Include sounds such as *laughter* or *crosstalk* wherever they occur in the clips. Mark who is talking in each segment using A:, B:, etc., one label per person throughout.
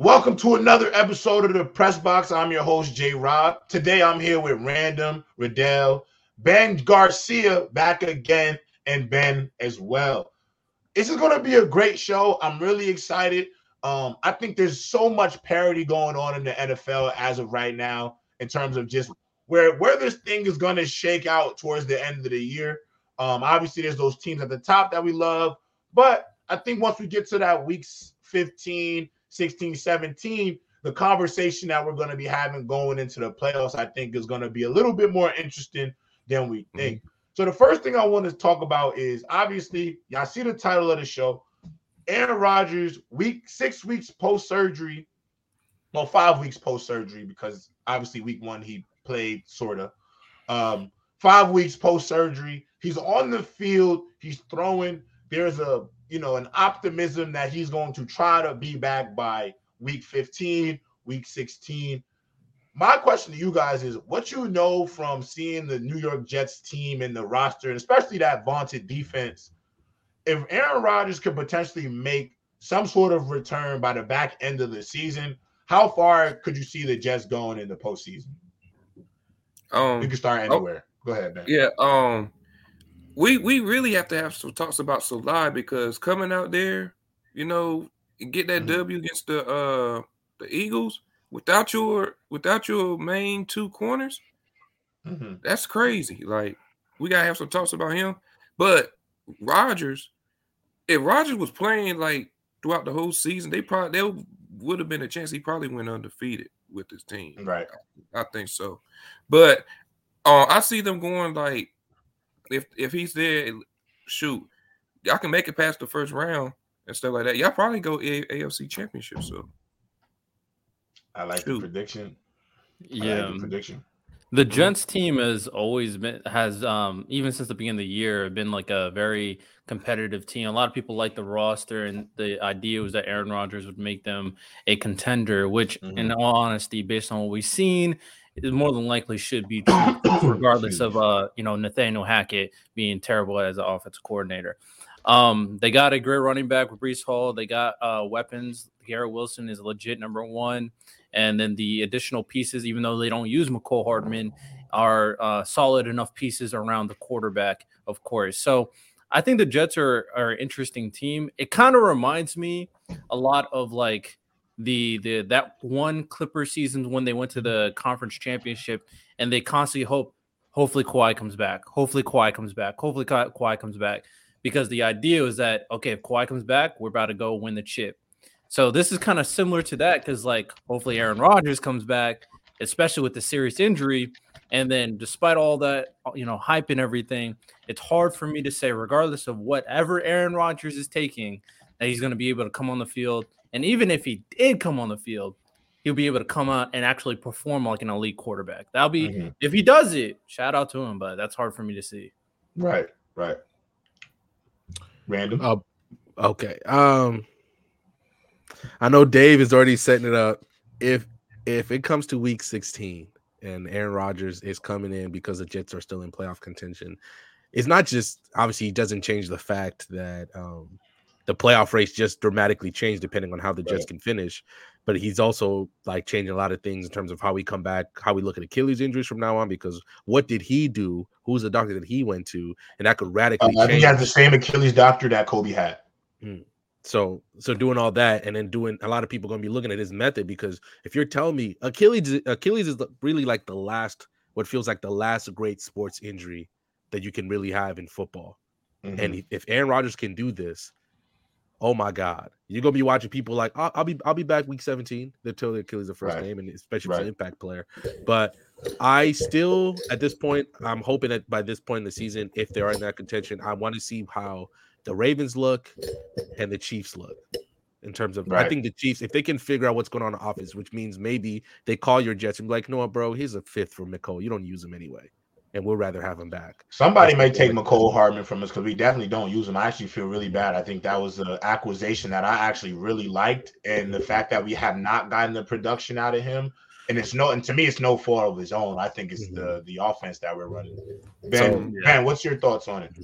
A: Welcome to another episode of the Press Box. I'm your host, J Rob. Today I'm here with Random, Riddell, Ben Garcia back again, and Ben as well. This is going to be a great show. I'm really excited. Um, I think there's so much parity going on in the NFL as of right now in terms of just where where this thing is going to shake out towards the end of the year. Um, obviously, there's those teams at the top that we love, but I think once we get to that weeks 15, 16, 17, the conversation that we're going to be having going into the playoffs, I think, is going to be a little bit more interesting than we mm-hmm. think. Mm-hmm. So the first thing I want to talk about is obviously y'all see the title of the show. Aaron Rodgers, week six weeks post surgery, well, five weeks post surgery because obviously week one he played sort of. Um, five weeks post surgery, he's on the field, he's throwing. There's a you know, an optimism that he's going to try to be back by week 15, week 16. My question to you guys is what you know from seeing the New York Jets team and the roster, and especially that vaunted defense. If Aaron Rodgers could potentially make some sort of return by the back end of the season, how far could you see the Jets going in the postseason? Um, you can start oh, anywhere. Oh, Go ahead, man.
B: Yeah. Um, we we really have to have some talks about Saleh because coming out there, you know, get that mm-hmm. W against the uh the Eagles without your without your main two corners, mm-hmm. that's crazy. Like we gotta have some talks about him. But Rodgers, if Rodgers was playing like throughout the whole season, they probably there would have been a chance he probably went undefeated with his team.
A: Right.
B: I, I think so. But uh, I see them going like if if he's there, shoot, y'all can make it past the first round and stuff like that. Y'all probably go a- AFC Championship. So
A: I like shoot. the prediction.
C: yeah, like the prediction. The. Jets team has always been has um even since the beginning of the year been like a very competitive team. A lot of people like the roster and the idea was that Aaron Rodgers would make them a contender, which mm-hmm. in all honesty, based on what we've seen it more than likely should be true, *coughs* regardless of uh, you know, Nathaniel Hackett being terrible as an offensive coordinator. Um, they got a great running back with Breece Hall. They got uh, weapons. Garrett Wilson is legit number one, and then the additional pieces, even though they don't use Mecole Hardman, are uh, solid enough pieces around the quarterback, of course. So I think the Jets are are an interesting team. It kind of reminds me a lot of like the the that one Clipper season when they went to mm-hmm. the conference championship and they constantly hope hopefully Kawhi comes back. Hopefully Kawhi comes back. Hopefully Ka- Kawhi comes back. Because the idea is that okay, if Kawhi comes back, we're about to go win the chip. So this is kind of similar to that because like hopefully Aaron Rodgers comes back, especially with the serious injury. And then despite all that, uh, you know, hype and everything, it's hard for me to say, regardless of whatever Aaron Rodgers is taking, that he's going to be able to come on the field and even if he did come on the field, he'll be able to come out and actually perform like an elite quarterback. That'll be mm-hmm. if he does it, shout out to him, but that's hard for me to see.
A: Right, right. Random.
D: Uh, okay. Um I know Dave is already setting it up. If if it comes to week 16 and Aaron Rodgers is coming in because the Jets are still in playoff contention, it's not just obviously it doesn't change the fact that um the playoff race just dramatically changed depending on how the Jets right. can finish. But he's also like changing a lot of things in terms of how we come back, how we look at Achilles injuries from now on. Because what did he do? Who's the doctor that he went to? And that could radically. Uh,
A: I think he has the same Achilles doctor that Kobe had.
D: Hmm. So, so doing all that, and then doing a lot of people going to be looking at his method because if you're telling me Achilles, Achilles is really like the last, what feels like the last great sports injury that you can really have in football. Mm-hmm. And if Aaron Rodgers can do this, oh my god, you're gonna be watching people like I'll, I'll be I'll be back week 17. They're totally Achilles the first right. game, and especially right. an impact player. But I still at this point, I'm hoping that by this point in the season, if they are in that contention, I want to see how the Ravens look and the Chiefs look. In terms of, right. I think the Chiefs, if they can figure out what's going on in the office, which means maybe they call your Jets and be like, no, bro, he's a fifth for Mecole. You don't use him anyway and we'll rather have him back.
A: Somebody may take Mecole Hardman from us because we definitely don't use him. I actually feel really bad. I think that was an acquisition that I actually really liked, and the fact that we have not gotten the production out of him, and it's no, and to me, it's no fault of his own. I think it's mm-hmm. the the offense that we're running. Ben, so, yeah. Ben, what's your thoughts on it?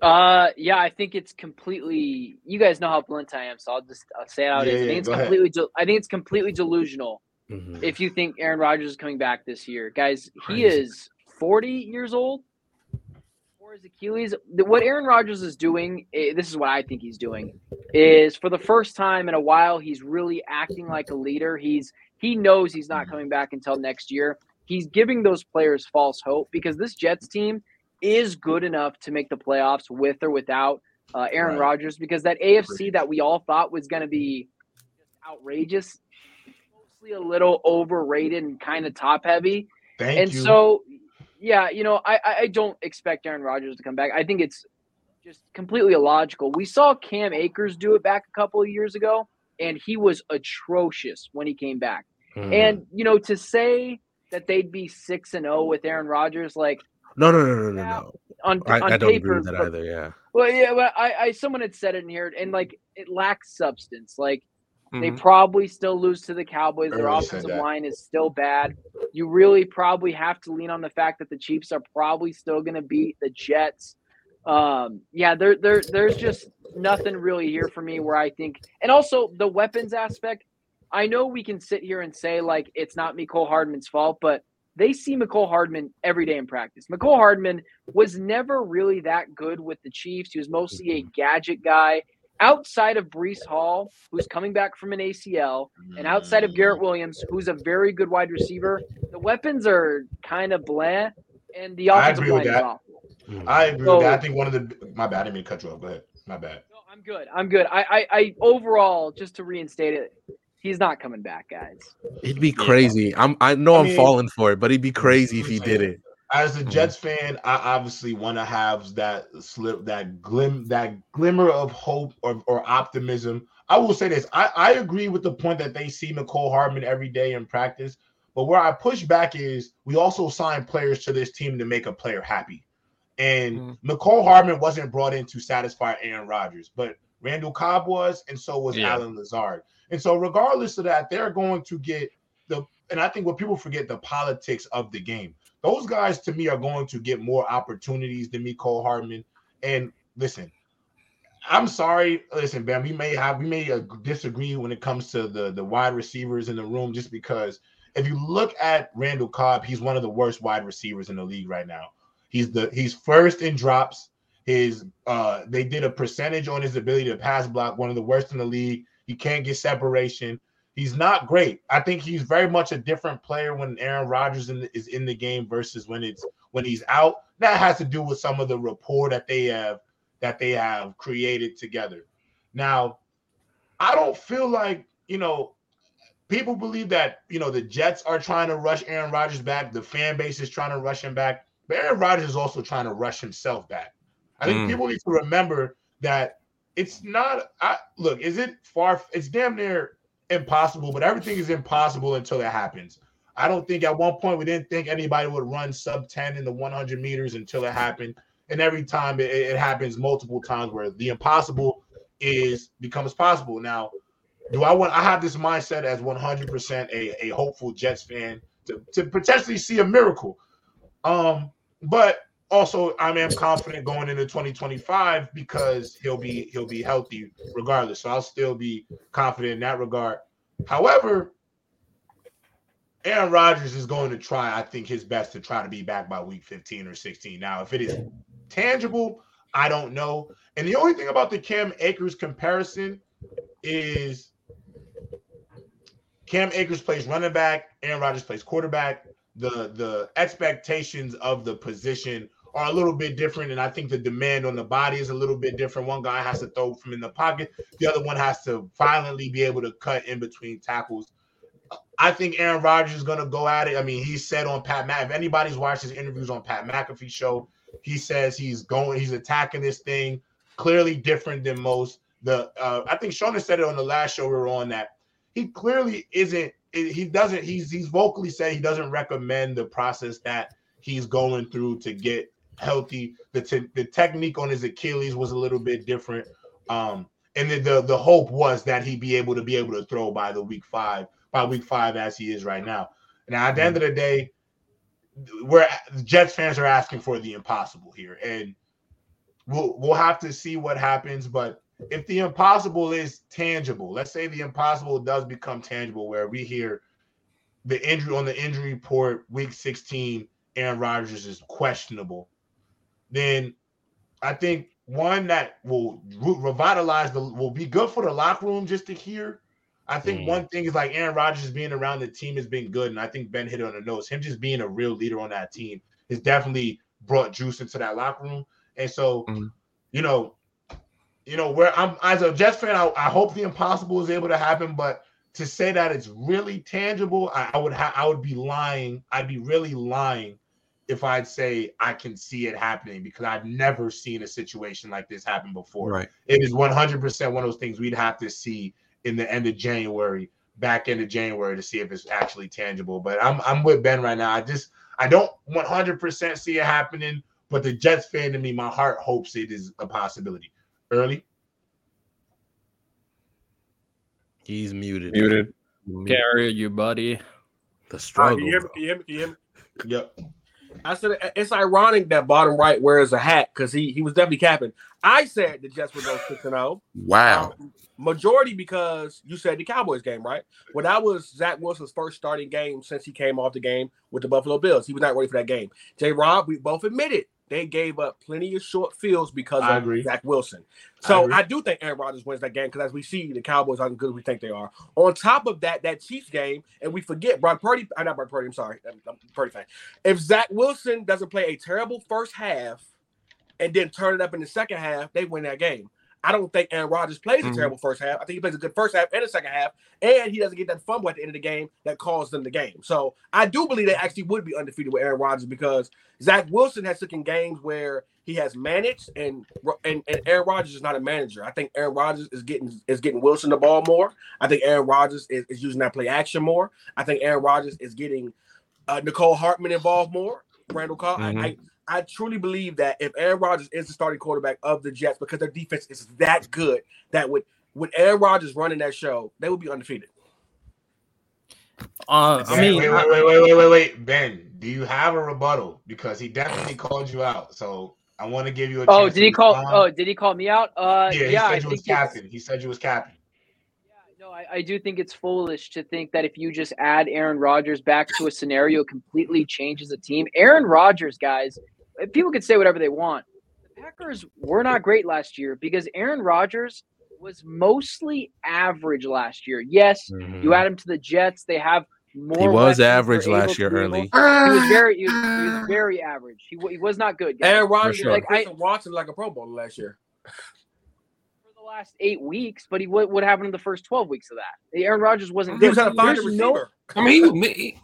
E: Uh, yeah, I think it's completely. You guys know how blunt I am, so I'll just I'll say it out. Yeah, I think it's completely. De- I think it's completely delusional. Mm-hmm. If you think Aaron Rodgers is coming back this year, guys, Crazy. he is 40 years old. For his Achilles, what Aaron Rodgers is doing, this is what I think he's doing, is for the first time in a while, he's really acting like a leader. He's he knows he's not coming back until next year. He's giving those players false hope because this Jets team is good enough to make the playoffs with or without uh, Aaron right. Rodgers because that AFC that we all thought was going to be outrageous, mostly a little overrated and kind of top heavy. Thank and you. so, yeah, you know, I, I don't expect Aaron Rodgers to come back. I think it's just completely illogical. We saw Cam Akers do it back a couple of years ago, and he was atrocious when he came back. Hmm. And you know, to say that they'd be six and zero oh with Aaron Rodgers, like
D: no, no, no, no, no, no. On, I, on I don't paper, agree with that but, either. Yeah.
E: Well, yeah, but I, I, someone had said it in here, and like it lacks substance. Like mm-hmm. they probably still lose to the Cowboys. Their offensive line is still bad. You really probably have to lean on the fact that the Chiefs are probably still going to beat the Jets. Um, yeah, there, there, there's just nothing really here for me where I think, and also the weapons aspect. I know we can sit here and say like it's not Mecole Hardman's fault, but they see Mecole Hardman every day in practice. Mecole Hardman was never really that good with the Chiefs. He was mostly a mm-hmm. gadget guy. Outside of Breece Hall, who's coming back from an ACL, and outside of Garrett mm. Williams, who's a very good wide receiver, the weapons are kind of bland, and the offensive line is awful.
A: I agree so, with that. I think one of the my bad. I didn't mean to cut you off. Go ahead. My bad.
E: No, I'm good. I'm good. I, I, I overall, just to reinstate it, he's not coming back, guys.
D: It'd be crazy. Yeah. I'm I know I am mean, falling for it, but it'd be crazy if he did it.
A: As a mm-hmm. Jets fan, I obviously want to have that slip, that glim, that glimmer of hope or, or optimism. I will say this: I, I agree with the point that they see Mecole Hardman every day in practice. But where I push back is we also sign players to this team to make a player happy. And mm-hmm. Mecole Hardman wasn't brought in to satisfy Aaron Rodgers, but Randall Cobb was, and so was yeah. Allen Lazard. And so, regardless of that, they're going to get the, and I think what people forget the politics of the game. Those guys to me are going to get more opportunities than Mecole Hardman. And listen, I'm sorry. Listen, Ben, we may have we may uh, disagree when it comes to the the wide receivers in the room, just because if you look at Randall Cobb, he's one of the worst wide receivers in the league right now. He's the he's first in drops. His uh they did a percentage on his ability to pass block, one of the worst in the league. He can't get separation. He's not great. I think he's very much a different player when Aaron Rodgers in the, is in the game versus when it's when he's out. That has to do with some of the rapport that they have that they have created together. Now, I don't feel like you know people believe that you know the Jets are trying to rush Aaron Rodgers back. The fan base is trying to rush him back, but Aaron Rodgers is also trying to rush himself back. I think mm. people need to remember that it's not. I look. Is it far? It's damn near impossible. But everything is impossible until it happens. I don't think at one point we didn't think anybody would run sub 10 in the 100 meters until it happened. And every time it, it happens multiple times where the impossible is becomes possible. Now, do I want I have this mindset as 100% a, a hopeful Jets fan to, to potentially see a miracle. Um, but also I am confident going into 2025 because he'll be he'll be healthy regardless. So I'll still be confident in that regard. However, Aaron Rodgers is going to try, I think, his best to try to be back by week 15 or 16. Now, if it is tangible, I don't know. And the only thing about the Cam Akers comparison is Cam Akers plays running back, Aaron Rodgers plays quarterback. The the expectations of the position are a little bit different, and I think the demand on the body is a little bit different. One guy has to throw from in the pocket, the other one has to violently be able to cut in between tackles. I think Aaron Rodgers is going to go at it. I mean, he said on Pat Mac. If anybody's watched his interviews on Pat McAfee show, he says he's going, he's attacking this thing clearly different than most. The uh, I think Shona said it on the last show we were on that he clearly isn't. He doesn't. He's he's vocally said he doesn't recommend the process that he's going through to get healthy. The te- the technique on his Achilles was a little bit different. Um, and the, the the hope was that he'd be able to be able to throw by the week five, by week five as he is right now. Now at the end of the day, where Jets fans are asking for the impossible here, and we'll we'll have to see what happens. But if the impossible is tangible, let's say the impossible does become tangible, where we hear the injury on the injury report, week 16, Aaron Rodgers is questionable, then I think one that will revitalize the will be good for the locker room just to hear. I think mm. one thing is like Aaron Rodgers being around the team has been good, and I think Ben hit it on the nose. Him just being a real leader on that team has definitely brought juice into that locker room. And so, mm. you know, you know, where I'm as a Jets fan, I, I, hope the impossible is able to happen, but to say that it's really tangible, I, I would ha- I would be lying. I'd be really lying if I'd say I can see it happening because I've never seen a situation like this happen before.
B: Right.
A: It is 100% one of those things we'd have to see in the end of January, back end of January to see if it's actually tangible. But I'm I'm with Ben right now. I just I don't 100% see it happening, but the Jets fan in me, my heart hopes it is a possibility. Early.
D: He's muted.
C: Muted. Carry you, buddy.
D: The struggle.
F: Right, can you hear me? You hear me? You hear me?
A: Yep.
F: I said it's ironic that bottom right wears a hat because he he was definitely capping. I said the Jets would go six and zero.
B: Oh. Wow. Um,
F: majority because you said the Cowboys game, right? Well, that was Zach Wilson's first starting game since he came off the game with the Buffalo Bills. He was not ready for that game. J. Rob, we both admitted they gave up plenty of short fields because I of agree. Zach Wilson. So I, I, do think Aaron Rodgers wins that game because as we see, the Cowboys aren't as good as we think they are. On top of that, that Chiefs game, and we forget Brock Purdy. I'm uh, not Brock Purdy. I'm sorry, I'm, I'm Purdy fan. If Zach Wilson doesn't play a terrible first half and then turn it up in the second half, they win that game. I don't think Aaron Rodgers plays mm-hmm. a terrible first half. I think he plays a good first half and a second half, and he doesn't get that fumble at the end of the game that caused them the game. So I do believe they actually would be undefeated with Aaron Rodgers because Zach Wilson has taken games where he has managed, and and, and Aaron Rodgers is not a manager. I think Aaron Rodgers is getting is getting Wilson the ball more. I think Aaron Rodgers is, is using that play action more. I think Aaron Rodgers is getting uh, Mecole Hardman involved more. Randall Cobb. Mm-hmm. I, I I truly believe that if Aaron Rodgers is the starting quarterback of the Jets, because their defense is that good, that with with Aaron Rodgers running that show, they would be undefeated.
A: Uh, I mean, wait, wait, wait, wait, wait, wait, wait, Ben, do you have a rebuttal? Because he definitely called you out. So I want to give you a.
E: Oh, did he call? Oh, did he call me out? Uh,
A: yeah, he
E: yeah,
A: said you was captain. He said you was captain.
E: No, I, I, do think it's foolish to think that if you just add Aaron Rodgers back to a scenario, completely changes the team. Aaron Rodgers, guys, people could say whatever they want. The Packers were not great last year because Aaron Rodgers was mostly average last year. Yes, mm-hmm. you add him to the Jets, they have more.
D: He was average last year early.
E: He was very, he was, he was very average. He, he was not good.
F: Guys. Aaron Rodgers, sure. like I, Watson, like a Pro Bowl last year
E: last eight weeks, but he what, what happened in the first twelve weeks of that? Aaron Rodgers wasn't. He
F: was a find receiver. No,
B: I mean, he,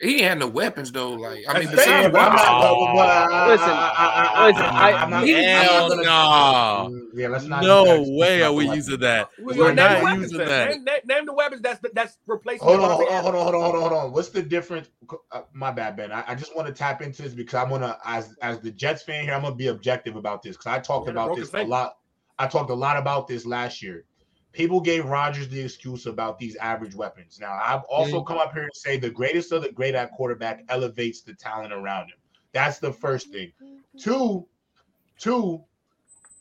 B: he had no weapons though. Like I mean,
A: besides
E: oh, listen, listen,
D: I, hell no. Yeah, let's not. No way are we using that. We're not using that.
F: Name, name, the weapons that's that's replacing.
A: Hold on, hold on, hold on, hold on, hold on, hold on. What's the difference? Uh, my bad, Ben. I, I just want to tap into this because I'm gonna, as as the Jets fan here, I'm gonna be objective about this because I talked about this a lot I talked a lot about this last year. People gave Rodgers the excuse about these average weapons. Now, I've also come up here and say the greatest of the great at quarterback elevates the talent around him. That's the first thing. Two, two,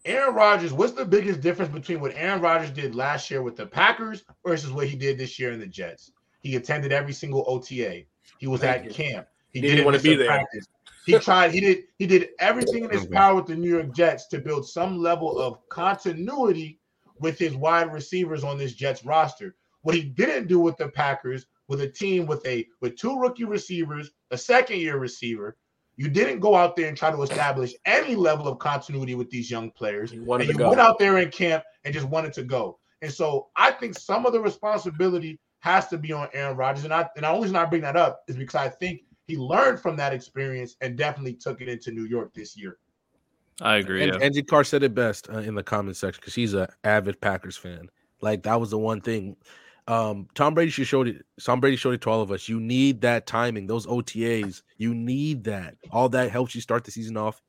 A: Aaron Rodgers, what's the biggest difference between what Aaron Rodgers did last year with the Packers versus what he did this year in the Jets? He attended every single OTA. He was Thank at you. camp. He didn't, didn't want to be there. Practice. He tried. He did. He did everything in his power with the New York Jets to build some level of continuity with his wide receivers on this Jets roster. What he didn't do with the Packers, with a team with a with two rookie receivers, a second year receiver, you didn't go out there and try to establish any level of continuity with these young players. You, and you went out there in camp and just wanted to go. And so I think some of the responsibility has to be on Aaron Rodgers. And I and the only reason I bring that up is because I think he learned from that experience and definitely took it into New York this year.
C: I agree.
D: And yeah. Angie Carr said it best uh, in the comment section because he's an avid Packers fan. Like that was the one thing. Um, Tom Brady showed it. Tom Brady showed it to all of us. You need that timing, those OTAs. You need that. All that helps you start the season off.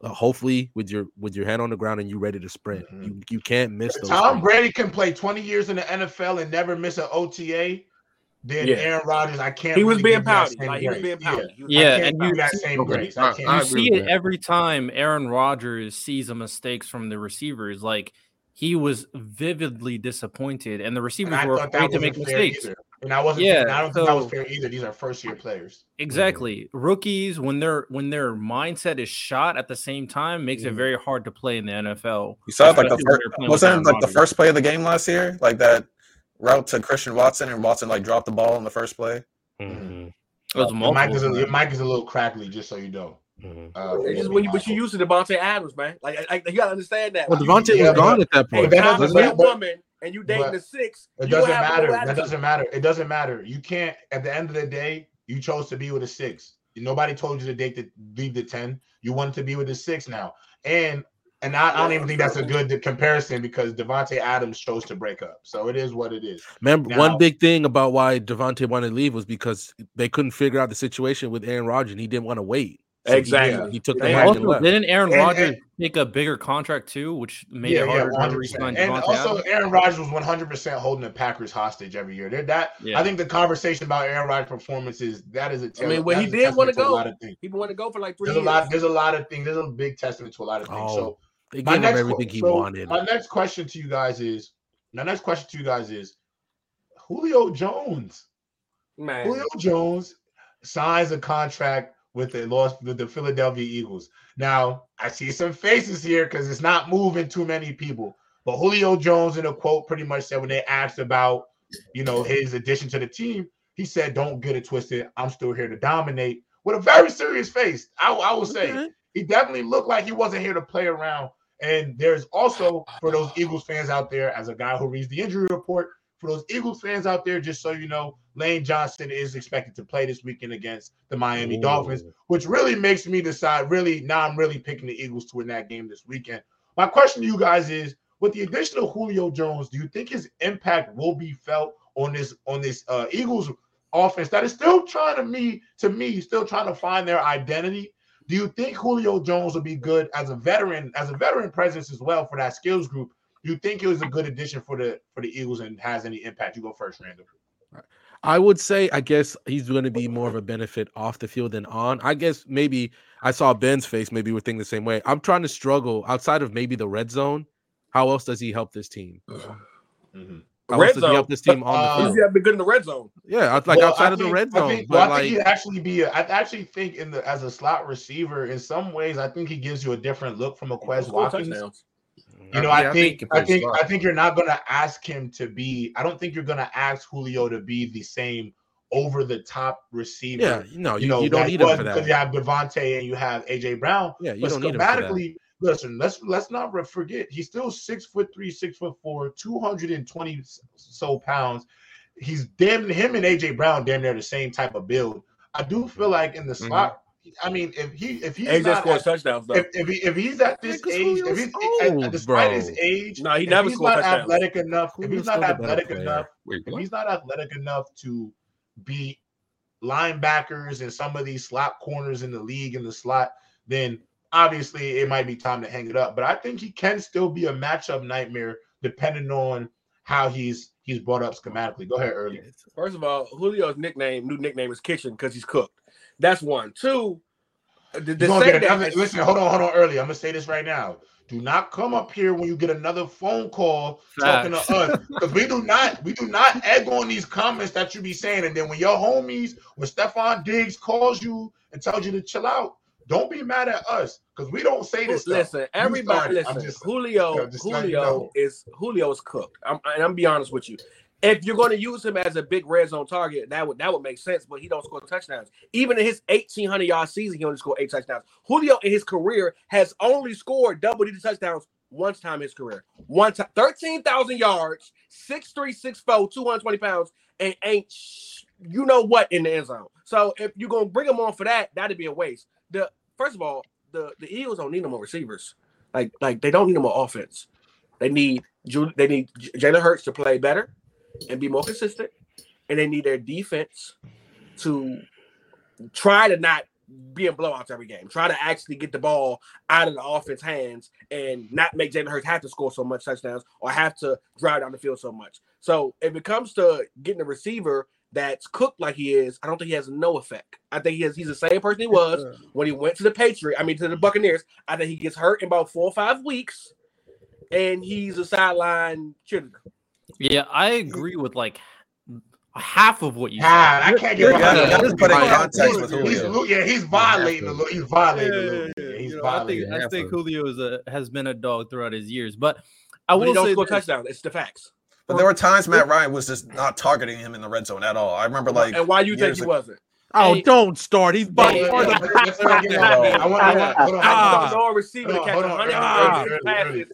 D: Uh, hopefully, with your with your hand on the ground and you ready to sprint. Mm-hmm. You you can't miss.
A: Those Tom Brady can play twenty years in the NFL and never miss an OTA then yeah. Aaron Rodgers, I can't.
F: He was really being pouty. Like, he was being pouty.
C: Yeah, yeah and you that same okay. grace. I, can't. You see it every time Aaron Rodgers sees a mistakes from the receivers. Like he was vividly disappointed, and the receivers and were afraid to make mistakes.
A: Either. And I wasn't. Yeah, I don't so, think that was fair either. These are first year players.
C: Exactly, mm-hmm. rookies when their when their mindset is shot at the same time makes mm-hmm. it very hard to play in the NFL.
G: You saw it like the first, wasn't like the first play of the game last year, like that route to Christian Watson, and Watson like dropped the ball in the first play.
A: Mm-hmm. It was multiple. Mike is, a, Mike is a little crackly, just so you know.
F: Mm-hmm. Uh, it's just when you, but you used to Davante Adams, man. Like, like you gotta understand that.
D: Well, Davante yeah, was gone at that point.
F: Hey, a woman and you dating the six.
A: It doesn't matter. That doesn't matter. It doesn't matter. You can't. At the end of the day, you chose to be with a six. Nobody told you to date the leave the ten. You wanted to be with a six now, and and I, I, don't even think that's a good comparison because Davante Adams chose to break up. So it is what it is.
D: Remember, now, one big thing about why Davante wanted to leave was because they couldn't figure out the situation with Aaron Rodgers, and he didn't want to wait.
F: So exactly.
D: He, he took
C: the also, Didn't Aaron Rodgers take a bigger contract too, which made yeah, it harder
A: yeah, to resign And also, Adams? Aaron Rodgers was 100 percent holding the Packers hostage every year. They're that. Yeah. I think the conversation about Aaron Rodgers' performances that is a.
F: Tell, I mean, when he did want to go, people want to go for like three.
A: There's
F: years.
A: a lot. There's a lot of things. There's a big testament to a lot of things. Oh, so
D: they gave him everything he so wanted.
A: My next question to you guys is. My next question to you guys is, Julio Jones. Man. Julio Jones signs a contract with the lost with the Philadelphia Eagles. Now I see some faces here because it's not moving too many people. But Julio Jones in a quote pretty much said when they asked about you know his addition to the team, he said, "Don't get it twisted. I'm still here to dominate." With a very serious face, I, I will say okay. he definitely looked like he wasn't here to play around. And there's also for those Eagles fans out there, as a guy who reads the injury report, for those Eagles fans out there, just so you know, Lane Johnson is expected to play this weekend against the Miami Ooh. Dolphins, which really makes me decide. Really, now I'm really picking the Eagles to win that game this weekend. My question to you guys is: With the addition of Julio Jones, do you think his impact will be felt on this on this uh, Eagles offense that is still trying to me to me still trying to find their identity? Do you think Julio Jones will be good as a veteran, as a veteran presence as well for that skills group? Do you think it was a good addition for the for the Eagles and has any impact? You go first, Randall.
D: I would say, I guess he's going to be more of a benefit off the field than on. I guess maybe I saw Ben's face. Maybe we're thinking the same way. I'm trying to struggle outside of maybe the red zone. How else does he help this team?
F: Mm-hmm. How red zone. help
D: this team on uh,
F: the field? He's good in the red zone.
D: Yeah, like well, outside I of think, the red zone.
A: I think, well, I think he'd actually be. A, I actually think in the as a slot receiver, in some ways, I think he gives you a different look from a Quez Watkins. Touchdowns. You know, I, think, I think, I think, you're not gonna ask him to be. I don't think you're gonna ask Julio to be the same over the top receiver.
D: Yeah, no, you, you know, you don't need him for that
A: because you have DeVonta and you have AJ Brown.
D: Yeah, you but don't need him for that.
A: Listen, let's let's not forget he's still six foot three, six foot four, two hundred and twenty so pounds. He's damn him and AJ Brown damn near the same type of build. I do feel like in the mm-hmm. slot I mean, if he if he's AJ
F: not scores touchdowns though.
A: If, if, he, if he's at this age, if he's old, despite bro. his age,
F: no, he never
A: he's
F: not
A: touchdowns. athletic enough. If he's not athletic enough, Wait, if he's not athletic enough to beat linebackers and some of these slot corners in the league in the slot, then obviously it might be time to hang it up. But I think he can still be a matchup nightmare depending on how he's he's brought up schematically. Go ahead, early.
F: First of all, Julio's nickname, new nickname is Kitchen because he's cooked. That's one. Two.
A: Uh, the, the get another, listen, hold on, hold on. Early, I'm gonna say this right now. Do not come up here when you get another phone call talking to us because we do not we do not egg on these comments that you be saying. And then when your homies, when Stefon Diggs calls you and tells you to chill out, don't be mad at us because we don't say this.
F: Listen, stuff. everybody, listen. Just, Julio, Julio you know. is Julio's cooked. I'm, and I'm be honest with you. If you're going to use him as a big red zone target, that would that would make sense. But he don't score touchdowns. Even in his 1800 yard season, he only scored eight touchdowns. Julio in his career has only scored double digit touchdowns once time in his career. One time, 13,000 yards, 6'3, 6'4, 220 pounds, and ain't you know what in the end zone. So if you're gonna bring him on for that, that'd be a waste. The first of all, the, the Eagles don't need no more receivers. Like like they don't need no more offense. They need they need Jalen Hurts to play better and be more consistent, and they need their defense to try to not be in blowouts every game. Try to actually get the ball out of the offense hands and not make Jalen Hurts have to score so much touchdowns or have to drive down the field so much. So if it comes to getting a receiver, that's cooked like he is, I don't think he has no effect. I think he has he's the same person he was when he went to the Patriot. I mean to the Buccaneers. I think he gets hurt in about four or five weeks, and he's a sideline cheerleader.
C: Yeah, I agree with like half of what you
A: ah, said. I can't get yeah, just put in context with Julio. He's, yeah, he's violating the He's violating the yeah, He's
C: know, violating. I think, I think Julio is a, has been a dog throughout his years, but I will
F: say score touchdown. It's the facts.
G: But there were times Matt Ryan was just not targeting him in the red zone at all. I remember like
F: and why do you think he wasn't?
D: Oh, hey, don't start. He's by far the best. I want
A: to receiver to catch 100 passes.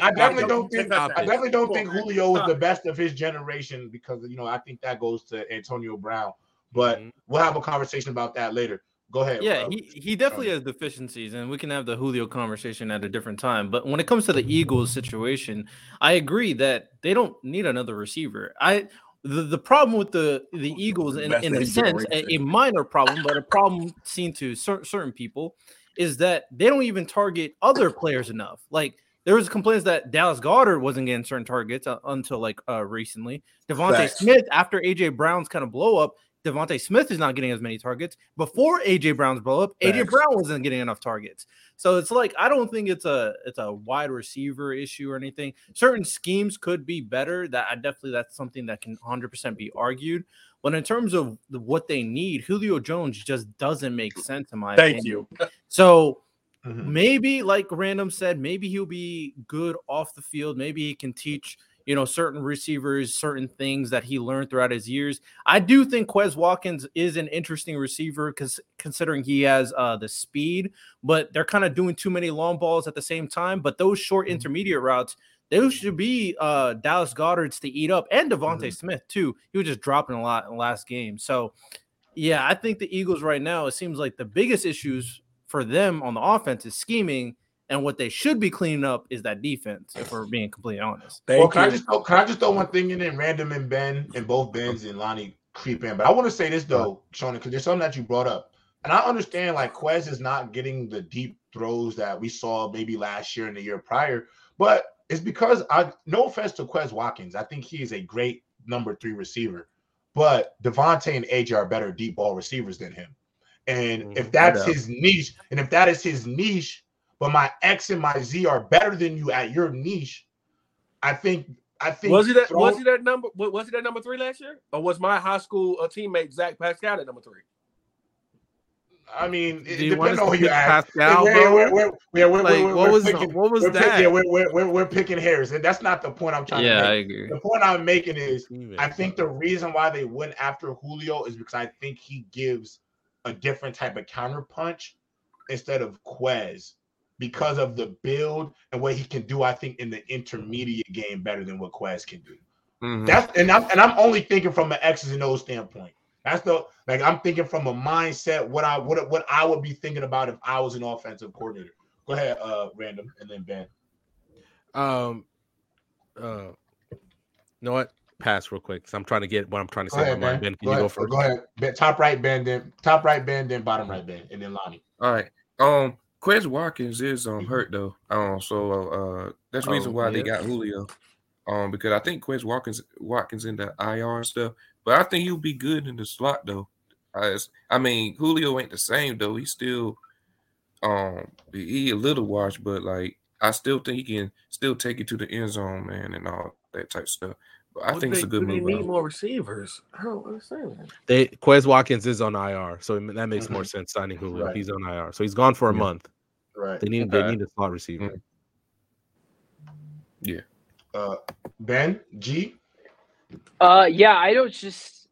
A: I definitely don't think I definitely don't think Julio is the best of his generation because you know I think that goes to Antonio Brown. But mm-hmm. we'll have a conversation about that later. Go ahead.
C: Yeah, bro. he, he definitely has deficiencies, and we can have the Julio conversation at a different time. But when it comes to the Eagles situation, I agree that they don't need another receiver. I the, the problem with the the Eagles, in, in a sense, a, a, minor problem, but a problem seen to cer- certain people, is that they don't even target other players enough. Like there was complaints that Dallas Goedert wasn't getting certain targets uh, until like uh, recently. DeVonta Smith, after AJ Brown's kind of blow up, DeVonta Smith is not getting as many targets. Before AJ Brown's blow up, AJ Brown wasn't getting enough targets. So it's like I don't think it's a it's a wide receiver issue or anything. Certain schemes could be better. That I definitely that's something that can 100% be argued. But in terms of what they need, Julio Jones just doesn't make sense in my
F: Thank
C: opinion.
F: you.
C: So mm-hmm. maybe like random said, maybe he'll be good off the field. Maybe he can teach you know, certain receivers, certain things that he learned throughout his years. I do think Quez Watkins is an interesting receiver because considering he has uh, the speed, but they're kind of doing too many long balls at the same time. But those short mm-hmm. intermediate routes, those should be uh, Dallas Goedert's to eat up and DeVonta mm-hmm. Smith too. He was just dropping a lot in the last game. So, yeah, I think the Eagles right now, it seems like the biggest issues for them on the offense is scheming and what they should be cleaning up is that defense, if we're being completely honest.
A: Thank well, can you. I just throw, can I just throw one thing in and random and Ben and both Ben's and Lonnie creep in? But I want to say this though, Sean, because there's something that you brought up. And I understand like Quez is not getting the deep throws that we saw maybe last year and the year prior, but it's because I no offense to Quez Watkins. I think he is a great number three receiver, but DeVonta and AJ are better deep ball receivers than him. And mm, if that's his niche, and if that is his niche, but my X and my Z are better than you at your niche. I think I think
F: was he that was he that number was he that number three last year? Or was my high school uh, teammate Zach Pascal at number three?
A: I mean, it depends on who you ask. Pascal, we're, we're, we're, we're, like, what was picking, what was that? Picking, yeah, we're, we're, we're picking hairs, and that's not the point I'm trying
C: yeah,
A: to make.
C: I agree.
A: The point I'm making is, I think the reason why they went after Julio is because I think he gives a different type of counter punch instead of Quez because of the build and what he can do. I think in the intermediate game better than what Quez can do. Mm-hmm. That's and I'm and I'm only thinking from an X's and O's standpoint. That's the like I'm thinking from a mindset what I what what I would be thinking about if I was an offensive coordinator. Go ahead, uh, random, and then Ben.
D: Um, uh, you know what? Pass real quick. I'm trying to get what I'm trying to say. Ahead,
A: ben. ben. Can go you ahead. go first? Go ahead. Ben, top right, Ben. Then top right, Ben. Then bottom right, Ben. And then Lonnie.
B: All right. Um, Quez Watkins is um mm-hmm. hurt though. Um, so uh, that's the reason oh, why they got Julio. Um, because I think Quez Watkins Watkins in the IR and stuff, but I think he'll be good in the slot though. I, I mean, Julio ain't the same though. He's still um he a little washed, but like I still think he can still take it to the end zone, man, and all that type of stuff. But I well, think they, it's a good move.
F: They need more receivers. I don't understand that.
D: They Quez Watkins is on IR, so that makes mm-hmm. more sense signing Julio. Right. He's on IR, so he's gone for a yeah. month.
A: Right.
D: They need okay. they need a slot receiver. Mm-hmm.
B: Yeah.
A: Uh, Ben G.
E: Uh, yeah, I don't just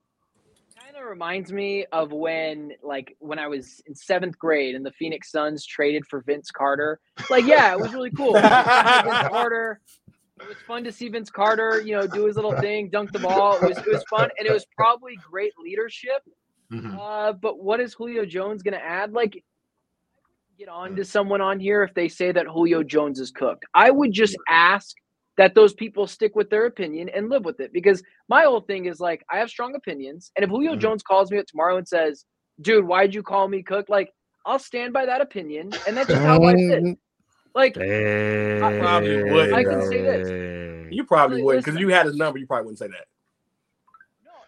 E: kind of reminds me of when like when I was in seventh grade and the Phoenix Suns traded for Vince Carter. Like, yeah, it was really cool. Vince Carter it was fun to see Vince Carter, you know, do his little *laughs* thing, dunk the ball. It was it was fun, and it was probably great leadership. Mm-hmm. Uh, but what is Julio Jones going to add? Like, get on to someone on here if they say that Julio Jones is cooked. I would just ask that those people stick with their opinion and live with it because my whole thing is like I have strong opinions, and if Julio mm-hmm. Jones calls me up tomorrow and says, "Dude, why'd you call me cooked?" Like, I'll stand by that opinion, and that's just how I fit. Like, Dang, I
F: probably would. I can say this. You probably would because you had his number. You probably wouldn't say that.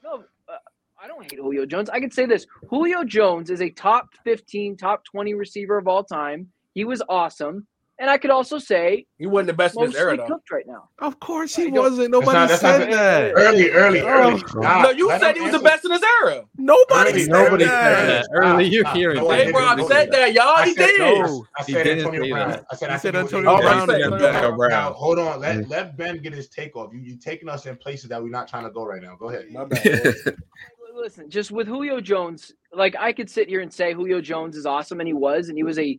E: No, no. Uh, I don't hate Julio Jones. I can say this: Julio Jones is a top 15, top 20 receiver of all time. He was awesome. And I could also say
F: he wasn't the best in his era, though.
E: cooked right now.
D: Of course he wasn't. Nobody not, said that.
A: Early, early, early.
F: Oh, no, you said he was the best in his era.
D: Nobody,
C: early, said, nobody that. said that. Early, you're hearing.
F: Hey, Rob said that, y'all. He did.
A: No, I said Antonio Brown. I said, I said Antonio Brown. Now, hold on. Let mm. let Ben get his take off. You you taking us in places that we're not trying to go right now. Go ahead. My bad. *laughs*
E: Listen, just with Julio Jones, like I could sit here and say Julio Jones is awesome, and he was, and he was a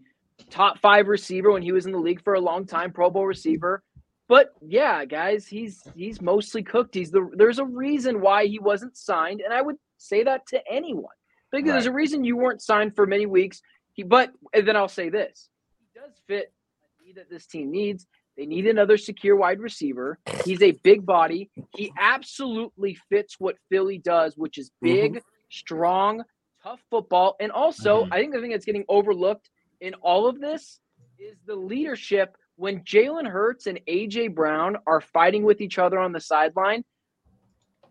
E: top five receiver when he was in the league for a long time, Pro Bowl receiver. But yeah, guys, he's he's mostly cooked. He's the there's a reason why he wasn't signed, and I would say that to anyone. Because right. there's a reason you weren't signed for many weeks. He, but then I'll say this: he does fit a need that this team needs. They need another secure wide receiver. He's a big body. He absolutely fits what Philly does, which is big, mm-hmm. strong, tough football. And also, mm-hmm. I think the thing that's getting overlooked in all of this is the leadership when Jalen Hurts and AJ Brown are fighting with each other on the sideline.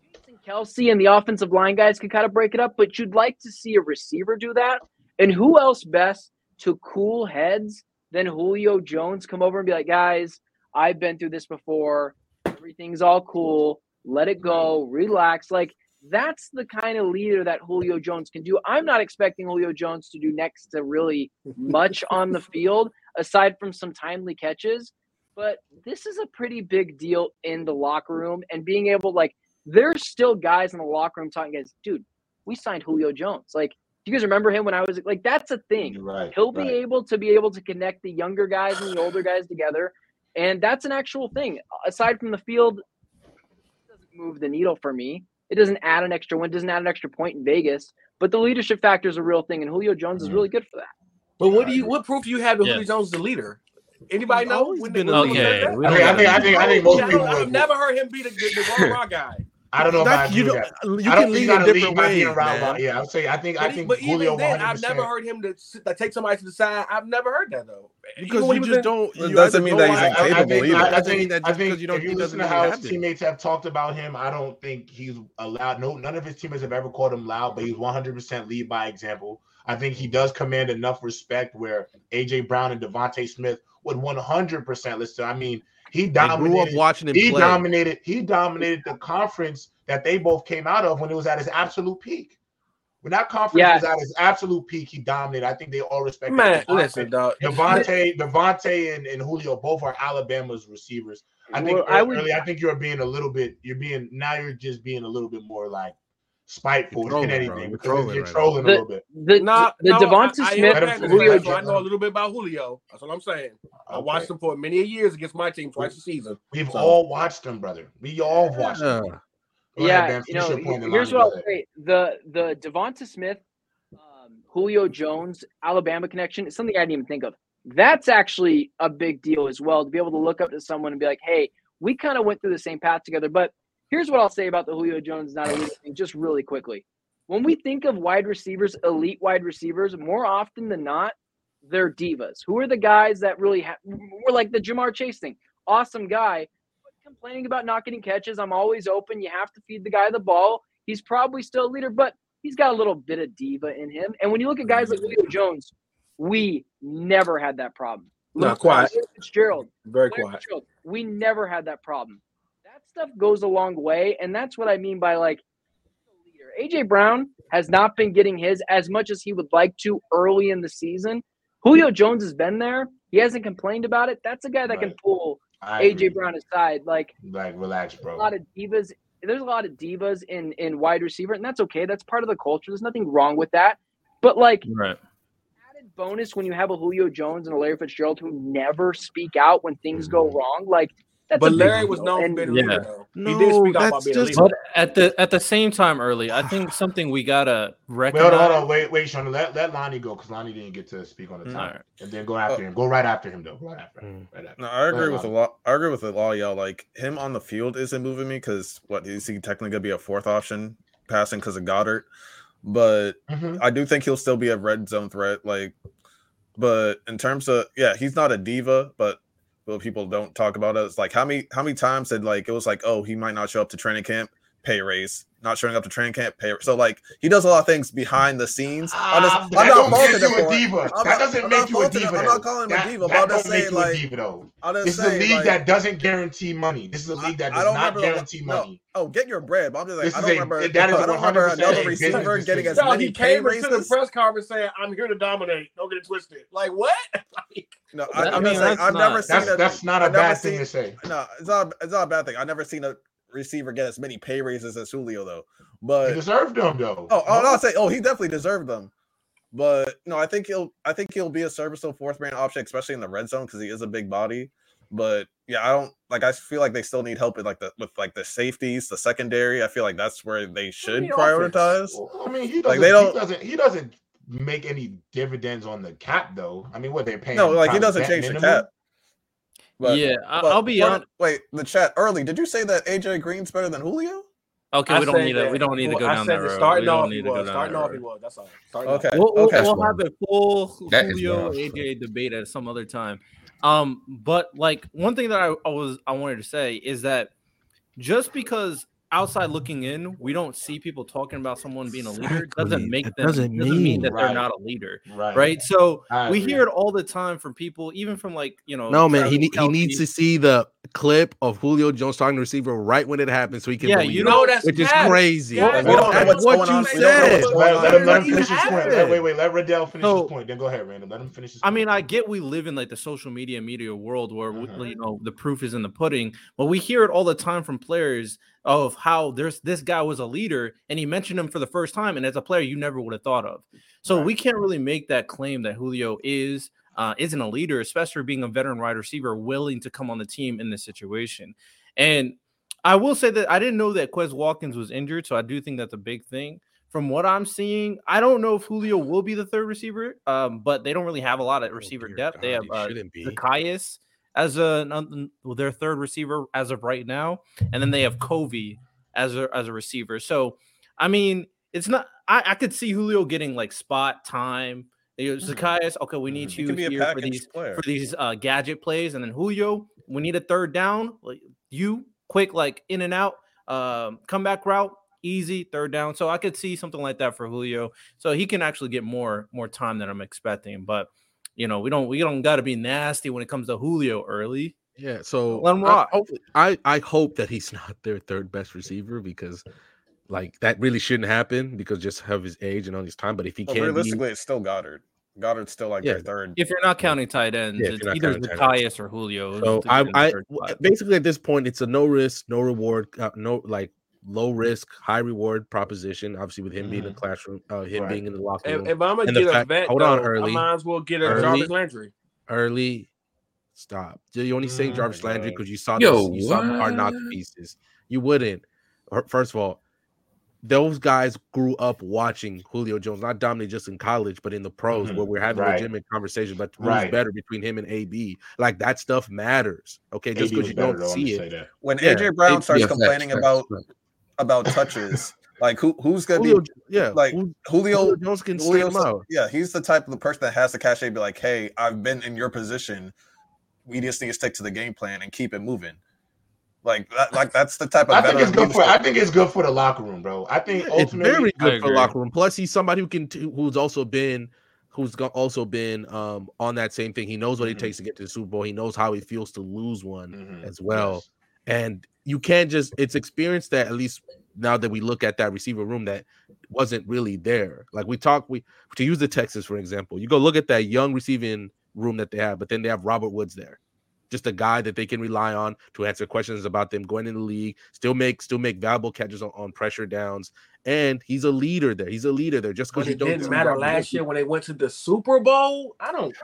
E: Jason Kelce and the offensive line guys can kind of break it up, but you'd like to see a receiver do that. And who else best to cool heads than Julio Jones come over and be like, guys, I've been through this before. Everything's all cool. Let it go. Relax. Like that's the kind of leader that Julio Jones can do. I'm not expecting Julio Jones to do next to really *laughs* much on the field aside from some timely catches, but this is a pretty big deal in the locker room and being able like there's still guys in the locker room talking guys, dude, we signed Julio Jones. Like do you guys remember him when I was like that's a thing.
A: Right,
E: He'll be
A: right.
E: able to be able to connect the younger guys and the older guys together. And that's an actual thing. Aside from the field, doesn't move the needle for me. It doesn't add an extra win, doesn't add an extra point in Vegas, but the leadership factor is a real thing, and Julio Jones is mm. really good for that.
F: But what do you what proof do you have that yeah. Julio Jones is the leader? Anybody know?
C: When, been okay.
A: I, mean, I think I think I think most people.
F: I've never heard him be the, the, the *laughs* guy.
A: I don't know
D: that, uh,
A: if I
D: you,
A: don't,
D: you can lead in different ways, man.
A: Yeah, I would say I think
F: but
A: I think
F: but
A: Julio.
F: Even then, I've never heard him to, to take somebody to the side. I've never heard that though.
D: Because you just don't.
G: You doesn't mean that he's incapable either.
A: I, I think that just because you don't. If you listen to how his teammates have talked about him, I don't think he's allowed. No, none of his teammates have ever called him loud, but he's 100 percent lead by example. I think he does command enough respect where AJ Brown and DeVonta Smith would 100 percent listen. I mean, he dominated.
D: watching him
A: he
D: play.
A: dominated. He dominated the conference that they both came out of when it was at its absolute peak. When that conference yeah. was at its absolute peak, he dominated. I think they all respect
F: Man, listen, dog.
A: DeVonta, DeVonta, and, and Julio both are Alabama's receivers. I think well, I, would, I think you're being a little bit. You're being now. You're just being a little bit more like spiteful than anything because trolling you're trolling
E: the,
A: a little bit.
E: The, nah, the
F: no,
E: DeVonta
F: I,
E: Smith,
F: I, Julio, I know a little bit about Julio. That's what I'm saying. I okay. watched him for many years against my team twice a season.
A: We've so. all watched him, brother. We all watched him.
E: yeah, ahead, you know, here's what I'll say: the the DeVonta Smith, um, Julio Jones, Alabama connection is something I didn't even think of. That's actually a big deal as well to be able to look up to someone and be like, "Hey, we kind of went through the same path together." But here's what I'll say about the Julio Jones not elite thing, just really quickly. When we think of wide receivers, elite wide receivers, more often than not, they're divas. Who are the guys that really have? We're like the Ja'Marr Chase thing. Awesome guy, complaining about not getting catches. I'm always open. You have to feed the guy the ball. He's probably still a leader, but he's got a little bit of diva in him. And when you look at guys like Julio Jones, we never had that problem.
F: Not quiet.
E: Fitzgerald,
F: very quiet. Fitzgerald,
E: we never had that problem. Stuff goes a long way, and that's what I mean by like leader. AJ Brown has not been getting his as much as he would like to early in the season. Julio Jones has been there. He hasn't complained about it. That's a guy that right. can pull I AJ agree. Brown aside. Like,
A: like relax, bro.
E: A lot of divas. There's a lot of divas in in wide receiver, and that's okay. That's part of the culture. There's nothing wrong with that. But like,
C: right.
E: added bonus when you have a Julio Jones and a Larry Fitzgerald who never speak out when things go mm-hmm. wrong. Like, that's
F: but Larry was known for being a leader. Though. No, he did speak out about being just, a leader.
C: But at the at the same time, early, I think *sighs* something we gotta recognize.
A: Wait, hold on, wait, wait, Sean. Let let Lonnie go because Lonnie didn't get to speak on the time, right. and then go after uh, him. Go right after him, though. Right after. Him. Right after.
G: No, I agree with a lot. I agree with a lot, y'all. Like him on the field isn't moving me because what is he technically gonna be a fourth option passing because of Goedert? But mm-hmm. I do think he'll still be a red zone threat. Like, but in terms of yeah, he's not a diva, but people don't talk about. It's like how many how many times did like it was like oh he might not show up to training camp, pay raise. not showing up to training camp. Pay, so like he does a lot of things behind the scenes. I'm, ah,
A: just, I'm not faulting him for diva. I'm that doesn't make you a diva.
G: I'm not calling him that, a diva. That, that don't make you
A: like, a diva though. This is a league like, that doesn't guarantee money. This is a league that does not guarantee money.
G: No, oh, get your bread. But I'm just like, I don't a, remember. That is I don't remember another receiver getting as many he came
F: into the press conference saying, "I'm here to dominate. Don't get it twisted." Like what? *laughs*
G: no, I, mean, I've never seen
A: that. That's not a bad thing to say.
G: No, it's not. It's not a bad thing. I've never seen a receiver get as many pay raises as Julio though. But
A: he deserved them though.
G: Oh, oh I'll say. Oh, he definitely deserved them. But no, I think he'll. I think he'll be a serviceable fourth man option, especially in the red zone because he is a big body. But yeah, I don't like. I feel like they still need help with like the with like the safeties, the secondary. I feel like that's where they should prioritize.
A: Well, I mean, he doesn't. Like they don't. He doesn't. He doesn't make any dividends on the cap though. I mean, what they're paying?
G: No, like he doesn't change minimum? the cap.
C: But, yeah, but, I'll be on.
G: Wait, the chat early. Did you say that AJ Green's better than Julio?
C: Okay, I we don't need to. We don't need to go down that road.
F: Starting off, he was. Starting off, he was. That's all. Starting
G: okay.
F: We'll,
G: okay.
C: We'll, have a full Julio AJ debate at some other time. Um, but like one thing that I, I was I wanted to say is that just because outside looking in, we don't see people talking about someone being a leader. doesn't make them doesn't, doesn't mean, that right. they're not a leader, right? right? So we hear it all the time from people, even from like you know.
D: No man, he he needs to see the clip of Julio Jones talking to receiver right when it happens, so he can.
F: Yeah, you know that's
D: which is crazy.
F: Yeah,
D: we don't know what's what
A: going
D: you on. said.
A: Let, let, him, let him finish his point. Wait, wait, wait. Let Riddell finish so, his point. Then go ahead, Random. Let him finish his.
C: I mean, I get we live in like the social media media world where uh-huh. you know the proof is in the pudding, but we hear it all the time from players of how there's this guy was a leader and he mentioned him for the first time, and as a player, you never would have thought of. So right. we can't really make that claim that Julio is uh, isn't a leader, especially being a veteran wide receiver willing to come on the team in this situation. And I will say that I didn't know that Quez Watkins was injured, so I do think that's a big thing. From what I'm seeing, I don't know if Julio will be the third receiver, um, but they don't really have a lot of oh, receiver oh, depth. God, they have uh, Zaccheaus as a their third receiver as of right now, and then they have Covey as a as a receiver. So, I mean, it's not. I, I could see Julio getting like spot time. You know, mm-hmm. Zaccheaus, okay, we need mm-hmm. you here for these player. for these uh, gadget plays, and then Julio, we need a third down. Like you, quick, like in and out, um, comeback route, easy third down. So I could see something like that for Julio. So he can actually get more more time than I'm expecting. But you know, we don't we don't got to be nasty when it comes to Julio early.
D: Yeah, so I, I, I hope that he's *laughs* not their third best receiver because like that really shouldn't happen because just have his age and all his time. But if he well, can,
G: realistically, be... it's still Goedert. Goedert's still like yeah. their third.
C: If you're not counting tight ends, yeah, it's either Zaccheaus or Julio.
D: So I, I basically at this point, it's a no risk, no reward, uh, no like low risk, high reward proposition. Obviously, with him mm-hmm. being in the mm-hmm. classroom, uh, him right. being in the locker room.
F: If, if I'm gonna get fact, a vet, hold though, on, early. I might as well get a early, Jarvis Landry.
D: Early, stop. You only say Jarvis Landry because you saw Yo, this, you saw are not pieces. You wouldn't. First of all, those guys grew up watching Julio Jones, not dominate just in college, but in the pros, mm-hmm. where we're having right. legitimate conversations about who's right. better between him and AB. Like that stuff matters. Okay, just because you don't see it.
G: When yeah. AJ Brown starts complaining about about touches. Like who who's gonna Julio, be
D: yeah
G: like
D: Julio,
G: Julio
D: Jones can Julio's, out.
G: Yeah, he's the type of the person that has the cachet be like, hey, I've been in your position. We just need to stick to the game plan and keep it moving. Like that, like that's the type of.
A: I think it's good for. I think it's good for the locker room, bro. I think yeah,
D: it's very good for the locker room. Plus, he's somebody who can who's also been who's also been um, on that same thing. He knows what mm-hmm. it takes to get to the Super Bowl. He knows how it feels to lose one mm-hmm. as well. Yes. And you can't just it's experience that at least now that we look at that receiver room that wasn't really there. Like we talk, we to use the Texans for example, you go look at that young receiving room that they have, but then they have Robert Woods there, just a guy that they can rely on to answer questions about them going in the league, still make still make valuable catches on, on pressure downs, and he's a leader there. He's a leader there. Just because
F: it didn't matter last year when they went to the Super Bowl, I don't.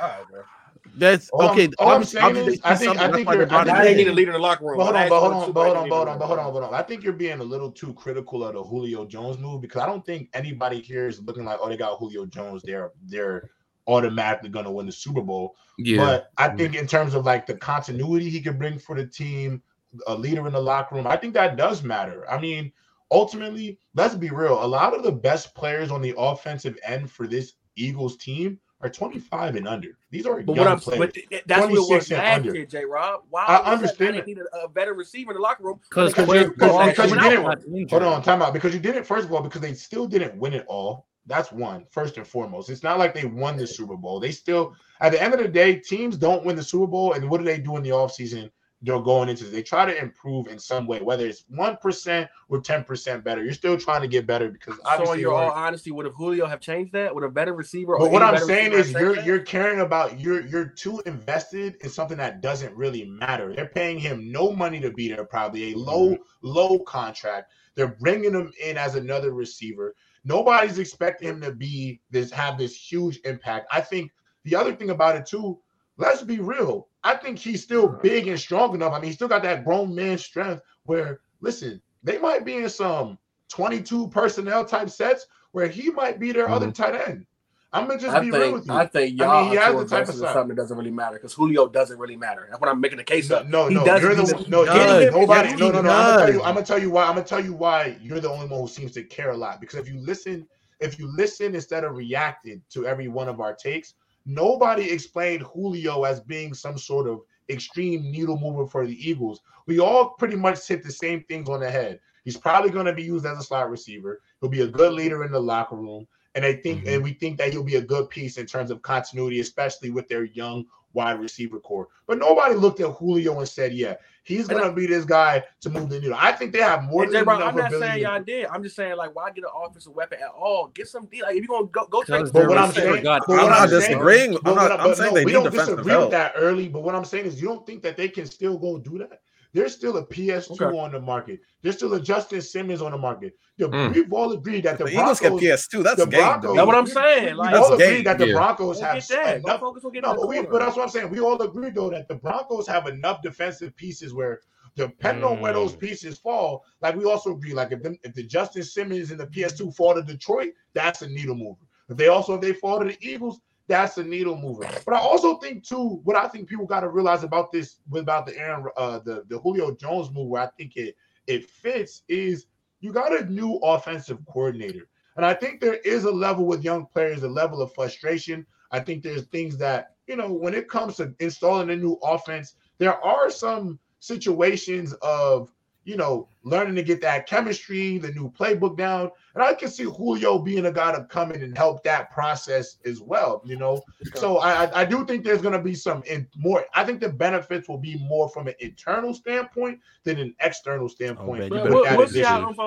D: That's all okay.
A: I'm, all I'm saying is, I think I think you're. I think
F: they need a leader in the locker room.
A: But hold on, but hold on, but hold on, but hold on, but hold on, hold on. I think you're being a little too critical of the Julio Jones move because I don't think anybody here is looking like, oh, they got Julio Jones. They're they're automatically going to win the Super Bowl. Yeah. But I think in terms of like the continuity he could bring for the team, a leader in the locker room, I think that does matter. I mean, ultimately, let's be real. A lot of the best players on the offensive end for this Eagles team are 25 and under. These are but young what players. But
F: that's what it was last year, J. Rob. Why
A: I understand.
F: That, need a, a better receiver in the locker room
A: because because you didn't. Hold on, time out. Because you didn't. First of all, because they still didn't win it all. That's one first and foremost. It's not like they won the Super Bowl. They still, at the end of the day, teams don't win the Super Bowl. And what do they do in the offseason? they're going into they try to improve in some way, whether it's one percent or ten percent better. You're still trying to get better because obviously.
F: so in your all honesty, would have Julio have changed that? Would a better receiver?
A: But what I'm saying is you're that? you're caring about you're you're too invested in something that doesn't really matter. They're paying him no money to be there, probably a low mm-hmm. low contract. They're bringing him in as another receiver. Nobody's expecting him to be this have this huge impact. I think the other thing about it too let's be real. I think he's still big and strong enough. I mean, he still got that grown man strength where, listen, they might be in some 22 personnel type sets where he might be their mm-hmm. other tight end. I'm gonna just I be
F: think,
A: real with you.
F: I think y'all I mean, he has the type of something that doesn't really matter because Julio doesn't really matter. That's what I'm making the case
A: no,
F: of.
A: No, no, doesn't, you're the no, does. nobody. No, no, no. I'm gonna tell you. I'm gonna tell you why. I'm gonna tell you why you're the only one who seems to care a lot. Because if you listen, if you listen instead of reacting to every one of our takes, Nobody explained Julio as being some sort of extreme needle mover for the Eagles. We all pretty much hit the same things on the head. He's probably going to be used as a slot receiver. He'll be a good leader in the locker room. And I think, mm-hmm. and we think that he'll be a good piece in terms of continuity, especially with their young wide receiver core. But nobody looked at Julio and said, "Yeah, he's going to be this guy to move the needle." I think they have more than enough
F: I'm not saying y'all did. I'm just saying, like, why get an offensive weapon at all? Get some deal. Like, if you're going to go, go take.
A: But what I'm saying,
G: I'm not disagreeing. I'm not. I'm saying they
A: we don't disagree with that early. But what I'm saying is, you don't think that they can still go do that? There's still a PS2 okay. on the market. There's still a Justin Simmons on the market. The, mm. We've all agreed that the, the Broncos
G: Eagles get PS2. That's the Broncos,
F: That's what I'm saying.
A: Like, we all agree that the Broncos we'll have that. enough. No, but, we, but that's what I'm saying. We all agree though that the Broncos have enough defensive pieces where depending mm. on where those mm. pieces fall, like we also agree, like if the, if the Justin Simmons and the PS2 fall to Detroit, that's a needle mover. If they also if they fall to the Eagles, that's a needle mover. But I also think too, what I think people got to realize about this, with about the Aaron, uh, the the Julio Jones move, where I think it it fits, is you got a new offensive coordinator, and I think there is a level with young players, a level of frustration. I think there's things that you know when it comes to installing a new offense, there are some situations of you know, learning to get that chemistry, the new playbook down. And I can see Julio being a guy to come in and help that process as well, you know. So I, I do think there's going to be some in more. I think the benefits will be more from an internal standpoint than an external standpoint. Oh, we'll, we'll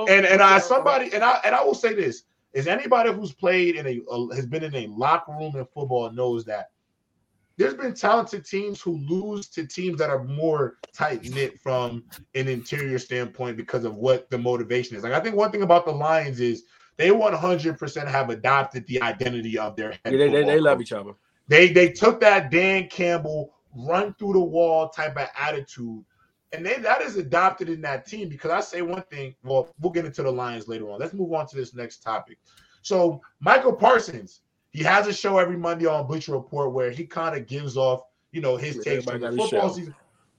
A: and and I somebody and I and I will say this: is anybody who's played in a, a has been in a locker room in football knows that there's been talented teams who lose to teams that are more tight knit from an interior standpoint because of what the motivation is. Like I think one thing about the Lions is they 100% have adopted the identity of their
F: head. Yeah, they, they, they love each other.
A: They they took that Dan Campbell run through the wall type of attitude. And they, that is adopted in that team because I say one thing. Well, we'll get into the Lions later on. Let's move on to this next topic. So, Micah Parsons, he has a show every Monday on Bleacher Report where he kind of gives off, you know, his takes from the football season.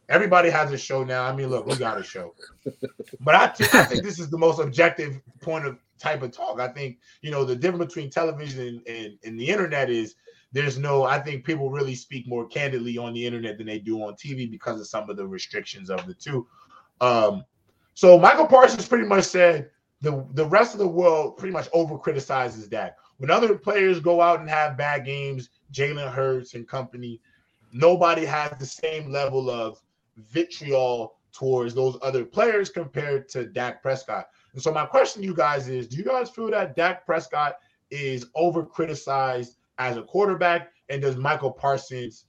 A: Everybody has a show now. I mean, look, we got a show, *laughs* but I think this is the most objective point of type of talk. I think you know the difference between television and, and, and the internet is there's no. I think people really speak more candidly on the internet than they do on TV because of some of the restrictions of the two. Um, so Micah Parsons pretty much said the the rest of the world pretty much over criticizes that. When other players go out and have bad games, Jalen Hurts and company, nobody has the same level of vitriol towards those other players compared to Dak Prescott. And so my question to you guys is, do you guys feel that Dak Prescott is over criticized as a quarterback? And does Micah Parsons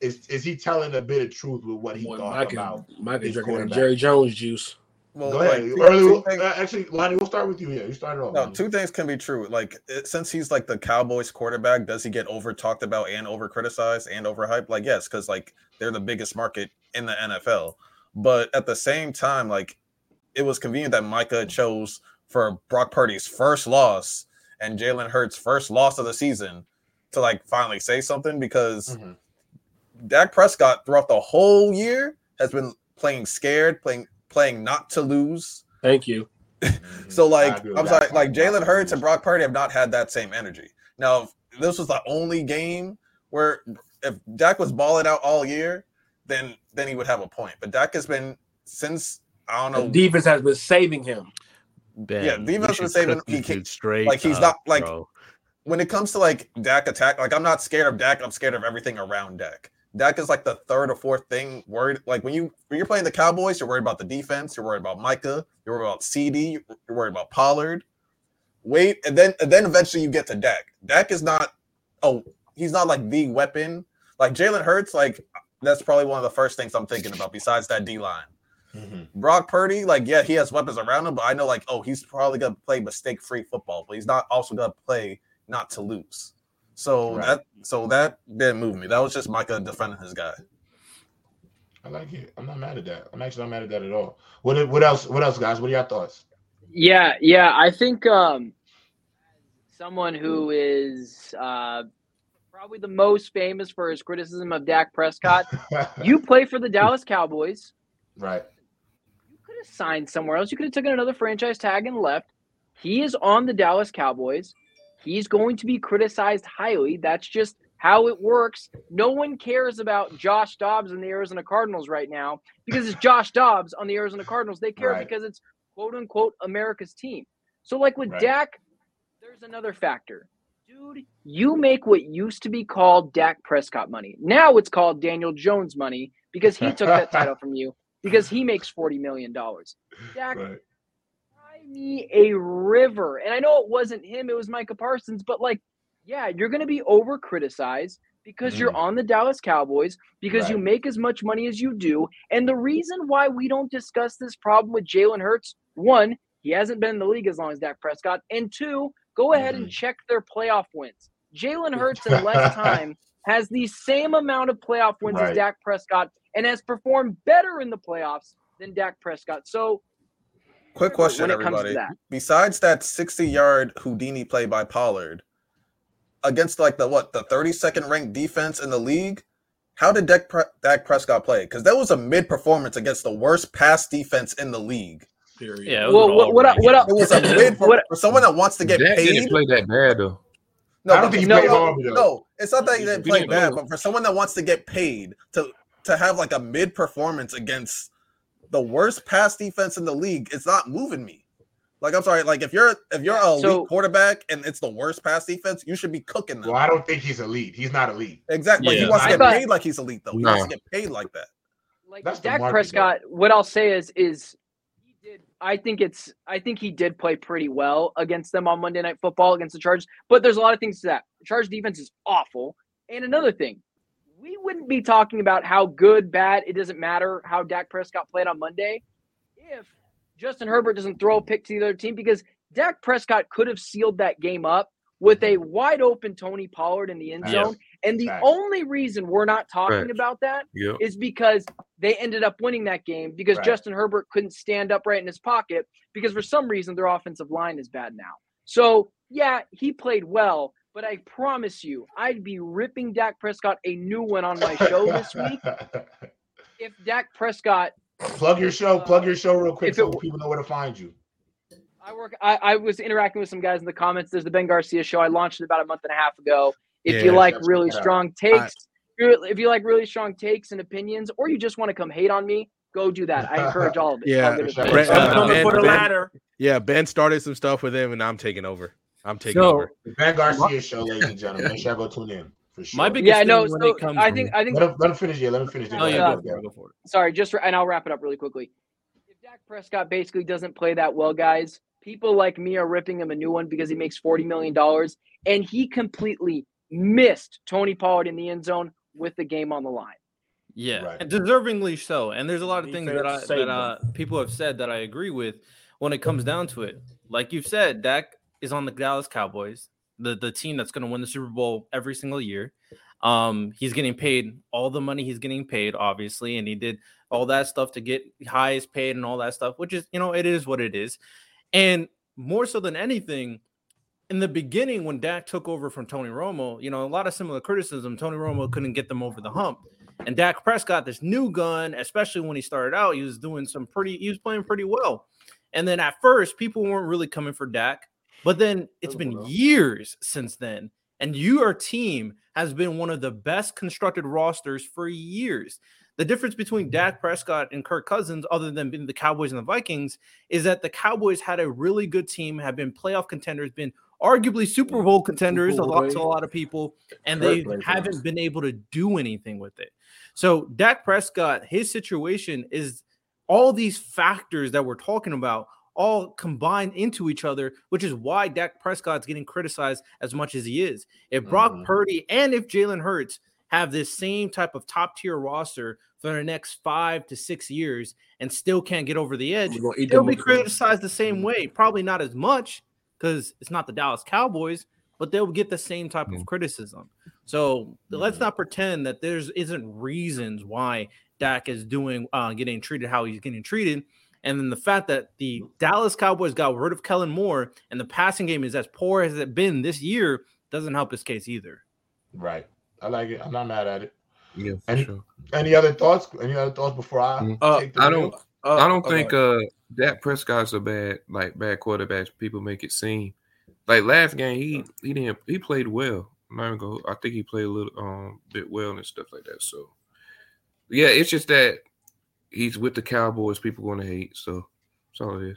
A: is is he telling a bit of truth with what he Boy, thought Mike about?
F: Mike is drinking Jerry Jones juice.
A: Well, Go ahead. Like, Early, things, uh, actually, Lonnie, we'll start with you. Yeah, you started off.
G: No, two things can be true. Like, since he's like the Cowboys quarterback, does he get over talked about and over criticized and overhyped? Like, yes, because like they're the biggest market in the NFL. But at the same time, like, it was convenient that Micah chose for Brock Purdy's first loss and Jalen Hurts' first loss of the season to like finally say something because mm-hmm. Dak Prescott throughout the whole year has been playing scared, playing playing not to lose.
F: Thank you.
G: so like I'm sorry, like Jalen Hurts and Brock Purdy have not had that same energy. Now, this was the only game where if Dak was balling out all year, then then he would have a point. But Dak has been since I don't know.
F: The defense has been saving him.
G: Ben, yeah, defense was saving. He can, straight. Like he's up, not like bro. when it comes to like Dak attack. Like I'm not scared of Dak. I'm scared of everything around Dak. Dak is like the third or fourth thing worried. Like when you when you're playing the Cowboys, you're worried about the defense. You're worried about Micah. You're worried about CD. You're worried about Pollard. Wait, and then and then eventually you get to Dak. Dak is not. Oh, he's not like the weapon. Like Jalen Hurts, like that's probably one of the first things I'm thinking about besides that D line. Mm-hmm. Brock Purdy, like, yeah, he has weapons around him, but I know, like, oh, he's probably gonna play mistake free football, but he's not also gonna play not to lose. So right. that so that didn't move me. That was just Micah defending his guy.
A: I like it. I'm not mad at that. I'm actually not mad at that at all. What what else? What else, guys? What are your thoughts?
E: Yeah, yeah. I think um someone who is uh probably the most famous for his criticism of Dak Prescott. *laughs* you play for the Dallas Cowboys.
A: Right You
E: could have signed somewhere else. You could have taken another franchise tag and left. He is on the Dallas Cowboys. He's going to be criticized highly. That's just how it works. No one cares about Josh Dobbs and the Arizona Cardinals right now because it's Josh Dobbs on the Arizona Cardinals. They care right. because it's quote unquote America's team. So, like with right. Dak, there's another factor. Dude, you make what used to be called Dak Prescott money. Now it's called Daniel Jones money because he took that *laughs* title from you because he makes forty million dollars. Dak, right. Me a river, and I know it wasn't him; it was Micah Parsons. But like, yeah, you're going to be over criticized because mm. you're on the Dallas Cowboys because right. you make as much money as you do. And the reason why we don't discuss this problem with Jalen Hurts, one, he hasn't been in the league as long as Dak Prescott, and two, go ahead mm. and mm-hmm. check their playoff wins. Jalen Hurts in *laughs* less time has the same amount of playoff wins right. as Dak Prescott and has performed better in the playoffs than Dak Prescott. So,
G: quick question, everybody. That. Besides that 60 yard Houdini play by Pollard against like the what the 32nd ranked defense in the league, how did Dak, Pre- Dak Prescott play? Because that was a mid performance against the worst pass defense in the league.
E: Period. Yeah. Well, what, what, what,
G: it was a *laughs* mid for, for someone that wants to get Dak paid.
B: Didn't play that bad though.
G: No, I don't think he no, played no, no, it's not that he didn't play bad, but for someone that wants to get paid to to have like a mid performance against the worst pass defense in the league, it's not moving me. Like I'm sorry, like if you're if you're a so, elite quarterback and it's the worst pass defense, you should be cooking them.
A: Well, I don't think he's elite. He's not elite.
G: Exactly. Yeah. he wants to get thought, paid like he's elite though. He no. wants to get paid like that.
E: Like That's Dak Prescott, though. what I'll say is is I think it's I think he did play pretty well against them on Monday Night Football against the Chargers. But there's a lot of things to that. The Chargers defense is awful. And another thing, we wouldn't be talking about how good, bad, it doesn't matter how Dak Prescott played on Monday if Justin Herbert doesn't throw a pick to the other team because Dak Prescott could have sealed that game up with a mm-hmm. wide open Tony Pollard in the end zone. And the only reason we're not talking right. about that yep. is because they ended up winning that game because right. Justin Herbert couldn't stand upright in his pocket because for some reason their offensive line is bad now. So, yeah, he played well, but I promise you, I'd be ripping Dak Prescott a new one on my show this week *laughs* if Dak Prescott.
A: Plug your show. Uh, plug your show real quick so it, people know where to find you.
E: I work. I, I, was interacting with some guys in the comments. There's the Ben Garcia show. I launched it about a month and a half ago. If yeah, you like really strong takes, I, if you like really strong takes and opinions, or you just want to come hate on me, go do that. I encourage all of it. *laughs*
D: yeah, Brent, uh, ben, for the ladder. Yeah, Ben started some stuff with him, and I'm taking over. I'm taking so, over.
A: Ben Garcia show, ladies and gentlemen. Make sure I go tune in. For sure.
E: My biggest yeah, no. So I think I think
A: let him, let him finish. Yeah, let him finish.
E: Oh, yeah, go, go for it. Sorry, just and I'll wrap it up really quickly. If Dak Prescott basically doesn't play that well, guys, people like me are ripping him a new one because he makes forty million dollars, and he completely missed Tony Pollard in the end zone with the game on the line.
C: Yeah, right. and deservingly so. And there's a lot of things that I that uh, people have said that I agree with when it comes down to it. Like you've said, Dak is on the Dallas Cowboys, the the team that's going to win the Super Bowl every single year. Um, he's getting paid all the money he's getting paid, obviously, and he did all that stuff to get highest paid and all that stuff, which is you know it is what it is. And more so than anything, in the beginning when Dak took over from Tony Romo, you know a lot of similar criticism. Tony Romo couldn't get them over the hump, and Dak Prescott, this new gun, especially when he started out, he was doing some pretty, he was playing pretty well. And then at first, people weren't really coming for Dak. But then it's been years since then. And your team has been one of the best constructed rosters for years. The difference between Dak Prescott and Kirk Cousins, other than being the Cowboys and the Vikings, is that the Cowboys had a really good team, have been playoff contenders, been arguably Super Bowl contenders a lot to a lot of people, and they haven't been able to do anything with it. So Dak Prescott, his situation is all these factors that we're talking about all combined into each other, which is why Dak Prescott's getting criticized as much as he is. If Brock mm-hmm. Purdy and if Jalen Hurts have this same type of top tier roster for the next five to six years and still can't get over the edge, they'll be criticized the same mm-hmm. way. Probably not as much because it's not the Dallas Cowboys, but they'll get the same type of criticism. So let's not pretend that there's isn't reasons why Dak is doing uh, getting treated how he's getting treated. And then the fact that the Dallas Cowboys got rid of Kellen Moore and the passing game is as poor as it been this year doesn't help his case either.
A: Right. I like it. I'm not mad at it. Yeah. Any, sure. any other thoughts? Any other thoughts before I
B: mm. uh, I don't uh, I don't uh, think uh Dak Prescott's a bad like bad quarterback. People make it seem like last game he he didn't he played well. I'm not even go. I think he played a little um bit well and stuff like that. So yeah, it's just that he's with the Cowboys. People going to hate. So that's all it is.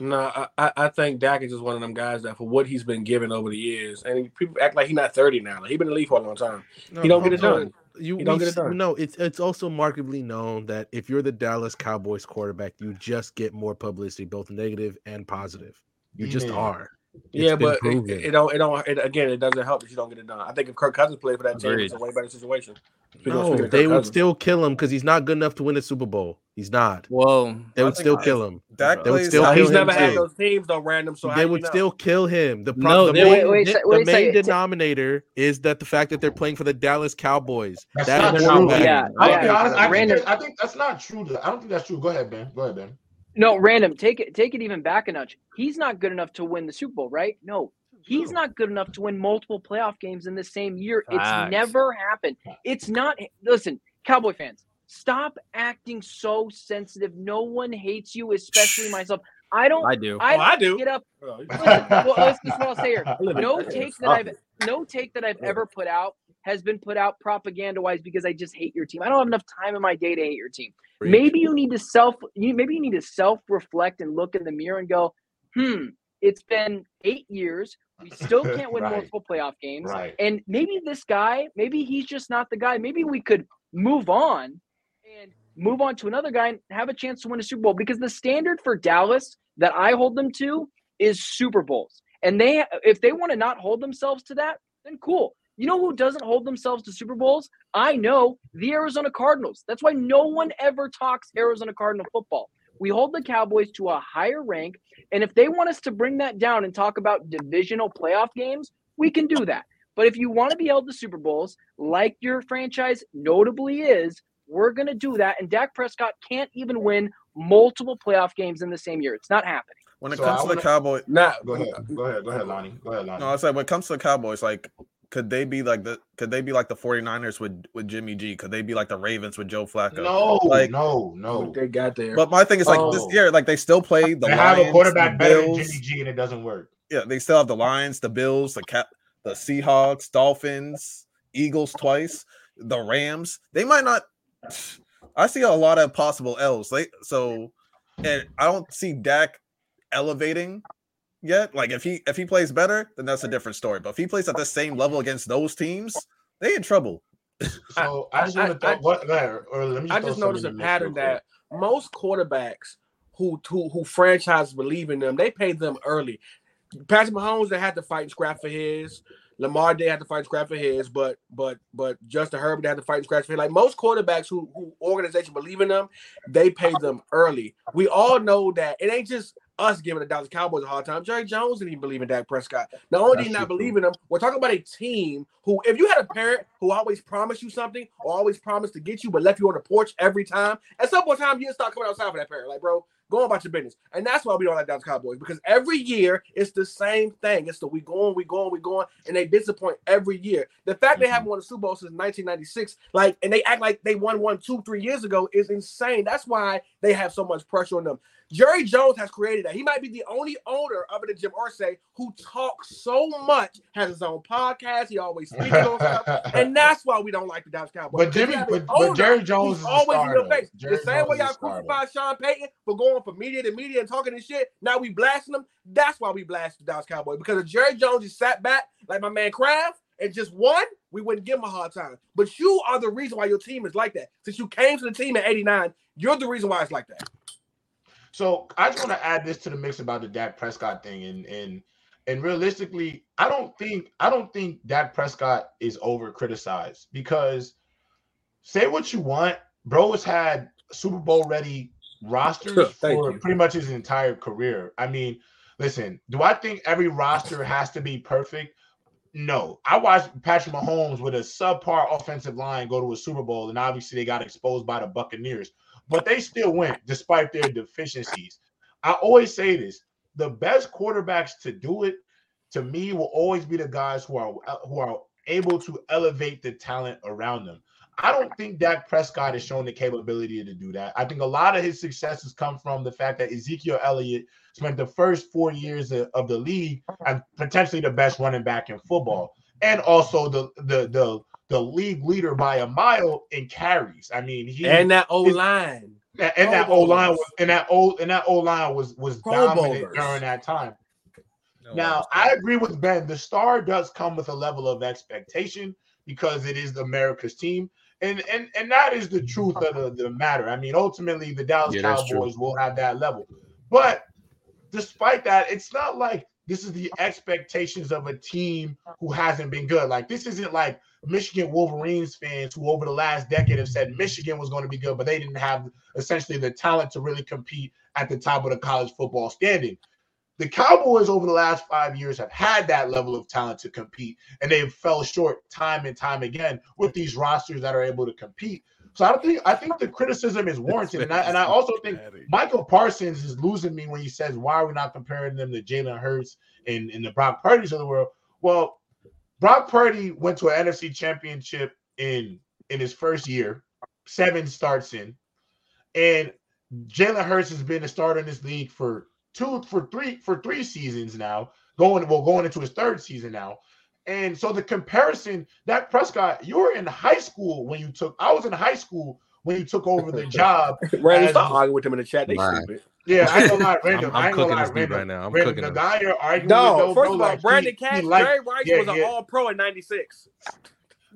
F: No, I, I think Dak is just one of them guys that for what he's been given over the years, and people act like he's not thirty now. Like, he's been in the league for a long time. No, he don't get it done.
D: You, you don't get it done. No, it's it's also markedly known that if you're the Dallas Cowboys quarterback, you just get more publicity, both negative and positive. You yeah. just mm-hmm. are.
F: It's yeah, but it, it, don't. It don't. It, again, it doesn't help if you don't get it done. I think if Kirk Cousins played for that team, it's a way better situation.
D: No, they would still kill him because he's not good enough to win a Super Bowl. He's not.
C: Well,
D: they would still kill him.
F: Dak they would still kill he's never had those teams though, random. So
D: they would still kill him. The, pro- no, the main, wait, wait, wait, the main denominator is that the fact that they're playing for the Dallas Cowboys.
A: That's that not true. Yeah, I, yeah, I, I, think I think that's not true. I don't think that's true. Go ahead, Ben. Go ahead, Ben.
E: No, random. Take it. Take it even back a notch. He's not good enough to win the Super Bowl, right? No, He's not good enough to win multiple playoff games in the same year. Facts. It's never happened. It's not. Listen, Cowboy fans, stop acting so sensitive. No one hates you, especially myself. I don't.
C: I do.
E: I, oh, I do. Get up. Listen, *laughs* well, this is what I'll say here. No take that I've no take that I've ever put out has been put out propaganda wise because I just hate your team. I don't have enough time in my day to hate your team. Maybe you need to self. You maybe you need to self reflect and look in the mirror and go, hmm. It's been eight years. We still *laughs* can't win right. multiple playoff games. Right. And maybe this guy, maybe he's just not the guy. Maybe we could move on and move on to another guy and have a chance to win a Super Bowl because the standard for Dallas that I hold them to is Super Bowls. And they if they want to not hold themselves to that, then cool. You know who doesn't hold themselves to Super Bowls? I know the Arizona Cardinals. That's why no one ever talks Arizona Cardinal football. We hold the Cowboys to a higher rank. And if they want us to bring that down and talk about divisional playoff games, we can do that. But if you want to be held to Super Bowls, like your franchise notably is, we're going to do that. And Dak Prescott can't even win multiple playoff games in the same year. It's not happening.
G: When it so comes I to wanna, the Cowboys,
A: nah, go ahead, go ahead, go ahead, Lonnie, go ahead, Lonnie.
G: No, I said when it comes to the Cowboys, like could they be like the could they be like the 49ers with with Jimmy G? Could they be like the Ravens with Joe Flacco?
A: No,
G: like
A: no, no.
F: They got there.
G: But my thing is like oh. this year, like they still play the
A: they
G: Lions,
A: have a quarterback better than Jimmy G and it doesn't work.
G: Yeah, they still have the Lions, the Bills, the Cap the Seahawks, Dolphins, Eagles twice, the Rams. They might not I see a lot of possible L's. Like so and I don't see Dak elevating yet. Like if he if he plays better, then that's a different story. But if he plays at the same level against those teams, they in trouble. *laughs*
A: So I, I just want to what there, or let me
F: just I just noticed a pattern that most quarterbacks who who who franchise believe in them, they pay them early. Patrick Mahomes, they had to fight and scrap for his. Lamar, they had to fight and scrap for his, but but but Justin Herbert, they had to fight and scratch for his. Like most quarterbacks who who organization believe in them, they pay them early. We all know that it ain't just us giving the Dallas Cowboys a hard time. Jerry Jones didn't even believe in Dak Prescott. Not only did he not believe in him, we're talking about a team who, if you had a parent who always promised you something or always promised to get you, but left you on the porch every time, at some point in time, you start coming outside for that parent. Like, bro, go on about your business. And that's why we don't like Dallas Cowboys because every year it's the same thing. It's the we going, we going, we going, and they disappoint every year. The fact mm-hmm. they haven't won a Super Bowl since 1996, like, and they act like they won one, two, three years ago is insane. That's why they have so much pressure on them. Jerry Jones has created that. He might be the only owner other than Jim Irsay who talks so much, has his own podcast. He always speaks on *laughs* stuff, and that's why we don't like the Dallas Cowboys.
A: But Jimmy, but, but, Jerry Jones is always in your face.
F: the same Jones way y'all crucified Sean Payton for going from media to media and talking this shit. Now we blasting them. That's why we blast the Dallas Cowboys because if Jerry Jones just sat back like my man Kraft and just won, we wouldn't give him a hard time. But you are the reason why your team is like that. Since you came to the team in '89, you're the reason why it's like that.
A: So I just want to add this to the mix about the Dak Prescott thing, and and and realistically, I don't think I don't think Dak Prescott is over criticized because say what you want, bro has had Super Bowl ready rosters *laughs* for you. pretty much his entire career. I mean, listen, do I think every roster has to be perfect? No. I watched Patrick Mahomes with a subpar offensive line go to a Super Bowl, and obviously they got exposed by the Buccaneers but they still went despite their deficiencies. I always say this: the best quarterbacks to do it, to me, will always be the guys who are who are able to elevate the talent around them. I don't think Dak Prescott has shown the capability to do that. I think a lot of his successes come from the fact that Ezekiel Elliott spent the first four years of the league and potentially the best running back in football, and also the the the the league leader by a mile in carries. I mean, he
F: and that O line.
A: And that O line was and that old and that O line was was Pro dominant bowlers. during that time. No, now I agree with Ben. The star does come with a level of expectation because it is America's team. And and and that is the truth of the, the matter. I mean, ultimately the Dallas yeah, Cowboys will have that level. But despite that, it's not like this is the expectations of a team who hasn't been good. Like this isn't like Michigan Wolverines fans who over the last decade have said Michigan was going to be good, but they didn't have essentially the talent to really compete at the top of the college football standing. The Cowboys over the last five years have had that level of talent to compete, and they've fell short time and time again with these rosters that are able to compete. So I don't think I think the criticism is warranted, and I, and I also think Micah Parsons is losing me when he says why are we not comparing them to Jalen Hurts and, and the Brock Purdy's of the world. Well, Brock Purdy went to an NFC Championship in in his first year, seven starts in, and Jalen Hurts has been a starter in this league for two for three for three seasons now, going well going into his third season now. And so the comparison, that Prescott, you were in high school when you took. I was in high school when you took over the *laughs* job.
F: Randy, stop arguing with him in the chat. They stupid.
A: Yeah, I ain't gonna lie, random. I'm, I'm cooking this dude right now. I'm Brandon, cooking the guy you're arguing
F: no, with. No, first of all, like, Brandon Cash, Jerry Rice yeah, was an All Pro in '96.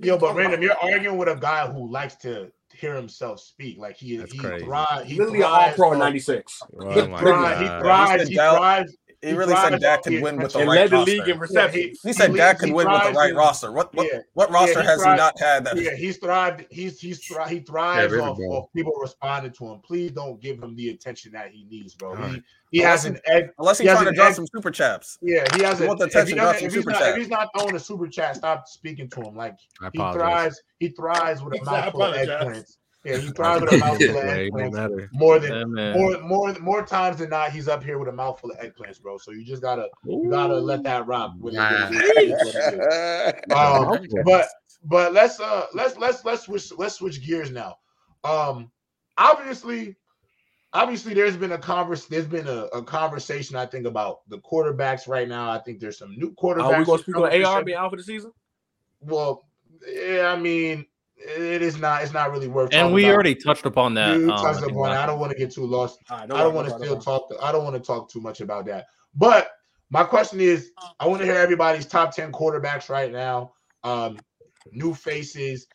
A: Yo, but random, you're arguing with a guy who likes to hear himself speak. Like he That's he thrives. He
F: literally all pro in '96.
A: Oh, he, thrives, he thrives. He thrives.
G: He really said Dak could win with the right roster. the league in reception. Yeah, he, he, said Dak could win with the right roster. What what, yeah, what roster yeah, has he not had? That
A: yeah, he's thrived. He's he's he thrives off, off people responding to him. Please don't give him the attention that he needs, bro. He, he has an egg.
G: Unless he's he trying to draw egg, some super chaps.
A: Yeah, he has. A, want the attention. If, he if, he's not, if he's not throwing a super chat, stop speaking to him. Like he thrives. He thrives with a *laughs* mouthful of eggplants. Yeah, he thrives with a mouthful of eggplants. More than more more more times than not, he's up here with a mouthful of eggplants, bro. So you just gotta you gotta let that rock. With nah. *laughs* um, but but let's uh let's let's let's switch let's switch gears now. Um, obviously, obviously there's been a converse there's been a, a, conversation I think about the quarterbacks right now. I think there's some new quarterbacks.
F: Are we gonna speak on AR being out for the season?
A: Well, yeah, I mean, it is not. It's not really worth.
C: And we about. already touched upon that.
A: You um, touched upon. I don't want to get too lost. Right, no I don't want to still talk. To, I don't want to talk too much about that. But my question is, I want to hear everybody's top ten quarterbacks right now. Um, new faces.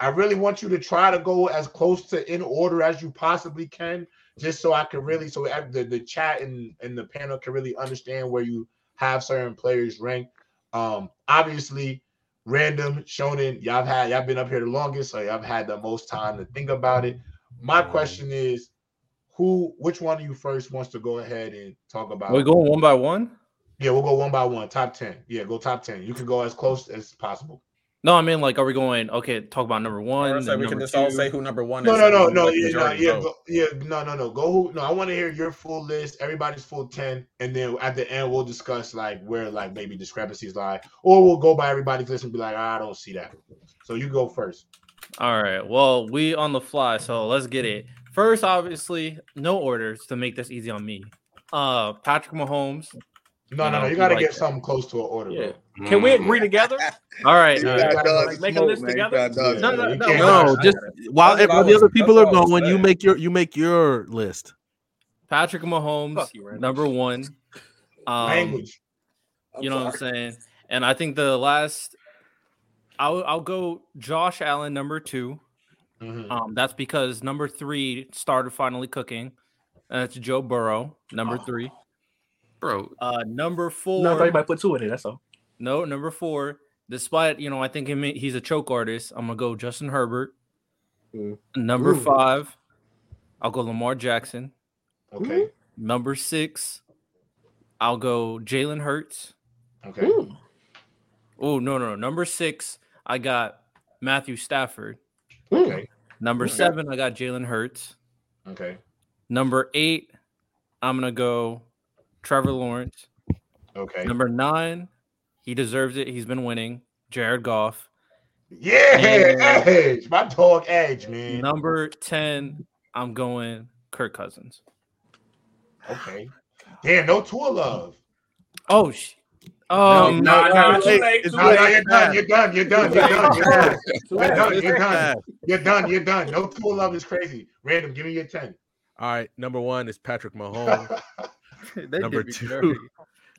A: I really want you to try to go as close to in order as you possibly can, just so I can really, so the, the chat and, and the panel can really understand where you have certain players ranked. Um, obviously, random shonen. Y'all had y'all been up here the longest so y'all have had the most time to think about it. My question is who which one of you first wants to go ahead and talk about
C: we go one by one?
A: Yeah we'll go one by one top 10 yeah go top 10 you can go as close as possible
C: no, I mean like, are we going? Okay, talk about number one.
G: So we can just
C: two.
G: all say who number one
A: no, is. No, no, no, no, yeah, no, yeah, go, yeah, no, no, no. Go who? No, I want to hear your full list, everybody's full ten, and then at the end we'll discuss like where like maybe discrepancies lie, or we'll go by everybody's list and be like, I don't see that. So you go first.
C: All right. Well, we on the fly, so let's get it. First, obviously, no orders to make this easy on me. Uh, Patrick Mahomes.
A: No, no, no. You got to like get that. something close to an order. Yeah.
F: Bro. Can we agree together? *laughs*
C: All right.
F: Uh, like, make a list together.
D: No, no, no. no just while, while the other people are going, you make your you make your list.
C: Patrick Mahomes, you, number one. Um, Language. You know what I'm saying? And I think the last, I'll I'll go Josh Allen number 2 mm-hmm. Um, that's because number three started finally cooking. And it's Joe Burrow, number oh. three.
B: Bro.
C: Uh, number four.
F: No, I might put two in it. That's all.
C: No, number four. Despite you know, I think he's a choke artist. I'm gonna go Justin Herbert. Mm. Number Ooh. five, I'll go Lamar Jackson.
A: Okay.
C: Number six, I'll go Jalen Hurts.
A: Okay.
C: Oh no, no, no. Number six, I got Matthew Stafford.
A: Okay.
C: Number okay. seven, I got Jalen Hurts.
A: Okay.
C: Number eight, I'm gonna go Trevor Lawrence.
A: Okay.
C: Number nine, he deserves it. He's been winning. Jared Goff.
A: Yeah, and Edge, my dog Edge, man.
C: Number ten, I'm going Kirk Cousins.
A: Okay. Damn, no Tua love.
C: Oh, sh- um, no, no, no, too late.
A: No, no, you're done. You're done. You're done. You're done. You're done. You're done. You're done. You're done. You're done. No Tua love is crazy. Random, give me your ten.
D: All right, number one is Patrick Mahomes. *laughs* number two,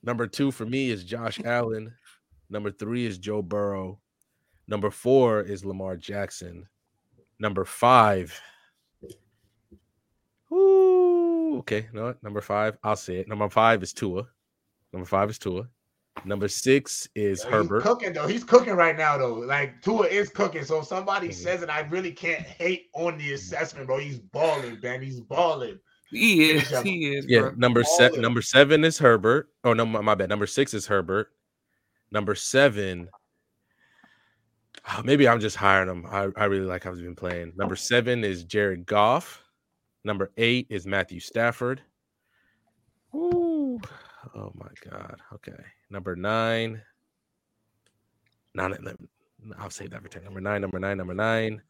D: number two for me is Josh Allen. Number three is Joe Burrow. Number four is Lamar Jackson. Number five. Ooh, okay. No, number five. I'll say it. Number five is Tua. Number five is Tua. Number six is Herbert.
A: He's cooking though. He's cooking right now though. Like Tua is cooking. So if somebody mm-hmm. says it, I really can't hate on the assessment, bro. He's balling, man. He's balling.
B: He is. He is.
D: Yeah. Bro. Number seven. Number seven is Herbert. Oh no, my, my, bad. Number six is Herbert. Number seven. Oh, maybe I'm just hiring him. I, I really like how he's been playing. Number seven is Jared Goff. Number eight is Matthew Stafford. Ooh. Oh my God. Okay. Number nine. Nine, I'll say that for 10. Number nine, number nine, number nine.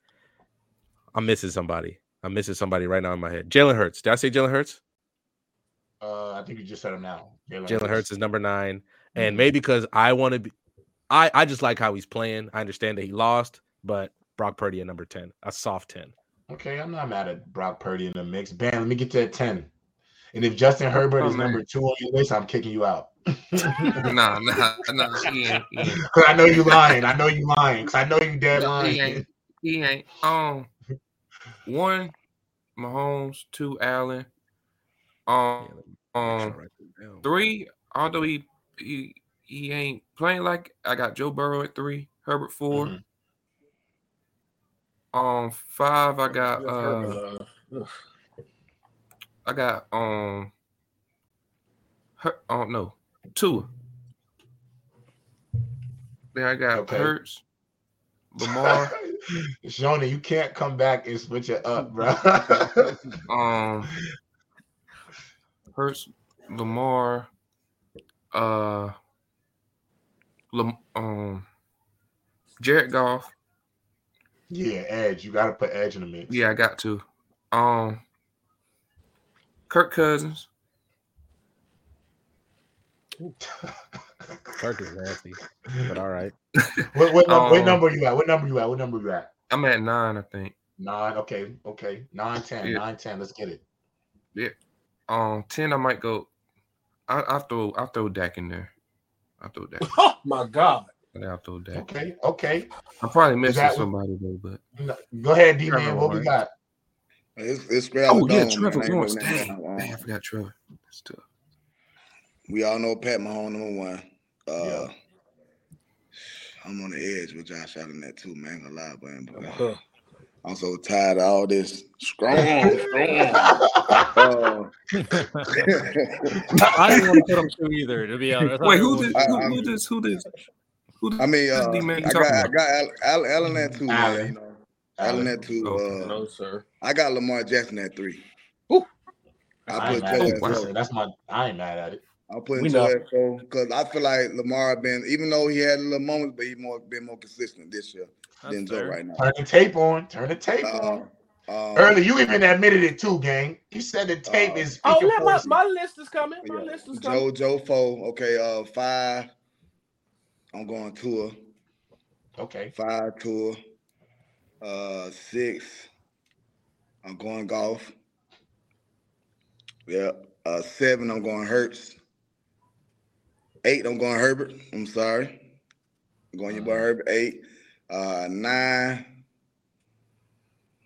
D: I'm missing somebody. I'm missing somebody right now in my head. Jalen Hurts. Did I say Jalen Hurts?
A: Uh, I think you just said him now.
D: Jalen Hurts. Hurts is number 9 mm-hmm. And maybe because I want to be I, I just like how he's playing. I understand that he lost, but Brock Purdy at number 10, a soft 10.
A: Okay, I'm not mad at Brock Purdy in the mix. Bam, let me get to that 10. And if Justin Herbert oh, is man. number two on your list, I'm kicking you out. *laughs*
B: nah, nah, nah. He ain't. *laughs*
A: Cause I know you lying. I know you lying. Cause I know you dead no, lying.
B: He ain't. He ain't. Um, one, Mahomes. Two, Allen. Um, um, three. Although he he he ain't playing like I got Joe Burrow at three, Herbert 4 mm-hmm. Um, five. I got uh. I got um her oh no two. Then I got okay. Hurts, Lamar. *laughs*
A: Shoney, you can't come back and switch it up, bro. *laughs*
B: um Hurts, Lamar, uh Lam- um Jared Goff.
A: Yeah, Edge. You gotta put Edge in the mix.
B: Yeah, I got to. Um Kirk Cousins. *laughs*
D: Kirk is nasty, but all right. *laughs*
A: what, what, um, what, number you at? What number are you at? What number are you at?
B: I'm at nine, I think.
A: Nine. Okay. Okay. Nine, ten. Yeah. Nine, ten. Let's get it.
B: Yeah. Um, ten. I might go. I I throw I throw Dak in there. I throw Dak. *laughs*
F: Oh my god.
B: I'll throw Dak.
A: Okay. Okay.
B: I'm probably missing somebody though, but
A: go ahead, D man. What we got?
H: It's, it's
B: oh yeah, Trevor Lawrence. Dang, I forgot Trevor. That's tough.
H: We all know Pat Mahomes number one. Uh, yeah. I'm on the edge with Josh Allen that too, man. Gonna lie, man. But, uh, I'm so tired of all this strong, strong. uh,
C: I didn't want to put him through either, to be honest.
B: Wait, who did? Who, who does? Who does?
H: Who does? I mean, uh, I got, I got Allen, Allen at two, man. You know, Allen at two. Uh,
F: no, sir.
H: I got Lamar Jackson at three.
A: Ooh. I, put Joe at That's my. I ain't mad at it.
H: I'll put Joe at four because I feel like Lamar been even though he had a little moments, but he more been more consistent this year That's than Joe right now.
A: Turn the tape on. Turn the tape uh, on. Um, Early, you even admitted it too, gang. You said the tape uh, is.
F: Oh, let my, my list is coming. My yeah. list is coming.
H: Joe Joe Four. Okay, uh, five. I'm going Tua.
A: Okay.
H: Five Tua. Uh, six. I'm going Goff. Yeah. Uh, seven. I'm going Hurts. Eight. I'm going Herbert. I'm sorry. I'm going your boy uh-huh. Herbert. Eight. Uh, nine.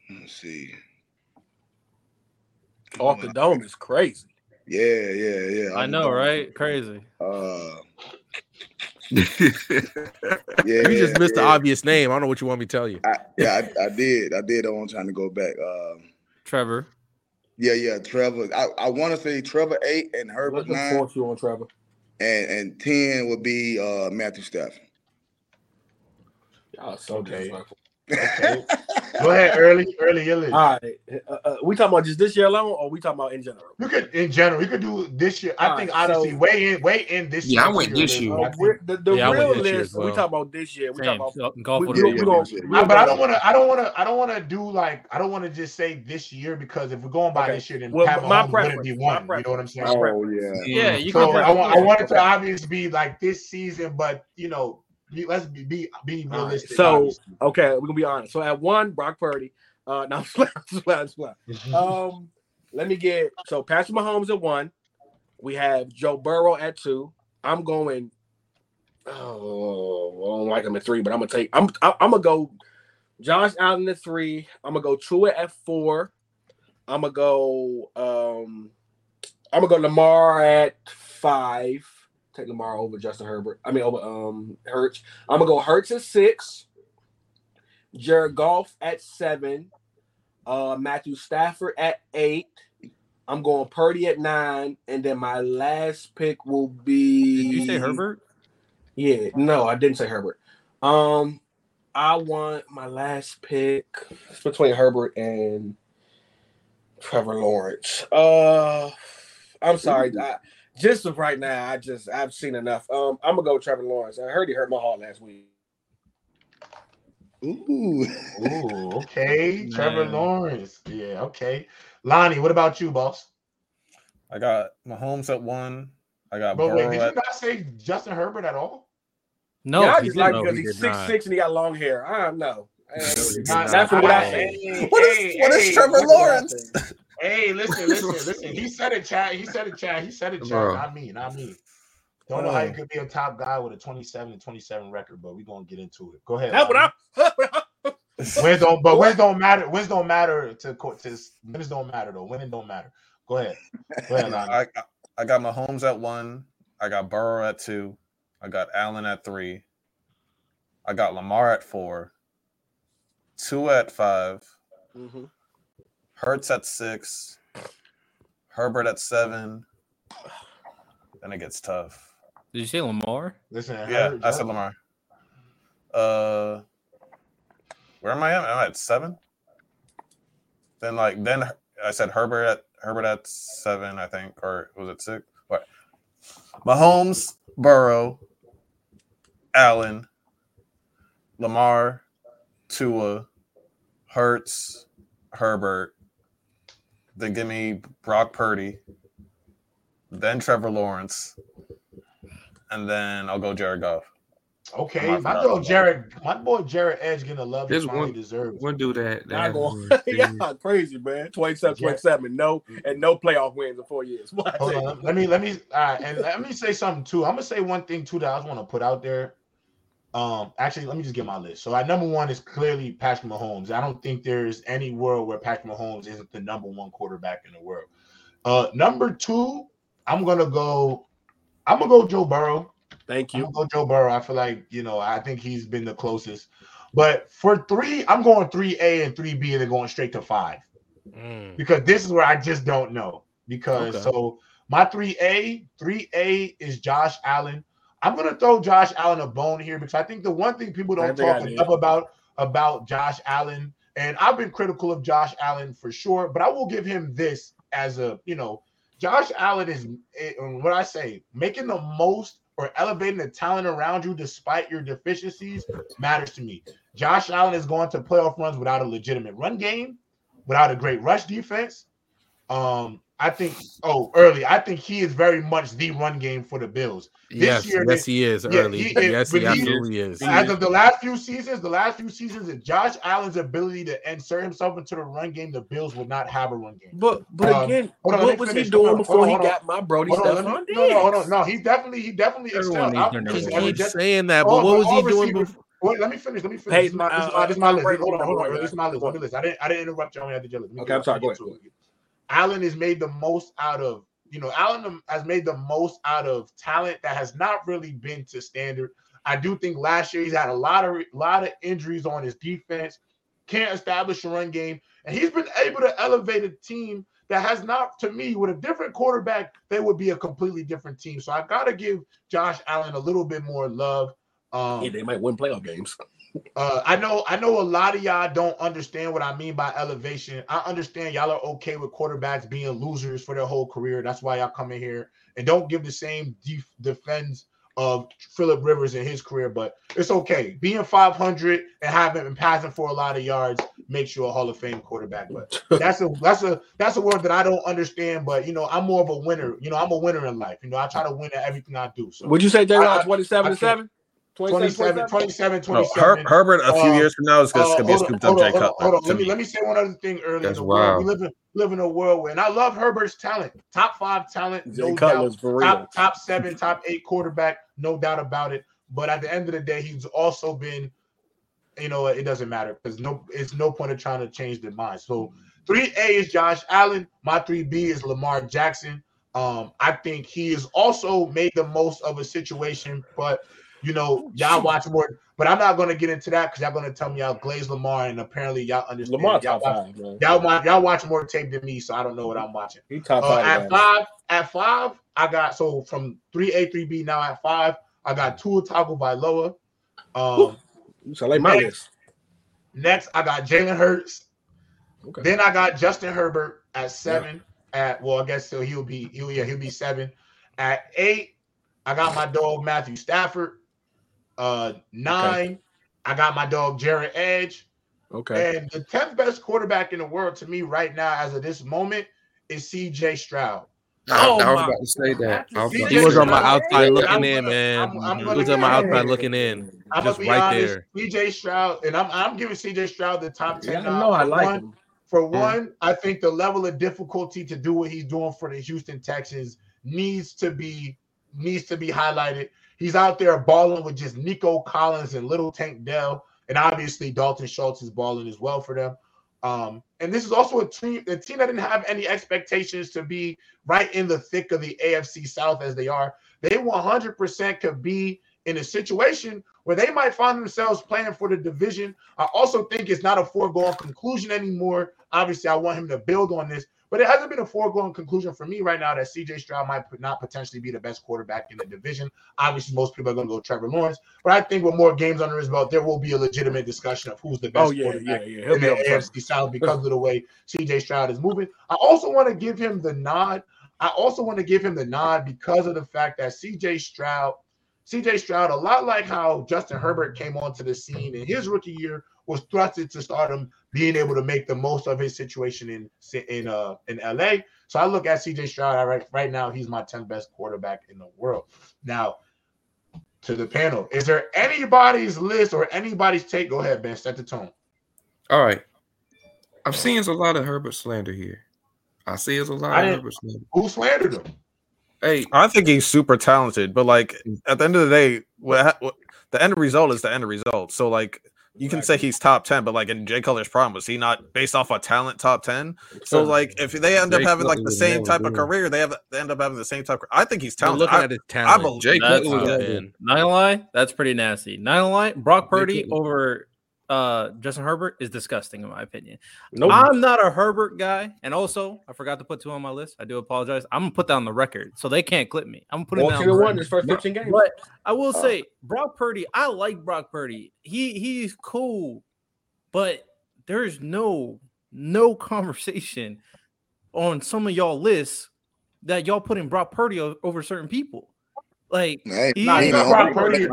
H: Let's see.
F: Off the dome is crazy.
H: Yeah, yeah, yeah.
C: I know, right? Crazy.
H: Uh, *laughs*
D: yeah, you just missed yeah. the obvious name. I don't know what you want me to tell you.
H: I, yeah, I, I, did. I did. I'm trying to go back. Um,
C: Trevor.
H: Yeah, yeah, Trevor. I, I want to say Trevor eight and Herbert nine.
F: Force you on Trevor.
H: And and ten would be uh, Matthew Stafford.
F: Y'all so okay. disrespectful.
A: Okay. *laughs* Go ahead, early, early, early.
F: All right. Uh, uh, we talking about just this year alone, or we talking about in general?
A: You could, in general, you could do this year. I All think right, honestly, so, way in, way in this. Year.
B: Yeah, year, I went this year.
F: Uh, the, the yeah, real list. Well. We talking about this year. We Same. talking about golf. We,
A: we, we gonna, we but I don't want to. I don't want to. I don't want to do like. I don't want to just say this year because if we're going by okay. this year, then well, Pat my wouldn't be one. You know what I'm saying?
H: Oh yeah.
C: Yeah. You
A: so I want. I want it to obviously be like this season, but you know let's be be, be realistic.
F: Right. So obviously. okay, we're gonna be honest. So at one, Brock Purdy. Uh, now flat, flat, Um, let me get so Patrick Mahomes at one. We have Joe Burrow at two. I'm going. Oh, I don't like him at three, but I'm gonna take. I'm I'm gonna go. Josh Allen at three. I'm gonna go Tua at four. I'm gonna go. Um, I'm gonna go Lamar at five take Lamar over Justin Herbert. I mean over um Hurts. I'm gonna go Hurts at six, Jared Goff at seven, uh Matthew Stafford at eight. I'm going Purdy at nine, and then my last pick will be.
C: Did you say Herbert?
F: Yeah, no, I didn't say Herbert. Um, I want my last pick it's between Herbert and Trevor Lawrence. Uh, I'm sorry. I, just of right now, I just I've seen enough. Um, I'm gonna go with Trevor Lawrence. I heard he hurt my heart last week.
A: Ooh, ooh, *laughs* okay, Trevor Lawrence. Yeah, okay. Lonnie, what about you, boss?
G: I got Mahomes at one. I got.
A: But wait, did at... you not say Justin Herbert at all?
F: No, yeah, I just like because he's six six and he got long hair. I don't know. That's what I
G: say. What is, what is Trevor Lawrence?
A: Hey, listen, *laughs* listen, listen. He said it, Chad. He said it, Chad. He said it, Chad. Not me, not me. Don't know how you could be a top guy with a 27 and 27 record, but we're gonna get into it. Go ahead. That's what I *laughs* wins don't but wins don't matter. Wins don't matter to to wins don't matter though. Winning don't matter. Go ahead. Go ahead,
G: I, I got Mahomes at one. I got Burrow at two. I got Allen at three. I got Lamar at four. Tua at 5 mm-hmm. Hurts at six, Herbert at seven. Then it gets tough.
C: Did you say Lamar?
A: Listen,
G: yeah, I said Lamar. Uh, where am I at? Am I at seven? Then like then I said Herbert at Herbert at seven, I think, or was it six? What? Mahomes, Burrow, Allen, Lamar, Tua, Hurts, Herbert, then give me Brock Purdy, then Trevor Lawrence, and then I'll go Jared Goff.
A: Okay, my boy Jared, my boy Jared Edge gonna love
B: this one. Deserves. One dude that, that
F: going, *laughs* yeah, crazy man. 27, 27, no, and no playoff wins in four years. *laughs*
A: Hold on, let me let me uh, and let me say something too. I'm gonna say one thing too that I just want to put out there. Um, actually, let me just get my list. So, at number one is clearly Patrick Mahomes. I don't think there's any world where Patrick Mahomes isn't the number one quarterback in the world. Uh, number two, I'm gonna go. I'm gonna go Joe Burrow.
F: Thank you.
A: go Joe Burrow. I feel like you know I think he's been the closest. But for three, I'm going three A and three B, and then going straight to five mm. because this is where I just don't know. Because okay. so my three A, three A is Josh Allen. I'm gonna throw Josh Allen a bone here because I think the one thing people don't talk enough about about Josh Allen, and I've been critical of Josh Allen for sure, but I will give him this as a you know, Josh Allen is eh, what I say, making the most or elevating the talent around you despite your deficiencies matters to me. Josh Allen is going to playoff runs without a legitimate run game, without a great rush defense. Um, I think oh early. I think he is very much the run game for the Bills.
D: This yes, year, yes, he is yeah, early. He, yes, he, he absolutely is.
A: As of the last few seasons, the last few seasons, if Josh Allen's ability to insert himself into the run game, the Bills would not have a run game.
F: But but um, again, on, what was finish. he doing before on, he got my Brody stuff on?
A: No, no, hold on. No, he definitely he definitely
D: excelled. He keeps saying that, but what was he doing before?
A: Wait, let me finish. Let me finish. Hey, this, is my, uh, this, is my, this is my list. Hold on, hold on. This is my list. Let me list. I didn't I didn't interrupt you. I only had to jealous.
F: Okay, I'm sorry. Go ahead.
A: Allen has made the most out of you know, Allen has made the most out of talent that has not really been to standard. I do think last year he's had a lot of lot of injuries on his defense, can't establish a run game, and he's been able to elevate a team that has not, to me, with a different quarterback, they would be a completely different team. So I got to give Josh Allen a little bit more love.
F: Um, they might win playoff games.
A: Uh, I know, I know a lot of y'all don't understand what I mean by elevation. I understand y'all are okay with quarterbacks being losers for their whole career. That's why y'all come in here and don't give the same def- defense of Philip Rivers in his career, but it's okay. Being 500 and having been passing for a lot of yards makes you a Hall of Fame quarterback. But *laughs* that's a that's a that's a word that I don't understand. But you know, I'm more of a winner. You know, I'm a winner in life. You know, I try to win at everything I do. So
F: would you say J. 27 to 7?
A: 27, 27, 27.
G: No, Herbert a few uh, years from now is going to be a scooped up Jay Cutler.
A: Hold on, let me, let me say one other thing earlier. That's wow. We live in, live in a world where, and I love Herbert's talent, top five talent, Jay no Cutler's doubt. For real. Top, top seven, top eight quarterback, no doubt about it. But at the end of the day, he's also been, you know, it doesn't matter because no, it's no point of trying to change their mind. So 3A is Josh Allen. My 3B is Lamar Jackson. Um, I think he has also made the most of a situation, but you know, y'all watch more, but I'm not going to get into that because y'all going to tell me y'all glaze Lamar, and apparently y'all understand. Lamar y'all, watch, five, y'all, watch, y'all watch more tape than me, so I don't know what I'm watching. He top uh, five. At five, at five, I got so from three A, three B. Now at five, I got Tua Tagovailoa. Um,
F: so like my next, list.
A: Next, I got Jalen Hurts. Okay. Then I got Justin Herbert at seven. Yeah. At well, I guess so he'll be he'll yeah he'll be seven. At eight, I got my dog Matthew Stafford. Uh, nine, okay. I got my dog Jared Edge.
F: Okay.
A: And the 10th best quarterback in the world to me right now, as of this moment, is CJ Stroud.
B: Oh, I was about to say that.
D: Was he was on my outside looking in, man. I'm, I'm he was on my outside looking in, I'm just right honest, there.
A: CJ Stroud, and I'm I'm giving CJ Stroud the top ten.
F: Yeah, I know I like one, him.
A: For one, I think the level of difficulty to do what he's doing for the Houston Texans needs to be needs to be highlighted. He's out there balling with just Nico Collins and Little Tank Dell, and obviously Dalton Schultz is balling as well for them. Um, and this is also a team, a team that didn't have any expectations to be right in the thick of the AFC South as they are. They 100% could be in a situation where they might find themselves playing for the division. I also think it's not a foregone conclusion anymore. Obviously, I want him to build on this, but it hasn't been a foregone conclusion for me right now that CJ Stroud might not potentially be the best quarterback in the division. Obviously, most people are going to go Trevor Lawrence, but I think with more games under his belt, there will be a legitimate discussion of who's the best oh, yeah, quarterback yeah, yeah. in the AFC South because of the way CJ Stroud is moving. I also want to give him the nod. I also want to give him the nod because of the fact that CJ Stroud, CJ Stroud, a lot like how Justin Herbert came onto the scene in his rookie year, was thrusted to stardom being able to make the most of his situation in in uh in LA. So I look at CJ Stroud right right now. He's my 10th best quarterback in the world. Now, to the panel, is there anybody's list or anybody's take? Go ahead, Ben. Set the tone.
B: All right. I'm seeing a lot of Herbert slander here. I see it's a lot of Herbert slander.
A: Who slandered him?
G: Hey, I think he's super talented, but like at the end of the day, what, what the end result is the end result. So like you can say he's top 10, but like in Jay Cutler's prime, was he not based off a talent top 10? So like if they end up having like the same type of career, they have they end up having the same type of, I think he's talented.
D: Looking at his talent. I believe Jay Cutler Not lie, that's pretty nasty. Not lie, Brock Purdy over uh Justin Herbert is disgusting in my opinion. Nope. I'm not a Herbert guy, and also I forgot to put Tua on my list. I do apologize. I'm gonna put that on the record so they can't clip me. I'm putting that on
F: one his first 15 games.
D: But I will uh, say Brock Purdy, I like Brock Purdy. He he's cool, but there's no no conversation on some of y'all lists that y'all putting Brock Purdy over certain people. Like
H: hey, he's Brock Purdy.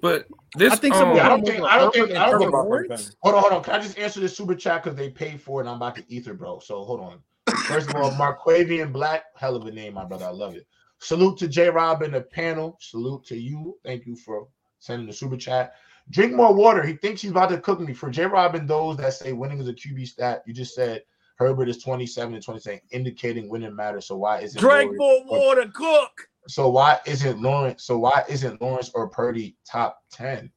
B: But this,
A: I think um, I don't think I don't think I don't think. Hold on, hold on. Can I just answer this super chat because they paid for it? and I'm about to ether, bro. So hold on. First of all, Marquavian Black, hell of a name, my brother. I love it. Salute to J Rob and the panel. Salute to you. Thank you for sending the super chat. Drink more water. He thinks he's about to cook me. For J Rob and those that say winning is a QB stat, you just said Herbert is 27 and 27, indicating winning matters. So why is it?
F: drink more water, cook?
A: So why isn't Lawrence? So why isn't Lawrence or Purdy top 10?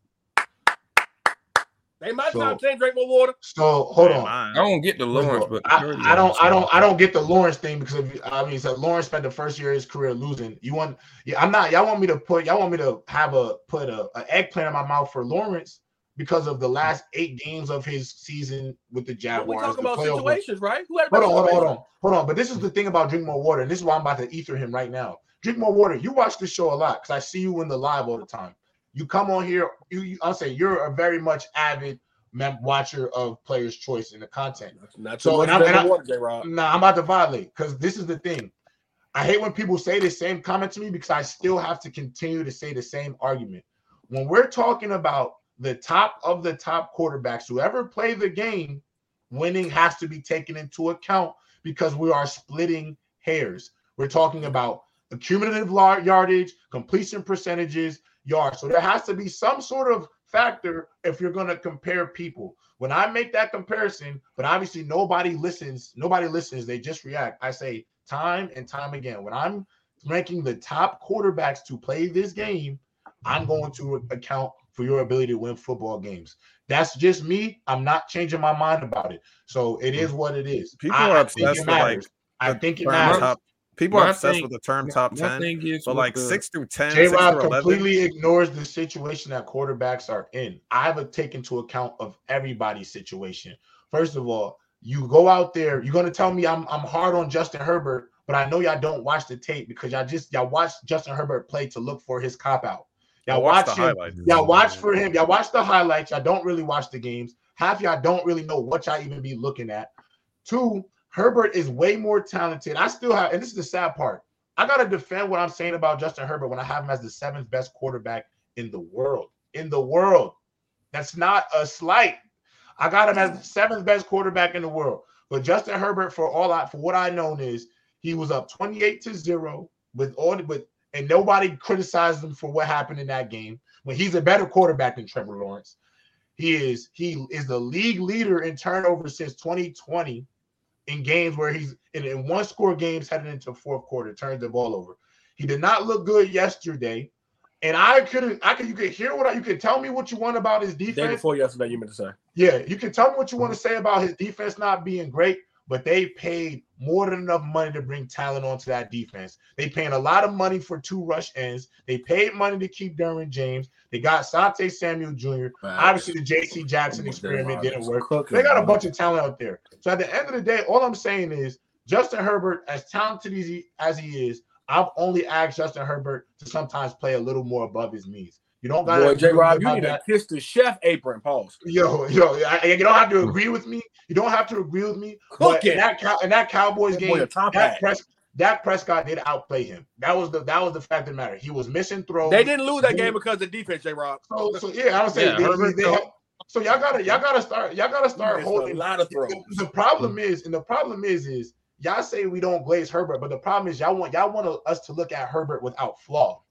F: They might so, top 10 drink more water.
A: So hold on.
B: I don't get the Lawrence, but
A: I, I, don't I don't I don't get the Lawrence thing because of, I mean so Lawrence spent the first year of his career losing. You want yeah, I'm not y'all want me to put y'all want me to have a put a, a eggplant in my mouth for Lawrence because of the last eight games of his season with the Jaguars.
F: we talk about situations, right?
A: hold on, hold on, hold on, hold on. But this is the thing about drink more water, and this is why I'm about to ether him right now. Drink more water. You watch this show a lot because I see you in the live all the time. You come on here. You, you I'll say you're a very much avid mem- watcher of Players' Choice in the content.
F: Not so, much. I'm, I'm, water,
A: nah, I'm about to violate because this is the thing. I hate when people say the same comment to me because I still have to continue to say the same argument. When we're talking about the top of the top quarterbacks who ever play the game, winning has to be taken into account because we are splitting hairs. We're talking about accumulative yardage, completion percentages, yards. So there has to be some sort of factor if you're going to compare people. When I make that comparison, but obviously nobody listens, nobody listens, they just react. I say time and time again, when I'm ranking the top quarterbacks to play this game, I'm going to account for your ability to win football games. That's just me. I'm not changing my mind about it. So it is what it is.
G: People I, are obsessed with like
A: I think it matters.
G: Top, people are obsessed thing, with the term top ten, but like the, six through ten,
A: J. Rob completely ignores the situation that quarterbacks are in. I have a take into account of everybody's situation. First of all, you go out there. You're gonna tell me I'm I'm hard on Justin Herbert, but I know y'all don't watch the tape because y'all just y'all watch Justin Herbert play to look for his cop out. Y'all watch, watch him. Y'all watch for him. Y'all watch the highlights. Y'all don't really watch the games. Half y'all don't really know what y'all even be looking at. Two, Herbert is way more talented. I still have, and this is the sad part. I gotta defend what I'm saying about Justin Herbert when I have him as the seventh best quarterback in the world. In the world. That's not a slight. I got him as the seventh best quarterback in the world. But Justin Herbert, for all I for what I know is he was up 28 to 0 with all with and nobody criticized him for what happened in that game when he's a better quarterback than Trevor Lawrence. He is he is the league leader in turnovers since 2020 in games where he's in, in one score games heading into fourth quarter, turns the ball over. He did not look good yesterday. And I couldn't, I could, you could hear what I, you could tell me what you want about his defense. Day
F: before yesterday, you meant to say.
A: Yeah, you can tell me what you want to say about his defense not being great, but they paid more than enough money to bring talent onto that defense. They paying a lot of money for two rush ends. They paid money to keep Derwin James. They got Sante Samuel Jr. Obviously, the J.C. Jackson experiment didn't work. They got a bunch of talent out there. So at the end of the day, all I'm saying is Justin Herbert, as talented as he, as he is, I've only asked Justin Herbert to sometimes play a little more above his means. You don't got
F: to. J. Rob, you need that. to kiss the chef apron. Pause.
A: Yo, yo, I, you don't have to agree with me. You don't have to agree with me. Cook it. In that, in that Cowboys game, that, Pres- Dak Prescott did outplay him. That was the that was the fact of the matter. He was missing throws.
F: They didn't lose that game because of defense, J. Rob.
A: So, so yeah, I would say yeah, they, they, they have, so y'all gotta y'all gotta start y'all gotta start holding
F: a lot of throws.
A: The, the problem is, and the problem is, is y'all say we don't glaze Herbert, but the problem is y'all want y'all want us to look at Herbert without flaw.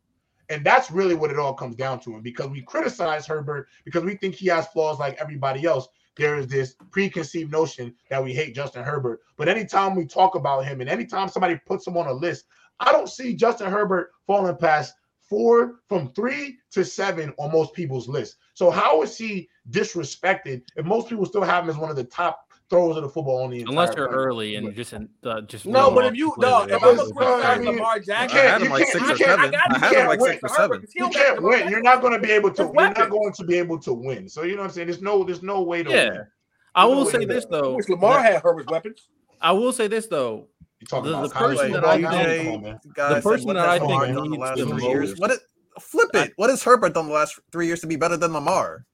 A: And that's really what it all comes down to. And because we criticize Herbert because we think he has flaws like everybody else, there is this preconceived notion that we hate Justin Herbert. But anytime we talk about him and anytime somebody puts him on a list, I don't see Justin Herbert falling past four from three to seven on most people's list. So how is he disrespected if most people still have him as one of the top throws of the football on the
C: unless you're early and just in, uh, just
F: no. But if you no, if I'm a criticize Lamar Jackson, I
G: had him like six or seven. I had him like six or seven.
A: You can't win. You're not going to be able to. You're not going to be able to win. So you know what I'm saying. There's no. There's no way to.
C: Yeah.
A: Win.
C: I will say this though.
F: Lamar had Herbert's weapons.
C: I will say this though. The, the person that I think, the person that I think needs the most.
G: What? Flip it. What has Herbert done the last three years to be better than Lamar?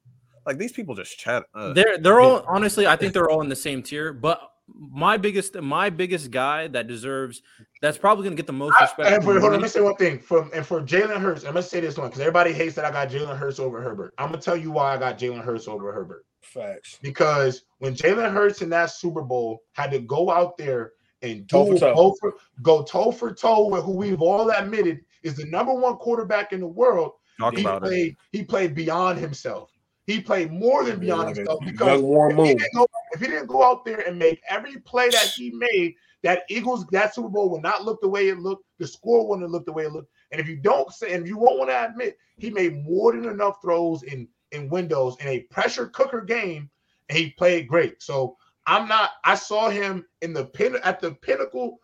G: Like these people just chat.
C: Uh, they're they're all honestly, I think *laughs* they're all in the same tier. But my biggest my biggest guy that deserves that's probably going to get the most respect.
A: I, and for, hold on, let me say one thing. For and for Jalen Hurts, I'm gonna say this one because everybody hates that I got Jalen Hurts over Herbert. I'm gonna tell you why I got Jalen Hurts over Herbert.
F: Facts.
A: Because when Jalen Hurts in that Super Bowl had to go out there and do toe toe. For, go toe for toe with who we've all admitted is the number one quarterback in the world.
G: Talk
A: he
G: about
A: played,
G: it.
A: He played beyond himself. He played more than beyond himself because if he, go, if he, didn't go, out there and make every play that he made, that Eagles that Super Bowl would not look the way it looked. The score wouldn't look the way it looked. And if you don't say, and you won't want to admit, he made more than enough throws in in windows in a pressure cooker game, and he played great. So I'm not. I saw him in the pin at the pinnacle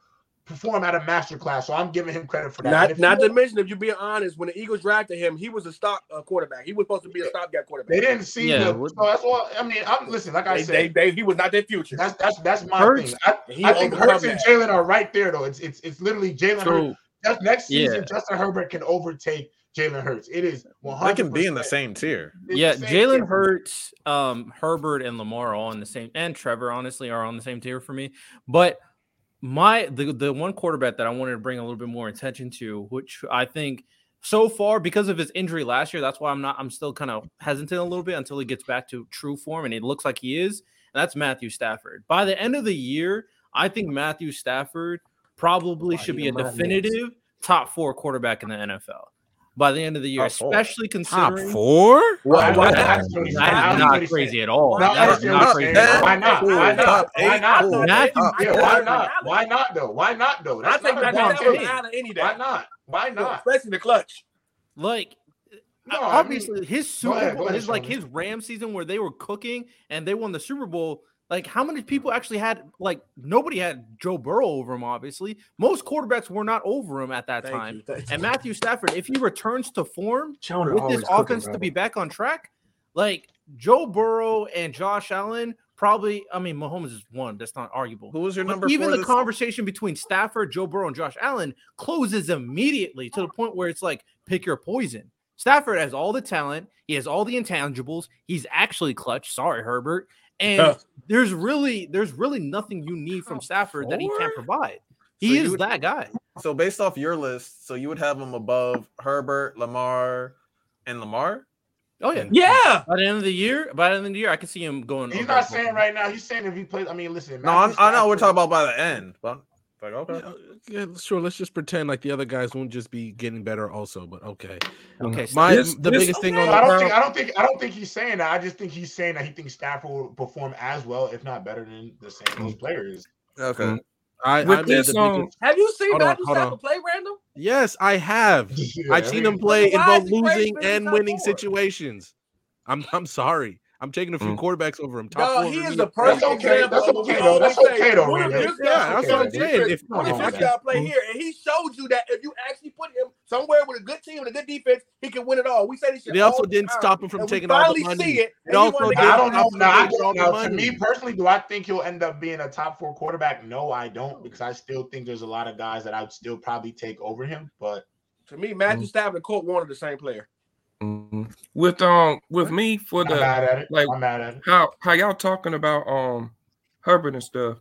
A: perform at a master class. So I'm giving him credit for that.
F: Not, not to mention, if you're being honest, when the Eagles drafted him, he was a stop uh, quarterback. He was supposed to be a stopgap quarterback.
A: They didn't see yeah, the. So that's all. I mean, I'm listen. Like I
F: they,
A: said,
F: they, they, he was not their future.
A: That's that's that's my Hurts, thing. I, I think Hurts and Jalen are right there though. It's it's it's literally Jalen Hurts. Just next season, yeah. Justin Herbert can overtake Jalen Hurts. It is 100
G: They can be in the same tier.
C: yeah, Jalen Hurts, um, Herbert, and Lamar are all in the same, and Trevor honestly are on the same tier for me. But my the the one quarterback that I wanted to bring a little bit more attention to, which I think so far because of his injury last year, that's why I'm not I'm still kind of hesitant a little bit until he gets back to true form, and it looks like he is. And that's Matthew Stafford. By the end of the year, I think Matthew Stafford probably should be a definitive top four quarterback in the NFL by the end of the year, especially considering
D: top four.
C: Why, why, that's, that's not crazy at all. That's not crazy.
A: Why not? Why not? Why not? Why not? Why not though? Why not though?
F: I think that's out of any day.
A: Why not? Why not?
F: Especially the clutch.
C: Like no, obviously I mean, his Super ahead, Bowl, ahead, his like his Ram season where they were cooking and they won the Super Bowl. Like, how many people actually had like nobody had Joe Burrow over him? Obviously, most quarterbacks were not over him at that
F: Thank
C: time.
F: You,
C: and Matthew Stafford, if he returns to form Jonah with this offense to be back on track, like Joe Burrow and Josh Allen, probably. I mean, Mahomes is one. That's not arguable.
G: Who was your number?
C: Even the conversation between Stafford, Joe Burrow, and Josh Allen closes immediately to the point where it's like pick your poison. Stafford has all the talent. He has all the intangibles. He's actually clutch. Sorry, Herbert. And there's really there's really nothing you need from Stafford that he can't provide. He so is would, that guy.
G: So based off your list, so you would have him above Herbert, Lamar, and Lamar.
C: Oh yeah,
F: yeah.
C: By the end of the year, by the end of the year, I can see him going.
A: He's not saying right now. He's saying if he plays. I mean, listen.
G: No, i know we're talking about by the end, but like okay,
D: yeah, sure. Let's just pretend like the other guys won't just be getting better also. But okay,
C: okay.
D: My this, the this, biggest thing on
A: I don't think I don't think I don't think he's saying that. I just think he's saying that he thinks Stafford will perform as well, if not better than the same those players.
G: Okay. Mm-hmm.
D: I, With I this,
F: um, have you seen Matthew Stafford play random?
D: Yes, I have. *laughs* yeah, I've I seen mean, him play in both losing and winning situations. I'm I'm sorry. I'm taking a few mm. quarterbacks over him.
F: Top no, he is the perfect that's
A: okay.
F: example.
A: That's okay, though. That's okay, though, man.
D: Yeah, that's what I'm saying.
F: If, what if this guy play here and he showed you that if you actually put him somewhere with a good team and a good defense, he can win it all. We say this shit.
D: They also didn't
F: time,
D: stop him from taking all the money. See it,
F: they also
A: did I don't know. Now, now to me personally, do I think he'll end up being a top four quarterback? No, I don't, because I still think there's a lot of guys that I would still probably take over him. But
F: to me, Matthew mm. Stafford and Kurt Warner the same player.
B: Mm-hmm. With um with me for the
A: like
B: how how y'all talking about um Herbert and stuff.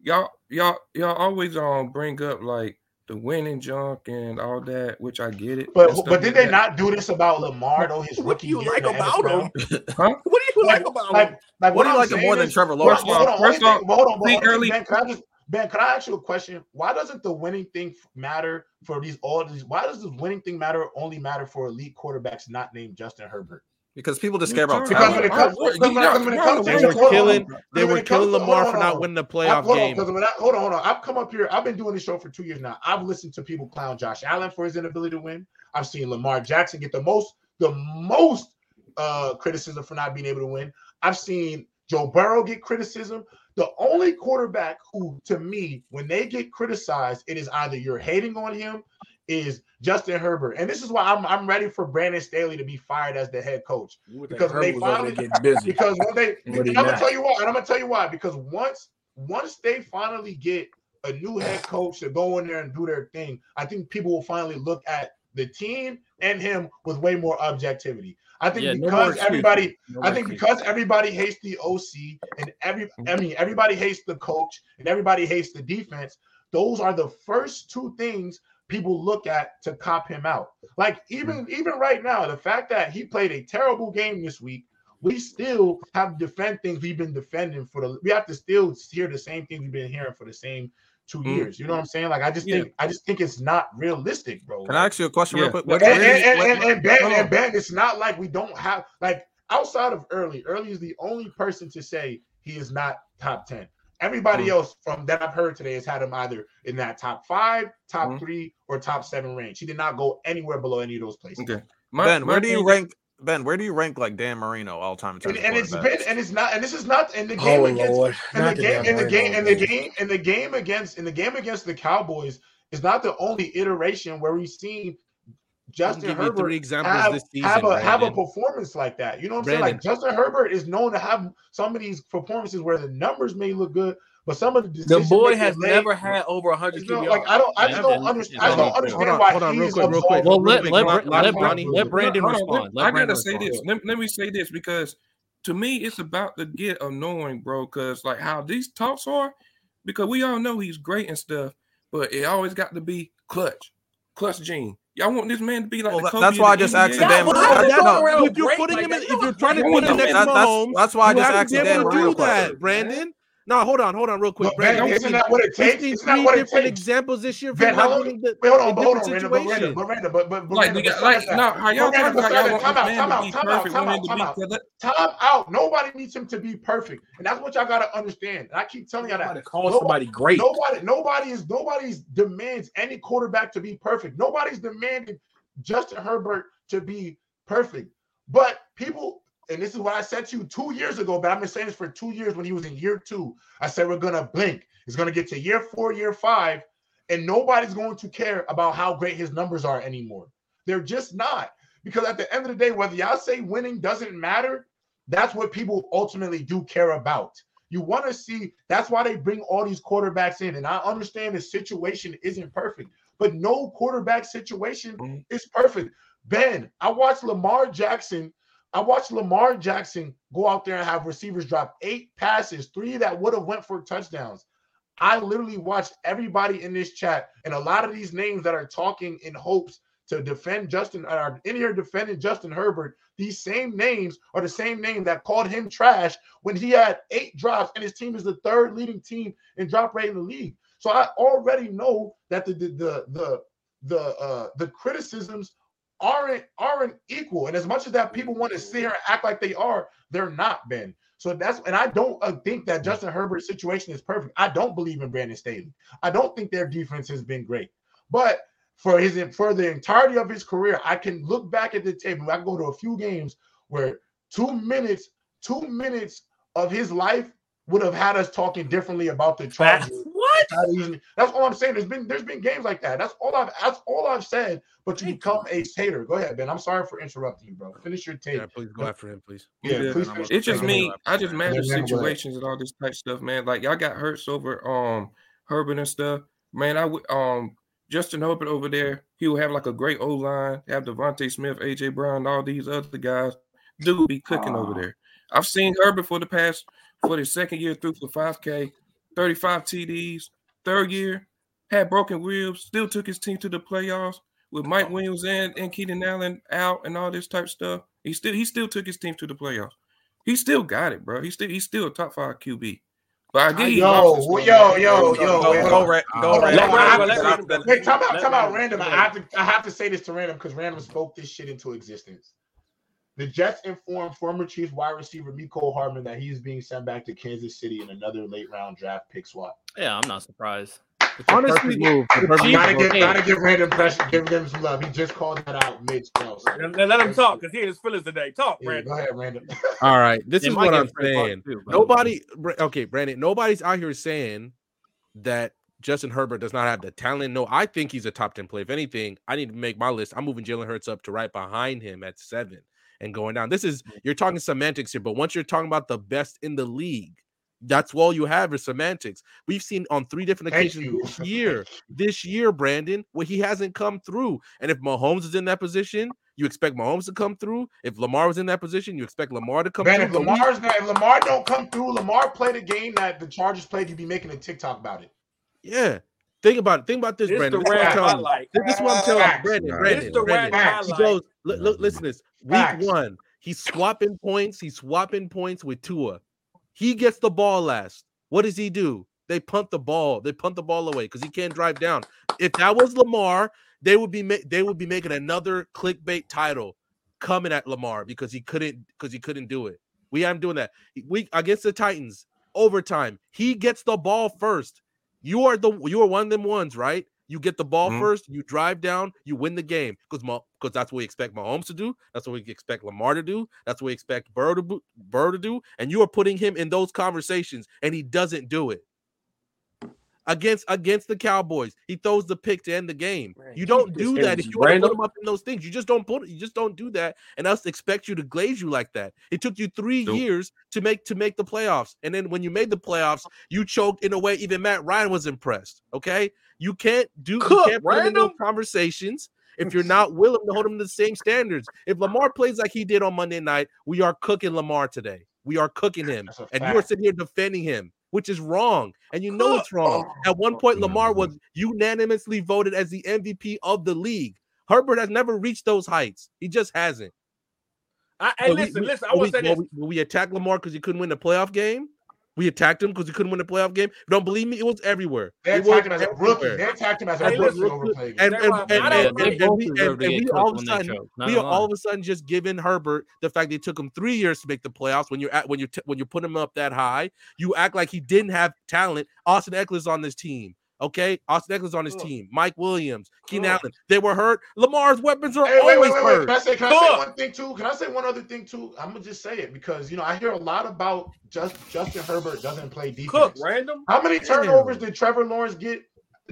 B: Y'all y'all y'all always um bring up like the winning junk and all that, which I get it.
A: But but did they that. not do this about Lamar though? His
F: what
A: do
F: you like about him?
B: huh?
F: What do you like, like about him?
A: Like,
G: what, what do you like more than Trevor Lawrence?
A: Hold on, first off, hold on, hold on, early. Man, can I just Ben, can I ask you a question? Why doesn't the winning thing matter for these all these? Why does the winning thing matter only matter for elite quarterbacks not named Justin Herbert?
G: Because people just care about
A: because when it comes, because when it comes,
D: they were killing, they were killing Lamar for not winning the playoff game.
A: Because when I, hold on, hold on, I've come up here. I've been doing this show for two years now. I've listened to people clown Josh Allen for his inability to win. I've seen Lamar Jackson get the most, the most uh criticism for not being able to win. I've seen Joe Burrow get criticism. The only quarterback who, to me, when they get criticized, it is either you're hating on him, is Justin Herbert. And this is why I'm I'm ready for Brandon Staley to be fired as the head coach. Because they finally
F: get busy.
A: Because when they *laughs* I'm gonna tell you why, and I'm gonna tell you why. Because once once they finally get a new head coach to go in there and do their thing, I think people will finally look at the team and him with way more objectivity. I think yeah, because no everybody, no I think because everybody hates the OC and every, I mean, everybody hates the coach and everybody hates the defense. those are the first two things people look at to cop him out. Like even mm-hmm. even right now, the fact that he played a terrible game this week, we still have to defend things we've been defending for the. We have to still hear the same things we've been hearing for the same 2 mm-hmm. years. You know what I'm saying? Like I just yeah. think I just think it's not realistic, bro.
G: Can I ask you a question yeah. real quick?
A: What, and, and, and, and, Ben, and Ben, it's not like we don't have like outside of early. Early is the only person to say he is not top ten. Everybody mm. else from that I've heard today has had him either in that top five, top mm. three, or top seven range. He did not go anywhere below any of those places.
G: Okay. My, ben, my where do you rank Ben, where do you rank like Dan Marino all time?
A: And, and it's been and it's not and this is not in the game oh, against Lord. in the game in the game in the game in the game against in the game against the Cowboys is not the only iteration where we've seen Justin Herbert three examples have, this season, have a have a performance like that. You know what I'm Brandon. saying? Like Justin Herbert is known to have some of these performances where the numbers may look good, but some of the
F: the boy has made, never had over 100 you know,
A: like I don't, I just don't understand. I don't understand hold why hold on, real quick, real quick.
C: Well, let let, let, let, Brandon, let Brandon respond.
B: I gotta say this. Let, let me say this because to me it's about to get annoying, bro. Because like how these talks are, because we all know he's great and stuff, but it always got to be clutch, clutch gene. Y'all want this man to be like well,
G: that's why I just asked Dan.
D: No, if you're putting him, in, if you're trying to put him next to Mahomes,
G: that's why I just asked Dan.
D: Do that, Brandon. No, hold on, hold on, real quick.
A: Brandon, ben, isn't that what it takes? It's not what it
D: different takes. examples this year.
A: Ben, how, wait, hold on, but hold on, Miranda, but Miranda, but Miranda, but but
B: like, Miranda, like, no, how y'all talking about y'all want this man to be perfect,
A: time out, time out, time out. Nobody needs him to be perfect, and that's what y'all got to understand. And I keep telling y'all that.
F: Call somebody great.
A: Nobody, nobody is nobody's demands any quarterback to be perfect. Nobody's demanding Justin Herbert to be perfect. But people and this is what I said to you two years ago, but I've been saying this for two years when he was in year two. I said we're gonna blink. It's gonna get to year four, year five, and nobody's going to care about how great his numbers are anymore. They're just not. Because at the end of the day, whether y'all say winning doesn't matter, that's what people ultimately do care about. You want to see that's why they bring all these quarterbacks in. And I understand the situation isn't perfect, but no quarterback situation mm-hmm. is perfect. Ben, I watched Lamar Jackson I watched Lamar Jackson go out there and have receivers drop eight passes, three that would have went for touchdowns. I literally watched everybody in this chat and a lot of these names that are talking in hopes to defend Justin are in here defending Justin Herbert. These same names are the same name that called him trash when he had eight drops and his team is the third leading team in drop rate in the league. So I already know that the the the the the, uh, the criticisms aren't aren't equal. And as much as that people want to sit here and act like they are, they're not, Ben. So that's and I don't uh, think that Justin Herbert's situation is perfect. I don't believe in Brandon Staley. I don't think their defense has been great. But for his for the entirety of his career, I can look back at the tape. I can go to a few games where two minutes, two minutes of his life would have had us talking differently about the Chargers.
F: What?
A: That's all I'm saying. There's been there's been games like that. That's all I've that's all I've said. But you become a hater. Go ahead, Ben. I'm sorry for interrupting you, bro. Finish your tape.
D: Yeah, please go after him, please.
A: Yeah, yeah please.
B: It's just me. I just manage situations and all this type stuff, man. Like y'all got hurt over um Herbert and stuff. Man, I would um Justin Herbert over there. He will have like a great O line. Have DeVonta Smith, AJ Brown, all these other guys. Dude be cooking uh, over there. I've seen Herbert for the past for the second year through for 5K, 35 TDs, third year, had broken ribs, still took his team to the playoffs with Mike Williams and, and Keenan Allen out and all this type of stuff. He still he still took his team to the playoffs. He still got it, bro. He still he's still a top five QB. But I
A: get yo, yo, yo, yo, yo,
G: go, go, go, go,
A: random. Wait, come out, come out, random. I have to, I have to say this to random because random spoke this shit into existence. The Jets informed former Chiefs wide receiver Mecole Hardman that he is being sent back to Kansas City in another late round draft pick swap.
C: Yeah, I'm not surprised.
A: Honestly, move. gotta give, gotta give random pressure, give him some love. He just called that out mid spell. So.
F: Let, let him talk because he his feelings today. Talk, yeah,
A: Brandon. Go ahead, Brandon. *laughs*
D: All right, this is what I'm saying. Too, Nobody, okay, Brandon. Nobody's out here saying that Justin Herbert does not have the talent. No, I think he's a top 10 play. If anything, I need to make my list. I'm moving Jalen Hurts up to right behind him at seven and going down. This is you're mm-hmm. talking semantics here, but once you're talking about the best in the league, that's all you have is semantics. We've seen on three different occasions this *laughs* year, this year, Brandon, where he hasn't come through. And if Mahomes is in that position, you expect Mahomes to come through. If Lamar was in that position, you expect Lamar to come
A: Man,
D: through.
A: If Lamar's not, if Lamar don't come through, Lamar played a game that the Chargers played, you'd be making a TikTok about it.
D: Yeah. Think about it. Think about this, Brandon. This, this, this is what I'm telling you, Brandon. Brandon, Brandon. He goes. Look, look, listen to this. Week one, he's swapping points. He's swapping points with Tua. He gets the ball last. What does he do? They punt the ball. They punt the ball away because he can't drive down. If that was Lamar, they would be ma- they would be making another clickbait title coming at Lamar because he couldn't because he couldn't do it. We am doing that. We against the Titans overtime. He gets the ball first. You are the you are one of them ones, right? You get the ball mm-hmm. first, you drive down, you win the game because because that's what we expect Mahomes to do. That's what we expect Lamar to do. That's what we expect Burr to, Burr to do. And you are putting him in those conversations, and he doesn't do it against against the Cowboys. He throws the pick to end the game. Man, you don't do that if you want to put him up in those things. You just don't put you just don't do that, and us expect you to glaze you like that. It took you three nope. years to make to make the playoffs, and then when you made the playoffs, you choked in a way even Matt Ryan was impressed. Okay, you can't do Cook, you can't put in those conversations if you're not willing to hold him to the same standards. If Lamar plays like he did on Monday night, we are cooking Lamar today. We are cooking him, and you are sitting here defending him which is wrong. And you know it's wrong. At one point, Lamar was unanimously voted as the MVP of the league. Herbert has never reached those heights. He just hasn't.
F: I, hey, listen, we, listen. I want to say
D: this. We, we attack Lamar because he couldn't win the playoff game. We attacked him because he couldn't win the playoff game. Don't believe me? It was everywhere.
A: They
D: it
A: attacked him as a rookie. They attacked him as a rookie
D: And, we all of a sudden, we are all of a sudden just giving Herbert the fact they took him three years to make the playoffs. When you're at when you're t- when you're putting him up that high, you act like he didn't have talent. Austin Ekeler's on this team. Okay, Austin Ekeler's on his team. Mike Williams, Keenan Allen, they were hurt. Lamar's weapons are hey, always wait, wait, hurt.
A: Can I say, can I say one thing too? Can I say one other thing too? I'm gonna just say it because you know I hear a lot about just Justin Herbert doesn't play defense.
F: Cook, random.
A: How many turnovers Damn. did Trevor Lawrence get?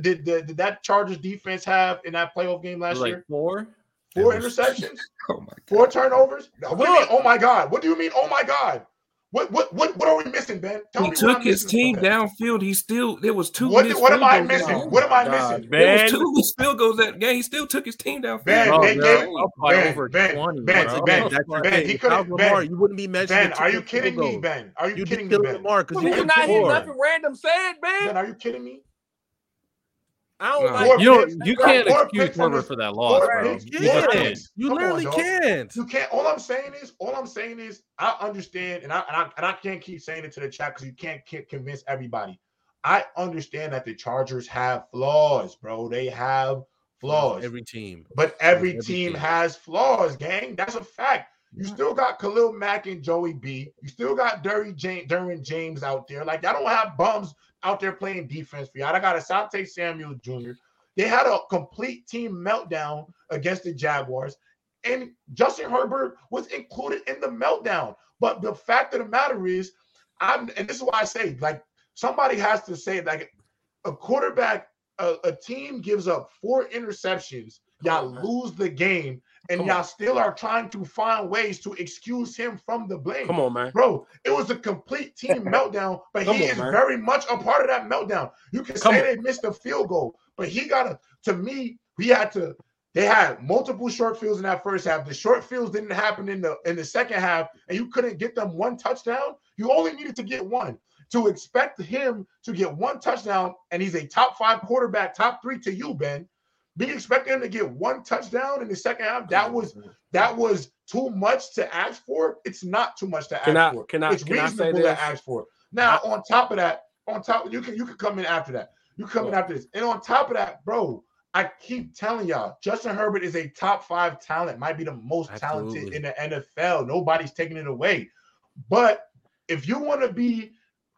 A: Did, did, did that Chargers defense have in that playoff game last
C: like
A: year?
C: Four.
A: Four interceptions. *laughs* oh my God. Four turnovers. What do you mean? Oh my God! What do you mean? Oh my God! What what what what are we missing, Ben?
B: Tell he took his team downfield. He still there was two.
A: What, what am I missing? What am I missing?
B: Ben. There was two field goals that game. He still took his team downfield.
A: Ben, oh, ben, ben, ben, over ben, 20, Ben, Ben, Ben, Ben, Ben, he could
D: Lamar, you wouldn't be mentioning.
A: Ben, are you kidding me, Ben? Are you kidding me, Ben?
F: Lamar because you not hear nothing random said, Ben.
A: Ben, are you kidding me?
F: I don't no,
C: like you don't, you can't excuse Herbert for that loss, bro. You,
D: you can't. You literally on, can't.
A: You can't. All I'm saying is, all I'm saying is, I understand, and I and I, and I can't keep saying it to the chat because you can't, can't convince everybody. I understand that the Chargers have flaws, bro. They have flaws.
D: Every team,
A: but every, every team, team has flaws, gang. That's a fact. You still got Khalil Mack and Joey B. You still got Derry James, Derwin James out there. Like, I don't have bums out there playing defense for y'all. I got Asante Samuel Jr. They had a complete team meltdown against the Jaguars, and Justin Herbert was included in the meltdown. But the fact of the matter is, I'm, and this is why I say, like, somebody has to say, like, a quarterback, a, a team gives up four interceptions, y'all lose the game and Come y'all on. still are trying to find ways to excuse him from the blame.
F: Come on, man.
A: Bro, it was a complete team *laughs* meltdown, but Come he on, is man. very much a part of that meltdown. You can Come say on. they missed a field goal, but he got to, to me, we had to, they had multiple short fields in that first half. The short fields didn't happen in the in the second half, and you couldn't get them one touchdown. You only needed to get one. To expect him to get one touchdown, and he's a top five quarterback, top three to you, Ben be expecting him to get one touchdown in the second half. That was mm-hmm. that was too much to ask for. It's not too much to ask
F: can I,
A: for.
F: Can I,
A: it's
F: can
A: reasonable to ask for. Now, on top of that, on top, you can you can come in after that. You come in after this, and on top of that, bro. I keep telling y'all, Justin Herbert is a top five talent, might be the most Absolutely. talented in the NFL. Nobody's taking it away. But if you want to be,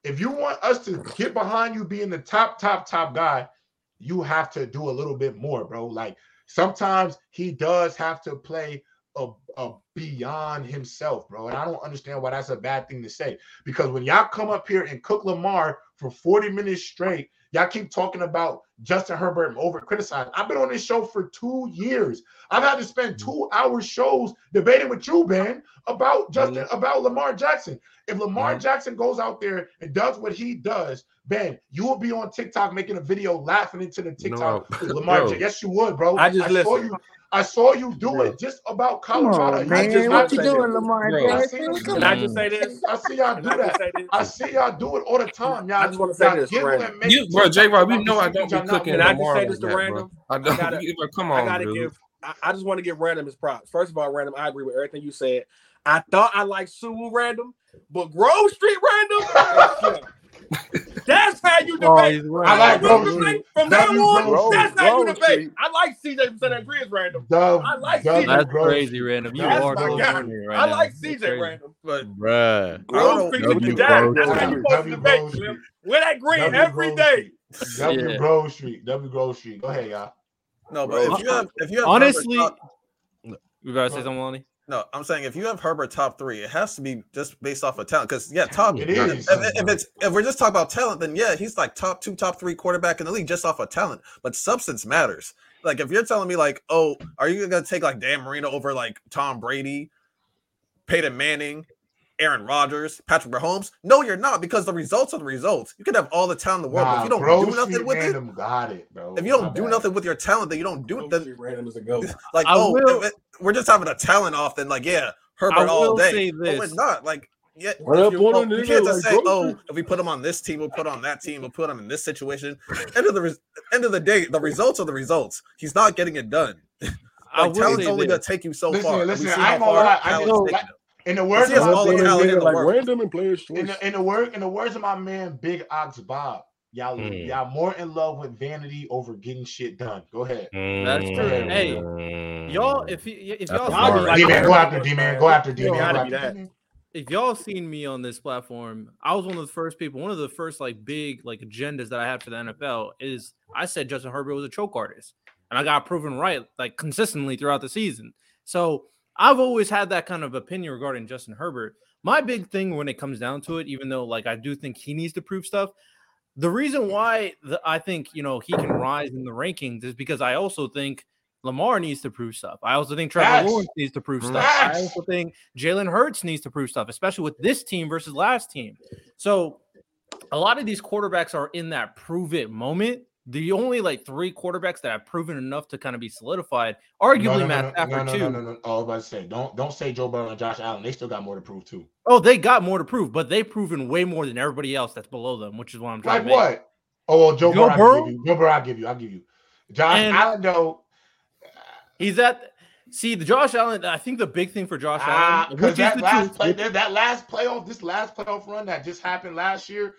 A: if you want us to get behind you being the top, top, top guy, you have to do a little bit more, bro. Like sometimes he does have to play a, a, beyond himself, bro. And I don't understand why that's a bad thing to say. Because when y'all come up here and cook Lamar for 40 minutes straight, y'all keep talking about Justin Herbert and over criticizing. I've been on this show for two years. I've had to spend mm-hmm. two hour shows debating with you, Ben, about Justin, mm-hmm. about Lamar Jackson. If Lamar mm-hmm. Jackson goes out there and does what he does, Ben, you will be on TikTok making a video laughing into the TikTok *laughs* no. Lamar. No. Yes, you would, bro.
F: I just I saw you.
A: I saw you do it just about Colorado.
I: On, man.
A: just
I: what you doing, Lamar
F: Jackson? Can I just say this?
A: I see y'all do that. I see y'all do it all the time. Y'all,
F: I just want to say this,
B: you, bro, J. Rob, you know I don't be cooking.
F: Can I just say this to Random?
B: I. I gotta, come on,
F: I gotta give. I, just want to give Random his props. First of all, Random, I agree with everything you said. I thought I liked Sue Random, but Grove Street Random. *laughs* That's how you oh, debate. Oh, right. I like Grove Street. From now on, that's how you debate. Street. I like CJ from San Andreas Random. Dub, I like CJ.
C: That's crazy, Random. You
F: that's
C: are
F: right I now. like CJ Random.
D: But bruh,
F: Grove Street with the dad. That's how you supposed to debate. Wear that green every day.
A: W Grove Street. W Grove Street. Go ahead, y'all.
G: No, but if you have, if you have
C: honestly, you gotta say something, Lonnie.
G: No, I'm saying if you have Herbert top three, it has to be just based off of talent. Because yeah, top. It is. If, if, it's if we're just talking about talent, then yeah, he's like top two, top three quarterback in the league just off of talent. But substance matters. Like if you're telling me like, oh, are you gonna take like Dan Marino over like Tom Brady, Peyton Manning, Aaron Rodgers, Patrick Mahomes. No, you're not because the results are the results. You can have all the talent in the world, nah, but if you don't bro, do nothing with it,
A: got it, bro.
G: If you don't do bad. nothing with your talent, then you don't do it.
F: Random as a go. *laughs*
G: Like, I oh, it, we're just having a talent off. Then, like, yeah, Herbert all day. But we're not like. Yeah, you, oh, you, can't just like, say, "Oh, if we put him on this team, we'll put on that team, we'll put him in this situation." end of the end of the day, the results are the results. He's not getting it done. *laughs* like, talent's only going to take you so
A: listen,
G: far.
A: Listen, I ain't gonna lie. I know, in the words of
F: my man, like random and players
A: in the, in the word in the words of my man Big Ox Bob, y'all mm. y'all more in love with vanity over getting shit done. Go ahead.
C: Mm. That's true. Hey, y'all, if if y'all
A: like, D-man, go after D man, go after D man.
C: If y'all seen me on this platform, I was one of the first people. One of the first like big like agendas that I had for the NFL is I said Justin Herbert was a choke artist, and I got proven right like consistently throughout the season. So I've always had that kind of opinion regarding Justin Herbert. My big thing when it comes down to it, even though like I do think he needs to prove stuff, the reason why the, I think you know he can rise in the rankings is because I also think Lamar needs to prove stuff. I also think Trevor yes. Lawrence needs to prove stuff. Yes. I also think Jalen Hurts needs to prove stuff, especially with this team versus last team. So a lot of these quarterbacks are in that prove it moment the only like three quarterbacks that have proven enough to kind of be solidified, arguably no, no, Matt no, Stafford
A: no,
C: too.
A: No, no, no, no. Oh, I was about to say, don't don't say Joe Burrow and Josh Allen. They still got more to prove too.
C: Oh, they got more to prove, but they've proven way more than everybody else that's below them, which is what I'm trying
A: like what? Oh, well, Joe, Joe Burrow, Burrow? I'll give you. Joe Burrow, I'll give you. I'll give you. Josh and Allen, though.
C: He's at. See the Josh Allen. I think the big thing for Josh uh, Allen, which
A: that
C: is the
A: last truth, play, that last playoff, this last playoff run that just happened last year.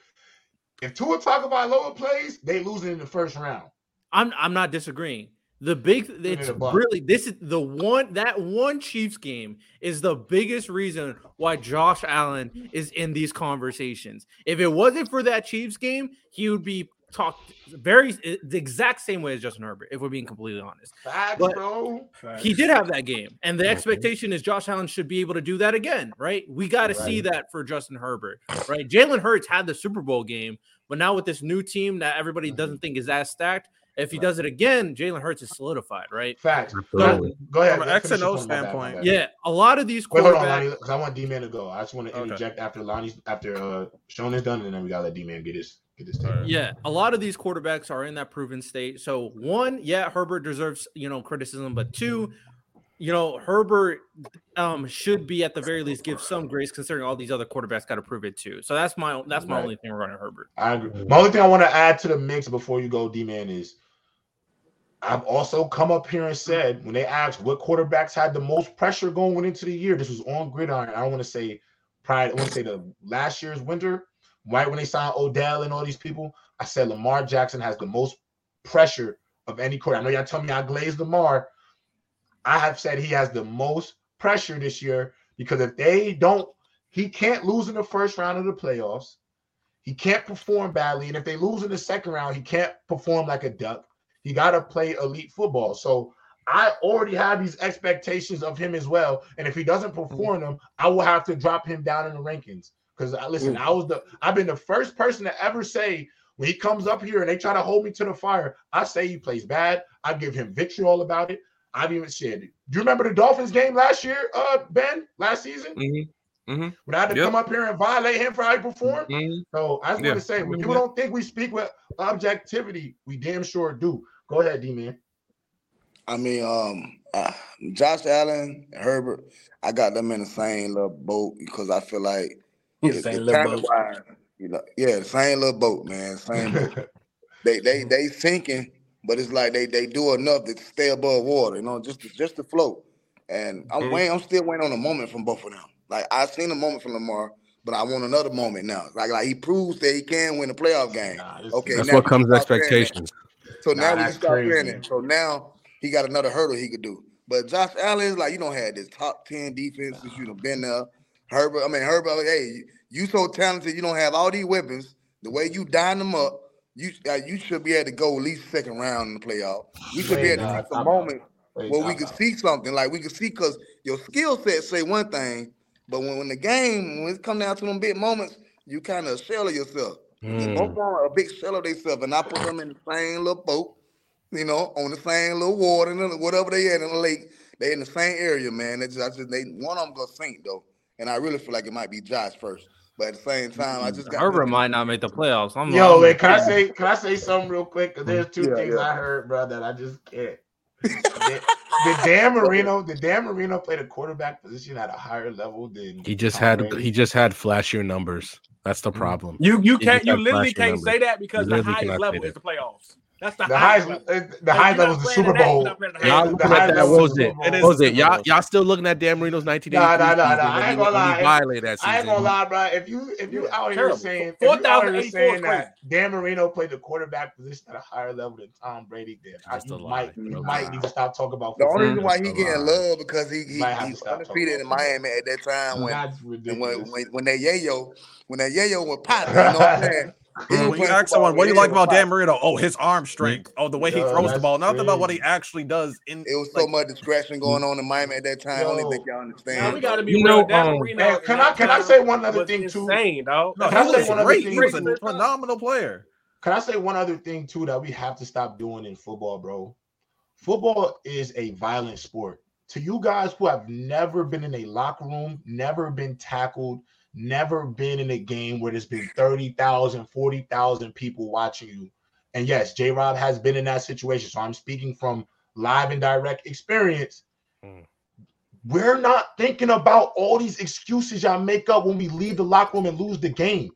A: If Tua talk about lower plays, they losing in the first round.
C: I'm I'm not disagreeing. The big it's really this is the one that one Chiefs game is the biggest reason why Josh Allen is in these conversations. If it wasn't for that Chiefs game, he would be talked very the exact same way as Justin Herbert, if we're being completely honest.
A: Facts, but bro.
C: Facts. He did have that game, and the mm-hmm. expectation is Josh Allen should be able to do that again, right? We got to right. see that for Justin Herbert, right? Jalen Hurts had the Super Bowl game, but now with this new team that everybody mm-hmm. doesn't think is as stacked, if he does it again, Jalen Hurts is solidified, right?
A: Facts. So, go ahead.
G: From an X and O standpoint,
C: yeah, a lot of these.
A: Wait, hold on, Lonnie, because I want D Man to go. I just want to okay. interject after Lonnie's after uh Sean is done, and then we gotta let D Man get his get his take.
C: Yeah, a lot of these quarterbacks are in that proven state. So one, yeah, Herbert deserves you know criticism, but two, you know, Herbert um, should be at the very least give some grace considering all these other quarterbacks got to prove it too. So that's my that's my right. only thing regarding Herbert.
A: I agree. My only thing I want to add to the mix before you go, D man, is I've also come up here and said when they asked what quarterbacks had the most pressure going into the year, this was on gridiron. I don't want to say prior, I want to say the last year's winter, right when they signed Odell and all these people. I said Lamar Jackson has the most pressure of any quarterback. I know y'all tell me I glazed Lamar. I have said he has the most pressure this year because if they don't, he can't lose in the first round of the playoffs. He can't perform badly. And if they lose in the second round, he can't perform like a duck. He got to play elite football. So I already have these expectations of him as well. And if he doesn't mm-hmm. perform them, I will have to drop him down in the rankings. Because uh, listen, I was the I've been the first person to ever say when he comes up here and they try to hold me to the fire, I say he plays bad. I give him vitriol about it. I've even said, it. do you remember the Dolphins game last year, uh, Ben, last season?
B: Mm-hmm. Mm-hmm.
A: When I had to yep. come up here and violate him for how he performed. Mm-hmm. So I just yeah. want to say, when people don't think we speak with objectivity, we damn sure do. Go ahead, D man.
H: I mean, um, uh, Josh Allen, Herbert, I got them in the same little boat because I feel like
F: it's, same little boat.
H: Wide, you know, yeah, the same little boat, man. Same boat. *laughs* they they they sinking, but it's like they they do enough to stay above water, you know, just to, just to float. And I'm mm-hmm. waiting, I'm still waiting on a moment from both of them. Like I seen a moment from Lamar, but I want another moment now. Like like he proves that he can win a playoff game. Nah,
D: okay, that's what comes expectations.
H: So now nah, we start playing it. So now he got another hurdle he could do. But Josh Allen is like, you don't have this top 10 defense since you have been there. Herbert, I mean, Herbert, hey, you so talented, you don't have all these weapons. The way you dine them up, you uh, you should be able to go at least second round in the playoff. We should be able to some moment where we could see something. Like we could see because your skill set say one thing, but when, when the game, when it come down to them big moments, you kind of shell of yourself. Mm. Both are a big shell of themselves, and I put them in the same little boat you know, on the same little water, and whatever they at in the lake, they in the same area, man. It's just, just they one of them gonna sink though, and I really feel like it might be Josh first. But at the same time, I just got
C: Herbert might not make the playoffs. I'm
A: Yo, wait, can I say can I say something real quick? Because there's two yeah, things yeah. I heard, bro, that I just can't. *laughs* did, did Dan Marino did Dan Marino play the quarterback position at a higher level than
D: he just Tom had Brady? he just had flashier numbers. That's the mm. problem.
F: You you can't you literally can't numbers. say that because the highest level is the playoffs. That's the,
A: the highest. highest level. the highest level is the Super Bowl.
D: Y'all looking at that? What was it? What was it? Y'all y'all still looking at Dan Marino's 1983? Nah, nah, nah, nah. I ain't gonna lie.
A: Violate that season. I ain't gonna lie, bro. If you if you out here saying if you out here saying that Dan Marino played the quarterback position at a higher level than Tom Brady did, I, you might you might need to stop talking about.
H: The only reason why he getting love because he, he he's undefeated in Miami at that time when when when when that yayo when that yayo was *laughs* popping. You know what I'm saying?
G: When you ask someone, what do you like about Dan Marino? Oh, his arm strength. Oh, the way he throws the ball. Nothing about what he actually does. In
H: it was so much discretion going on in Miami at that time. Yo, I don't think y'all understand.
F: Now we got to be you real. Dan um,
A: Marino. Can I can I say one other thing too?
F: Insane, dog.
G: No,
F: can
G: I say one great. Other thing he was a phenomenal player.
A: Can I say one other thing too that we have to stop doing in football, bro? Football is a violent sport. To you guys who have never been in a locker room, never been tackled, never been in a game where there's been 30,000, 40,000 people watching you. And yes, J Rob has been in that situation. So I'm speaking from live and direct experience. Mm. We're not thinking about all these excuses y'all make up when we leave the locker room and lose the game.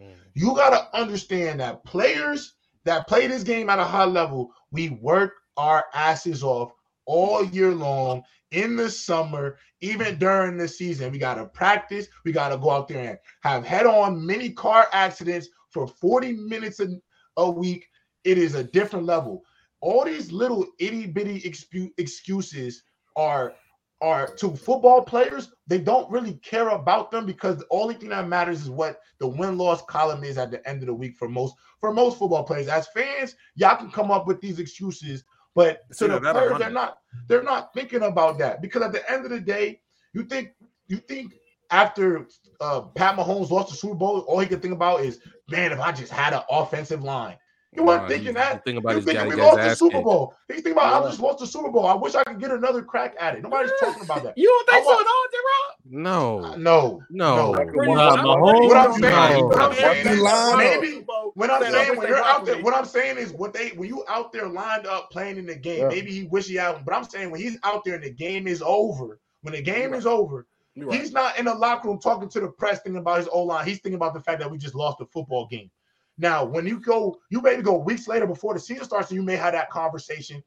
A: Mm. You got to understand that players that play this game at a high level, we work our asses off all year long in the summer, even mm-hmm. during the season. We got to practice. We got to go out there and have head on many car accidents for 40 minutes a, a week. It is a different level. All these little itty bitty expu- excuses are are to football players, they don't really care about them because the only thing that matters is what the win-loss column is at the end of the week for most for most football players. As fans, y'all can come up with these excuses but to the players, they're not they're not thinking about that because at the end of the day, you think you think after uh, Pat Mahomes lost the Super Bowl, all he could think about is, man, if I just had an offensive line. He weren't thinking that. Thinking about he thinking we lost the Super Bowl. He's thinking about yeah. I just lost the Super Bowl. I wish I could get another crack at it. Nobody's talking about that.
F: You don't think want, so at all, Rob?
D: No.
A: Uh, no.
D: No.
A: no. What, I'm, what I'm saying, what I'm saying is maybe when I'm saying when you're out there, what I'm saying is what they when you out there lined up playing in the game, yeah. maybe he wish he out, but I'm saying when he's out there and the game is over, when the game is over, he's not in the locker room talking to the press thinking about his O line. He's thinking about the fact that we just lost the football game. Now, when you go, you maybe go weeks later before the season starts, and you may have that conversation.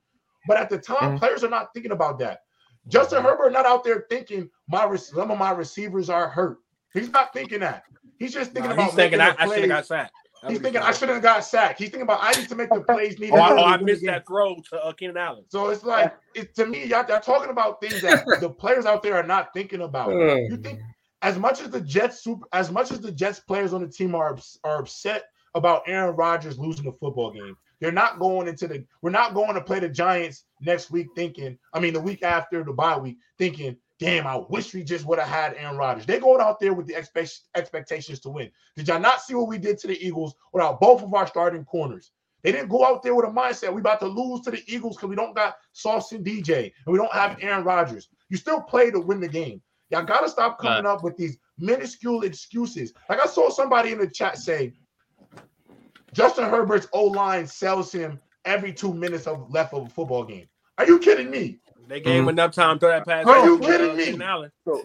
A: But at the time, mm-hmm. players are not thinking about that. Justin Herbert not out there thinking my some of my receivers are hurt. He's not thinking that. He's just thinking about.
F: He's thinking I, I should have got sacked.
A: He's thinking I should have got sacked. He's thinking about I need to make the *laughs* plays needed.
F: oh, I, oh, I missed that throw to uh, Keenan Allen.
A: So it's like it, to me, y'all, y'all talking about things that *laughs* the players out there are not thinking about. You think as much as the Jets super, as much as the Jets players on the team are are upset about Aaron Rodgers losing the football game. They're not going into the we're not going to play the Giants next week thinking, I mean the week after the bye week, thinking, damn, I wish we just would have had Aaron Rodgers. They're going out there with the expect, expectations to win. Did y'all not see what we did to the Eagles without both of our starting corners? They didn't go out there with a mindset we about to lose to the Eagles because we don't got Sauce and DJ and we don't have Aaron Rodgers. You still play to win the game. Y'all got to stop coming up with these minuscule excuses. Like I saw somebody in the chat say, Justin Herbert's O line sells him every two minutes of left of a football game. Are you kidding me?
F: They gave him mm-hmm. enough time to throw that pass.
A: Are you uh, kidding me?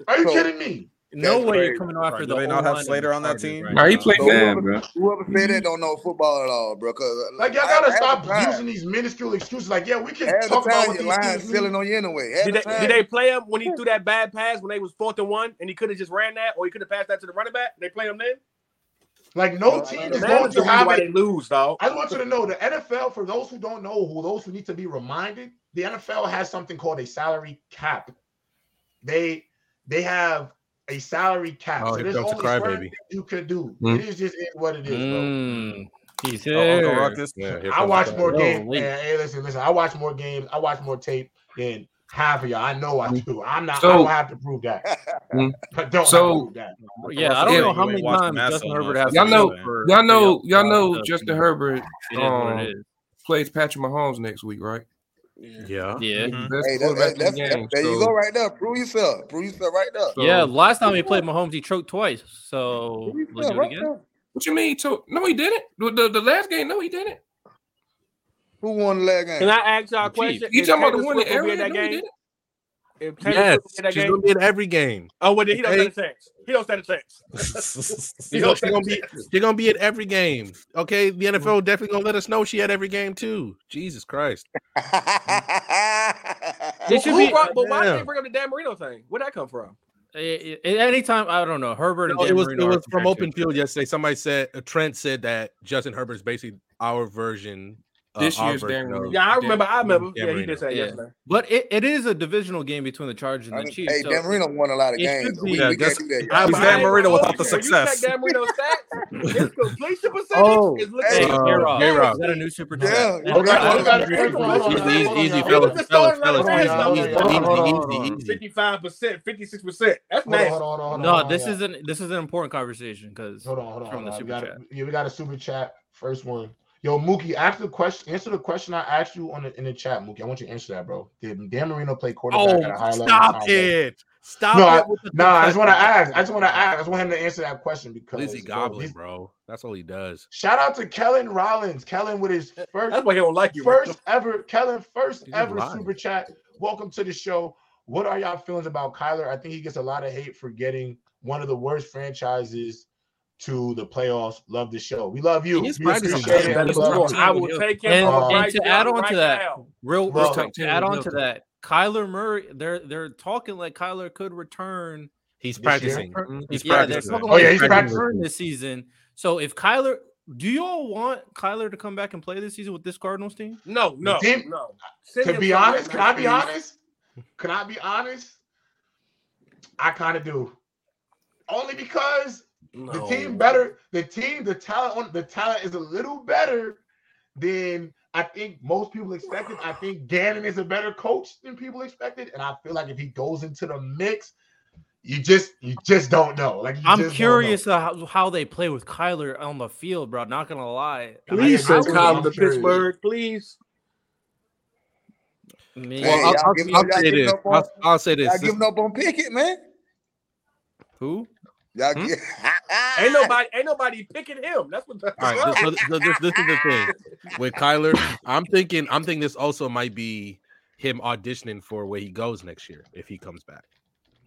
A: Are you kidding me?
C: No way you're coming after
G: Right,
C: the.
G: do they not have Slater on that team?
C: right
B: Nah, he
C: now.
B: played
H: So
B: bad,
H: whoever,
B: bro.
H: whoever said that don't know football at all, bro. Cause uh,
A: Like y'all gotta stop using these minuscule excuses. Like, yeah, we can
H: Half the
A: talk about
H: time
A: what
H: your
A: these
H: line
A: teams
H: stealing
A: mean.
H: on you anyway. Half
F: Did
H: the
F: they,
H: time.
F: did they play him when he threw that bad pass when they was fourth and one and he could have just ran that or he could have passed that to the running back? They play him then.
A: Like, no
H: No,
A: team is going to have
F: why
A: a
F: lose, dog.
A: I want you to know the NFL, for those who don't know, who those who need to be reminded, the NFL has something called a salary cap. They they have a salary cap.
D: Oh,
A: so
D: here
A: there's
D: comes the
A: only certain
D: crybaby.
A: things you could do.
B: Mm.
A: It is just is what it is, bro.
C: Mm, he's
G: Oh, Uncle
C: here.
G: Ruckus.
D: Yeah, here
A: I watch more
C: Yo,
A: games.
C: wait.
A: Man, hey, listen, listen. I watch more games. I watch more tape than half of y'all. I know I do. I'm not. I don't have to prove that. *laughs*
B: Mm.
A: Don't
B: So-
A: have to prove that.
C: Yeah, I don't
B: Yeah,
C: know how many times Justin
G: enough.
C: Herbert has.
B: Y'all know-
C: for-
B: Y'all know,
C: y'all-
B: y'all know
C: y'all-
B: Justin Herbert
C: It is what
B: um, plays Patrick Mahomes next week, right?
D: Yeah.
C: Yeah.
B: He's the best
H: Hey, that,
B: quarterback
H: that,
B: in
H: that's,
B: game.
H: there you go, right there. Prove yourself. Prove yourself right there.
B: so-
C: Yeah, last time he played Mahomes, he choked twice. So let's
H: yourself
C: do it
H: right
C: again.
B: What you mean? So no, he didn't. The, the, the last game, no, he didn't.
H: Who won the last game?
F: Can I ask y'all a
C: The
F: question?
B: You talking about the
F: Taylor
B: one in
F: Swift
B: area?
F: that game? If Taylor
D: Yes,
F: in that
D: she's
F: game?
D: gonna be in every game.
F: Oh, well, then he don't
D: Okay.
F: stand a chance. He don't stand a chance.
D: She's
F: He
D: gonna,
F: don't
D: she gonna be
F: chance.
D: she's gonna be at every game. Okay, the NFL definitely gonna let us know she had every game too. Jesus Christ. *laughs*
C: It should
F: Who
C: be-
F: brought- but why did they bring up the Dan Marino thing? Where'd that come from?
C: Eh, eh, Anytime I don't know Herbert and
D: No,
C: Dan
D: it was
C: Marino
D: it was from open field yesterday. Somebody said uh, Trent said that Justin Herbert's basically our version. Uh,
B: This
D: our
B: year's
D: version
B: Dan Marino.
F: Yeah, I
B: Dan-
F: remember. I remember.
D: Dan
F: Yeah, he did say it
C: Yeah.
F: yesterday.
C: But it, it is a divisional game between the Chargers
H: I
C: and the Chiefs.
H: hey,
C: so
H: Dan Marino won a lot of games.
C: should
H: we,
C: be-
H: we
G: Yeah,
H: can't
G: just-
H: do that.
G: I was Dan Marino
F: gonna
G: without the success.
F: You check Dan Marino's stats. His completion percentage
D: Oh,
F: is looking.
H: hey,
C: J
D: uh,
C: Rob,
D: J-Rob.
C: is that a new super
H: Yeah.
C: chat?
H: Yeah.
A: Hold on, hold on,
C: That's a
A: hold
C: new
A: on,
C: super
A: hold on,
C: chat.
A: hold on,
D: Easy, easy, fellas,
F: He was the
D: fellas, fellas, easy, easy,
F: Hold on,
A: hold on,
D: easy,
A: hold on.
D: easy.
F: Fifty-five percent, fifty-six percent. That's nice.
A: hold on, hold on,
C: No, this isn't. This is an important conversation because
A: Hold on, hold on,
C: from the super chat.
A: yeah, we got a super chat. First one. Yo, Mookie, ask the question. Answer the question I asked you on the, in the chat, Mookie. I want you to answer that, bro. Did Dan Marino play quarterback
D: Oh,
A: at a high level?
D: stop it! Stop
A: No, I,
D: it! with the
A: no, I just want to ask. I just want to ask. I just want him to answer that question because
D: Lizzie
A: bro,
D: Goblin, bro. That's all he does.
A: Shout out to Kellen Rollins. Kellen with his first
F: That's why he don't like you.
A: first ever Kellen first
D: He's
A: ever
D: lying.
A: super chat. Welcome to the show. What are y'all feelings about Kyler? I think he gets a lot of hate for getting one of the worst franchises to the playoffs. Love the show. We love you.
D: He is
A: We
D: practicing
A: appreciate it.
D: than
A: We
D: the
A: love
D: top
A: you.
F: I will take him
C: And, and
F: right
C: to add on
F: right
C: to that,
F: now.
C: real,
A: Well,
C: real quick, to add on to that, Kyler Murray, they're they're talking like Kyler could return.
D: He's practicing.
C: Mm-hmm.
D: He's
C: yeah,
D: practicing.
C: talking
A: Oh, yeah, he's
C: could
A: practicing.
C: this season. So if Kyler, do you all want Kyler to come back and play this season with this Cardinals team?
F: No, no,
A: Team-
F: no. Send
A: To be honest, can I be honest? Can I be honest? I kind of do. Only because
F: No.
A: the team better, the team, the talent on the talent is a little better than I think most people expected. I think Gannon is a better coach than people expected, and I feel like if he goes into the mix, you just you just don't know. Like you
C: I'm
A: just
C: curious how, how they play with Kyler on the field, bro. Not gonna lie.
F: Please
A: I
F: send
A: agree.
F: To. Pittsburgh, please.
C: Me-
H: Hey,
D: Well, I'll,
H: y'all
D: I'll, I'll say this.
H: on-
D: I'll, I'll say this.
H: Y'all
D: This-
H: giving up on Pickett, man.
C: Who?
H: Y'all
C: Hmm?
H: get, *laughs*
F: Ain't nobody, ain't nobody picking him. That's what. The,
D: All right, so, so this, this is the thing with Kyler. I'm thinking, I'm thinking this also might be him auditioning for where he goes next year if he comes back.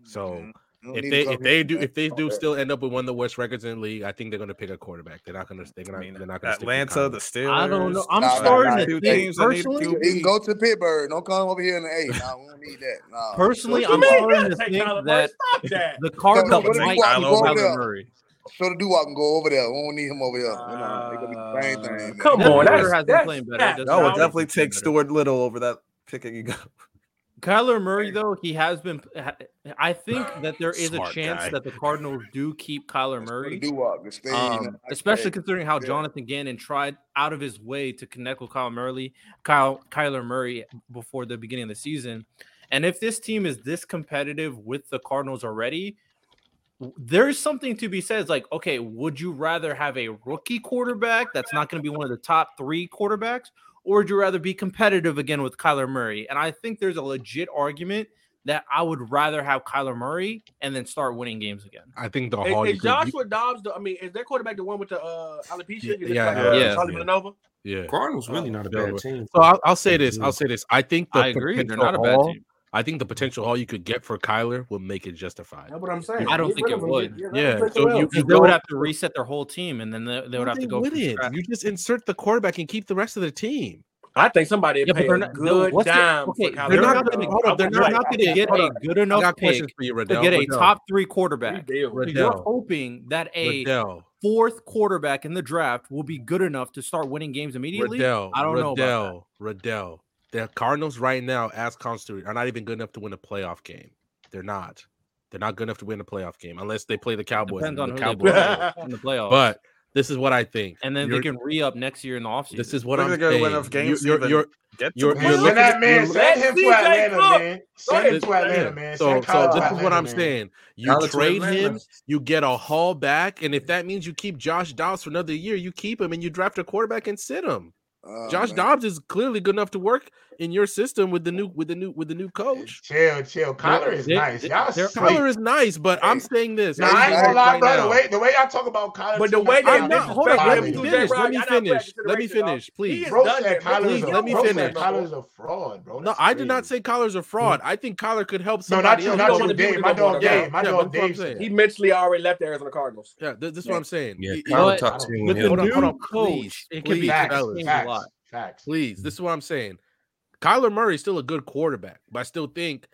D: So mm-hmm.
H: Don't
D: if they if they do if they do still end up with one of the worst records in the league, I think they're gonna pick a quarterback. They're not gonna they're
G: I
D: not
G: mean,
D: they're not gonna
G: Atlanta, the
D: Kyler.
G: Steelers.
C: I don't know. I'm
H: Nah, nah,
C: starting
H: nah,
C: to
G: two
C: think
G: teams that need
C: personally.
H: He can go to Pittsburgh. Don't come over here in the eight. Nah, we don't need that. Nah.
C: Personally, I'm
F: mean?
C: starting to think that
F: that.
C: the Cardinals
H: Go
C: might
H: Kyler
C: keep Kyler. Murray.
H: So the Duwop can go over there. We don't need him over here. You know, they gonna be the same thing.
F: come
C: Devin
F: on,
C: Porter
F: that's,
C: has been playing better.
F: cat,
C: Doesn't
G: I would definitely take
C: better.
G: Stuart Little over that picking you go.
C: Kyler Murray, though, he has been. I think *sighs* that there is a chance
D: guy.
C: that the Cardinals do keep Kyler Murray.
H: the Duwop. The stay, you know,
C: Um, especially considering how Jonathan Gannon tried out of his way to connect with Kyle Murray, Kyle Kyler Murray before the beginning of the season. And if this team is this competitive with the Cardinals already, w- there's something to be said. It's like, okay, would you rather have a rookie quarterback that's not going to be one of the top three quarterbacks, or would you rather be competitive again with Kyler Murray? And I think there's a legit argument that I would rather have Kyler Murray and then start winning games again.
D: I think the
F: Is, is
D: group-
F: Joshua Dobbs? The, I mean, is their quarterback the one with the uh, alopecia?
D: Yeah,
F: it
D: yeah,
F: like,
D: yeah,
F: uh,
C: yeah.
F: Charlie
D: Yeah.
F: Villanueva?
D: yeah.
B: Cardinals really not a
D: Yeah.
B: bad team.
D: So I'll, I'll say this. I'll say this. I think the
C: I agree. They're not a bad team.
D: I think the potential haul you could get for Kyler will make it justified.
F: That's what I'm saying.
C: I don't think it would.
D: yeah, so you,
C: you they would have to reset their whole team, and then they, they would have to go.
D: You just insert the quarterback and keep the rest of the team.
F: I think somebody yeah, pay a not, good no, dime.
C: okay, they're not going to. They're not going to get a good enough pick for you, to get a top three quarterback. So you're hoping that a Riddell. fourth quarterback in the draft will be good enough to start winning games immediately.
D: Riddell,
C: I don't
D: Riddell,
C: know about
D: that. Riddell. The Cardinals right now, as constituted, are not even good enough to win a playoff game. They're not. They're not good enough to win a playoff game unless they play the Cowboys.
C: Depends on
D: the
C: who
D: Cowboys
C: in the playoffs.
D: But this is what I think.
C: And then you're, they can re up next year in the offseason.
D: This is what I'm saying. Win enough games you're, you're, you're,
A: Get you're, you're looking that man. Send him to Atlanta, man. Send him to Atlanta, man.
D: So, so this is what I'm saying. You trade him, you get a haul back, and if that means you keep Josh Dobbs for another year, you keep him and you draft a quarterback and sit him. Oh, Josh man. Dobbs is clearly good enough to work in your system with the new with the new with the new coach.
A: Chill, chill. Kyler is nice. Y'all
D: Kyler is nice, but I'm saying this.
A: No, I ain't gonna lie, bro. The way the way I talk about Kyler,
F: but the way they
D: I'm not. Hold on, let me finish. Let me finish. Let me finish, please.
A: Bro said
D: please let me finish.
A: Kyler's a fraud, bro.
D: No, I did not say Kyler's a fraud. I think Kyler could help
A: somebody. No, not you, not you, Dave. My dog, Dave. My dog, Dave.
F: He mentally already left the Arizona Cardinals.
D: Yeah, this is what I'm saying.
C: Yeah, Kyler talked to him. With the new coach,
D: it can be a lot. Facts. Please, this is what I'm saying. Kyler Murray is still a good quarterback, but I still think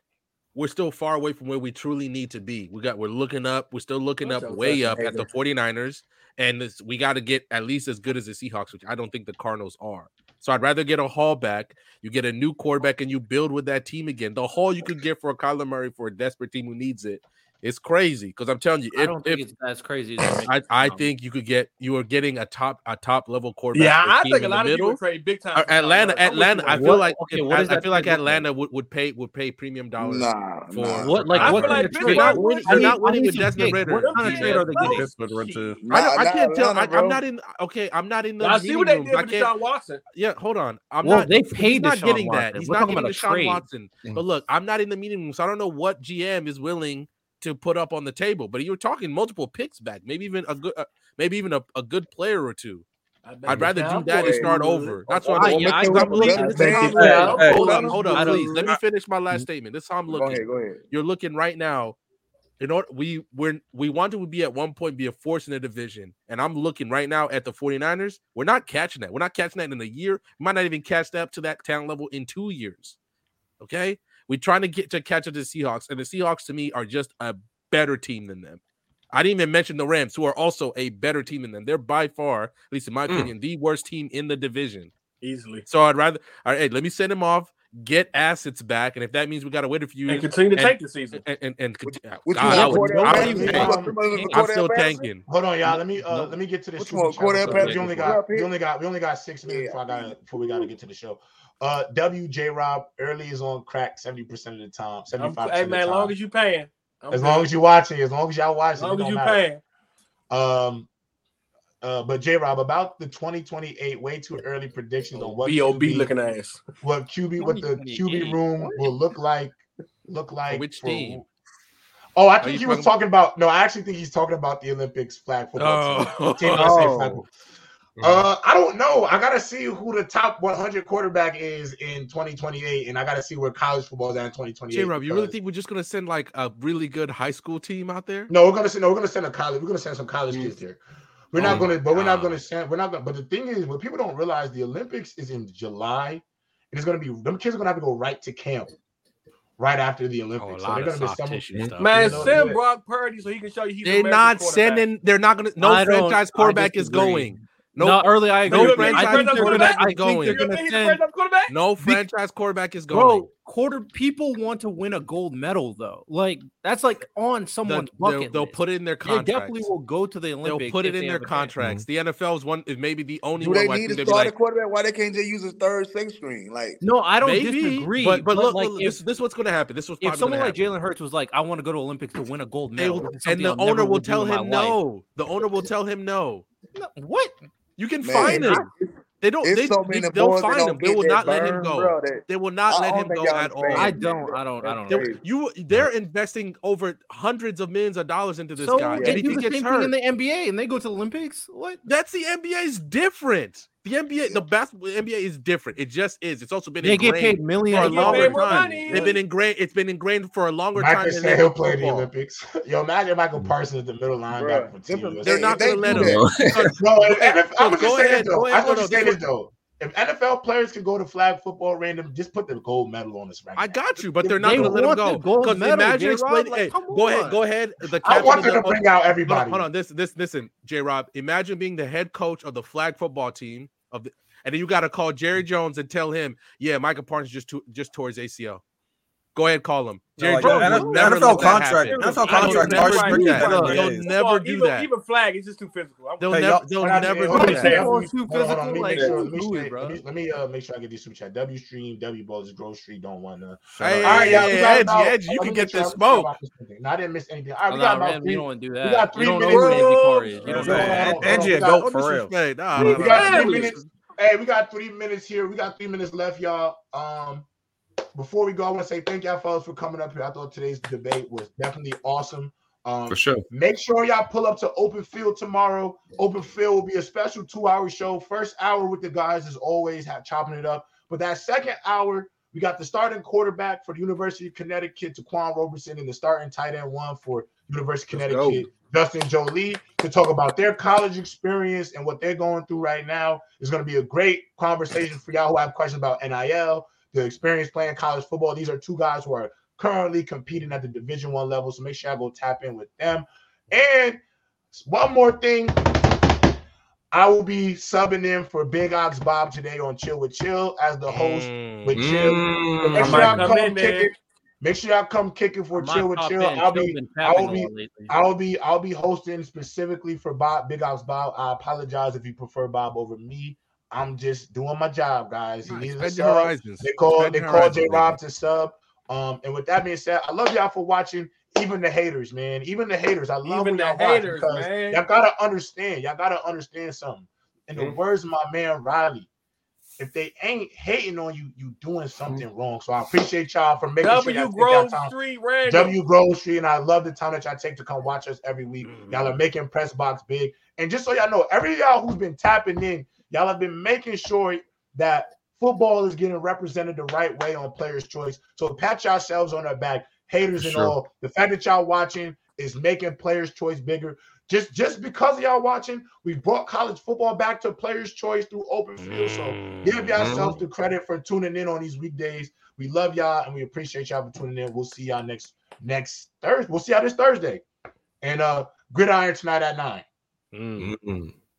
D: we're still far away from where we truly need to be. We got we're looking up, we're still looking up way up at the 49ers, and this, we got to get at least as good as the Seahawks, which I don't think the Cardinals are. So I'd rather get a haul back. You get a new quarterback and you build with that team again. The haul you could get for a Kyler Murray for a desperate team who needs it it's crazy because I'm telling you,
C: if, I don't think if, it's as crazy.
D: As I, I think you could get you are getting a top a top level quarterback.
F: Yeah, I think a lot of people trade big time.
D: Atlanta, Atlanta. I feel like okay, I, I feel like Atlanta would, would pay would pay premium dollars
H: nah,
D: for
H: nah.
C: what like what
D: kind of trade? They're not winning, they're not winning with Desmond Ridder. What kind of trade are they getting? I can't tell. I'm not in. Okay, I'm not in the.
F: I see what they did with Deshaun Watson.
D: Yeah, hold on. I'm not.
C: They paid.
D: Not getting that. He's not getting Deshaun Watson. But look, I'm not in the meeting room, so I don't know what GM is willing to put up on the table. But you were talking multiple picks back, maybe even a good, uh, maybe even a, a good player or two. I'd rather do that and start over. That's why I'm, yeah, I'm looking. hold up, hold up, please. Let me finish my last statement. This is how I'm looking. Go
H: ahead, go ahead.
D: You're looking right now. In order, we we're we wanted to be at one point be a force in the division, and I'm looking right now at the 49ers. We're not catching that. We're not catching that in a year. We might not even catch that up to that talent level in two years. Okay, we're trying to get to catch up to the Seahawks, and the Seahawks to me are just a better team than them. I didn't even mention the Rams, who are also a better team than them. They're by far, at least in my mm. opinion, the worst team in the division.
F: Easily.
D: So I'd rather, all right, hey, let me send him off, get assets back, and if that means we got to wait a few
F: and continue to and, tank the season,
D: and and, and God, I would, I'm, I'm still tanking.
A: Hold on, y'all. Let me uh, let me get to this. We only got we only got we only got six minutes before I got before we got to get to the show. Uh, WJ Rob early is on crack seventy percent of the time. Seventy five.
F: Hey man, as long as you paying.
A: I'm as good. long as you're watching, as long as y'all watching,
F: as long as you paying.
A: Um, uh, but J Rob, about the 2028 way too early predictions on what
F: BOB QB, looking ass.
A: What QB, what the QB room will look like, look like.
D: Which for, team?
A: Oh, I think he was talking about. No, I actually think he's talking about the Olympics flag football oh. team. *laughs* team oh. Uh, I don't know. I gotta see who the top 100 quarterback is in 2028, and I gotta see where college football is at in 2028.
D: J. Rob, you really think we're just gonna send like a really good high school team out there?
A: No, we're gonna send. No, we're gonna send a college. We're gonna send some college kids here. We're oh not gonna, but we're not gonna send. We're not gonna. But the thing is, what people don't realize, the Olympics is in July, and it's gonna be them kids are gonna have to go right to camp right after the oh, Olympics. Oh, so they're going to be
F: some man. Send Brock Purdy so he can show you he's.
D: They're not sending. They're not going to. No franchise quarterback is going.
C: No, no early. I agree.
D: No franchise quarterback is going. No franchise quarterback is going. Bro,
C: quarter people want to win a gold medal though. Like that's like on someone's the, bucket.
D: They'll, they'll put it in their contracts.
C: They definitely will go to the Olympics.
D: They'll put it in their contracts. The NFL is one is maybe the only
H: Do
D: one.
H: they need to start like, a quarterback? Why they can't just use a third, sixth screen? Like
C: no, I don't maybe, disagree.
D: But but, but look, like look, if, this, this is what's going to happen. This was
C: if someone like Jalen Hurts was like, I want to go to Olympics to win a gold medal,
D: and the owner will tell him no. The owner will tell him no.
C: What?
D: You can Man, find him. They don't. They, so they, they'll find him. They will not let him go. Bro, they, they, will not let him go at all.
C: I don't. I don't. I don't.
D: Know. You. They're investing over hundreds of millions of dollars into this
C: so
D: guy.
C: They do the same hurt. thing in the NBA, and they go to the Olympics. What?
D: That's the NBA's different. The NBA, the basketball NBA is different. It just is. It's also been
C: they get paid millions
D: for a longer time. They've been ingrained. It's been ingrained for a longer Michael time.
A: Said he'll play the Olympics. Yo, imagine Micah Parsons at the middle linebacker for
D: team. They're not going to let him. No,
A: I'm just saying though. I'm just saying this though if NFL players can go to flag football random, just put the gold medal on this right
D: I got you, but they're not going to let them go. Because imagine explaining. Like, hey, go on. ahead, go ahead. The
A: I want them to bring out everybody.
D: Hold on, this, this, listen, J. Rob. Imagine being the head coach of the flag football team of the, and then you got to call Jerry Jones and tell him, yeah, Micah Parsons just to, just towards ACL. Go ahead, call him. Jerry no, Jones NFL, NFL contract. NFL contract. Never do that. They'll never do that.
F: Even flag, it's just too physical.
D: They'll never. They'll never do that.
A: Too physical. Like, let me uh make sure I get these super chat. W stream, W balls, Grove Street. Don't want to.
D: Hey, all right, yeah, Edgy, Edgy, you can get this smoke.
A: No, I didn't miss anything. All right, we got about
C: three. You don't want to do that.
A: We got three minutes.
G: You don't Edgy, go for real.
A: We got three minutes. Hey, we got three minutes here. We got three minutes left, y'all. Um, before we go, I want to say thank y'all fellas for coming up here. I thought today's debate was definitely awesome.
B: Um, for sure.
A: Make sure y'all pull up to Open Field tomorrow. Open Field will be a special two-hour show. First hour with the guys is always have, chopping it up, but that second hour we got the starting quarterback for the University of Connecticut, Ta'Quan Roberson, and the starting tight end one for University of Connecticut, Justin Joly, to talk about their college experience and what they're going through right now. It's going to be a great conversation for y'all who have questions about NIL, the experience playing college football. These are two guys who are currently competing at the Division One level. So make sure I go tap in with them. And one more thing. I will be subbing in for Big Ox Bob today on Chill with Chill as the host mm. with Chill. Mm. make sure I come, come in, kick it. Make sure y'all come kicking for Chill with Chill. I'll be, I will be, I will be, I'll be hosting specifically for Bob, Big Ox Bob. I apologize if you prefer Bob over me. I'm just doing my job, guys. He needs a sub. They call they call J Rob to sub. Um, and with that being said, I love y'all for watching. Even the haters, man. Even the haters. I love Even y'all haters, man. y'all gotta understand. Y'all gotta understand something. In the mm-hmm. words of my man Riley, if they ain't hating on you, you doing something mm-hmm. wrong. So I appreciate y'all for making
F: w sure Grove Street, Random.
A: W Grove Street, and I love the time that y'all take to come watch us every week. Mm-hmm. Y'all are making press box big. And just so y'all know, every y'all who's been tapping in Y'all have been making sure that football is getting represented the right way on Players' Choice. So pat yourselves on the back, haters and all. The fact that y'all watching is making Players' Choice bigger. Just just because of y'all watching, we brought college football back to Players' Choice through Open Field. So give mm-hmm. yourselves the credit for tuning in on these weekdays. We love y'all and we appreciate y'all for tuning in. We'll see y'all next next Thursday. We'll see y'all this Thursday. And uh Gridiron tonight at 9
B: mm-hmm.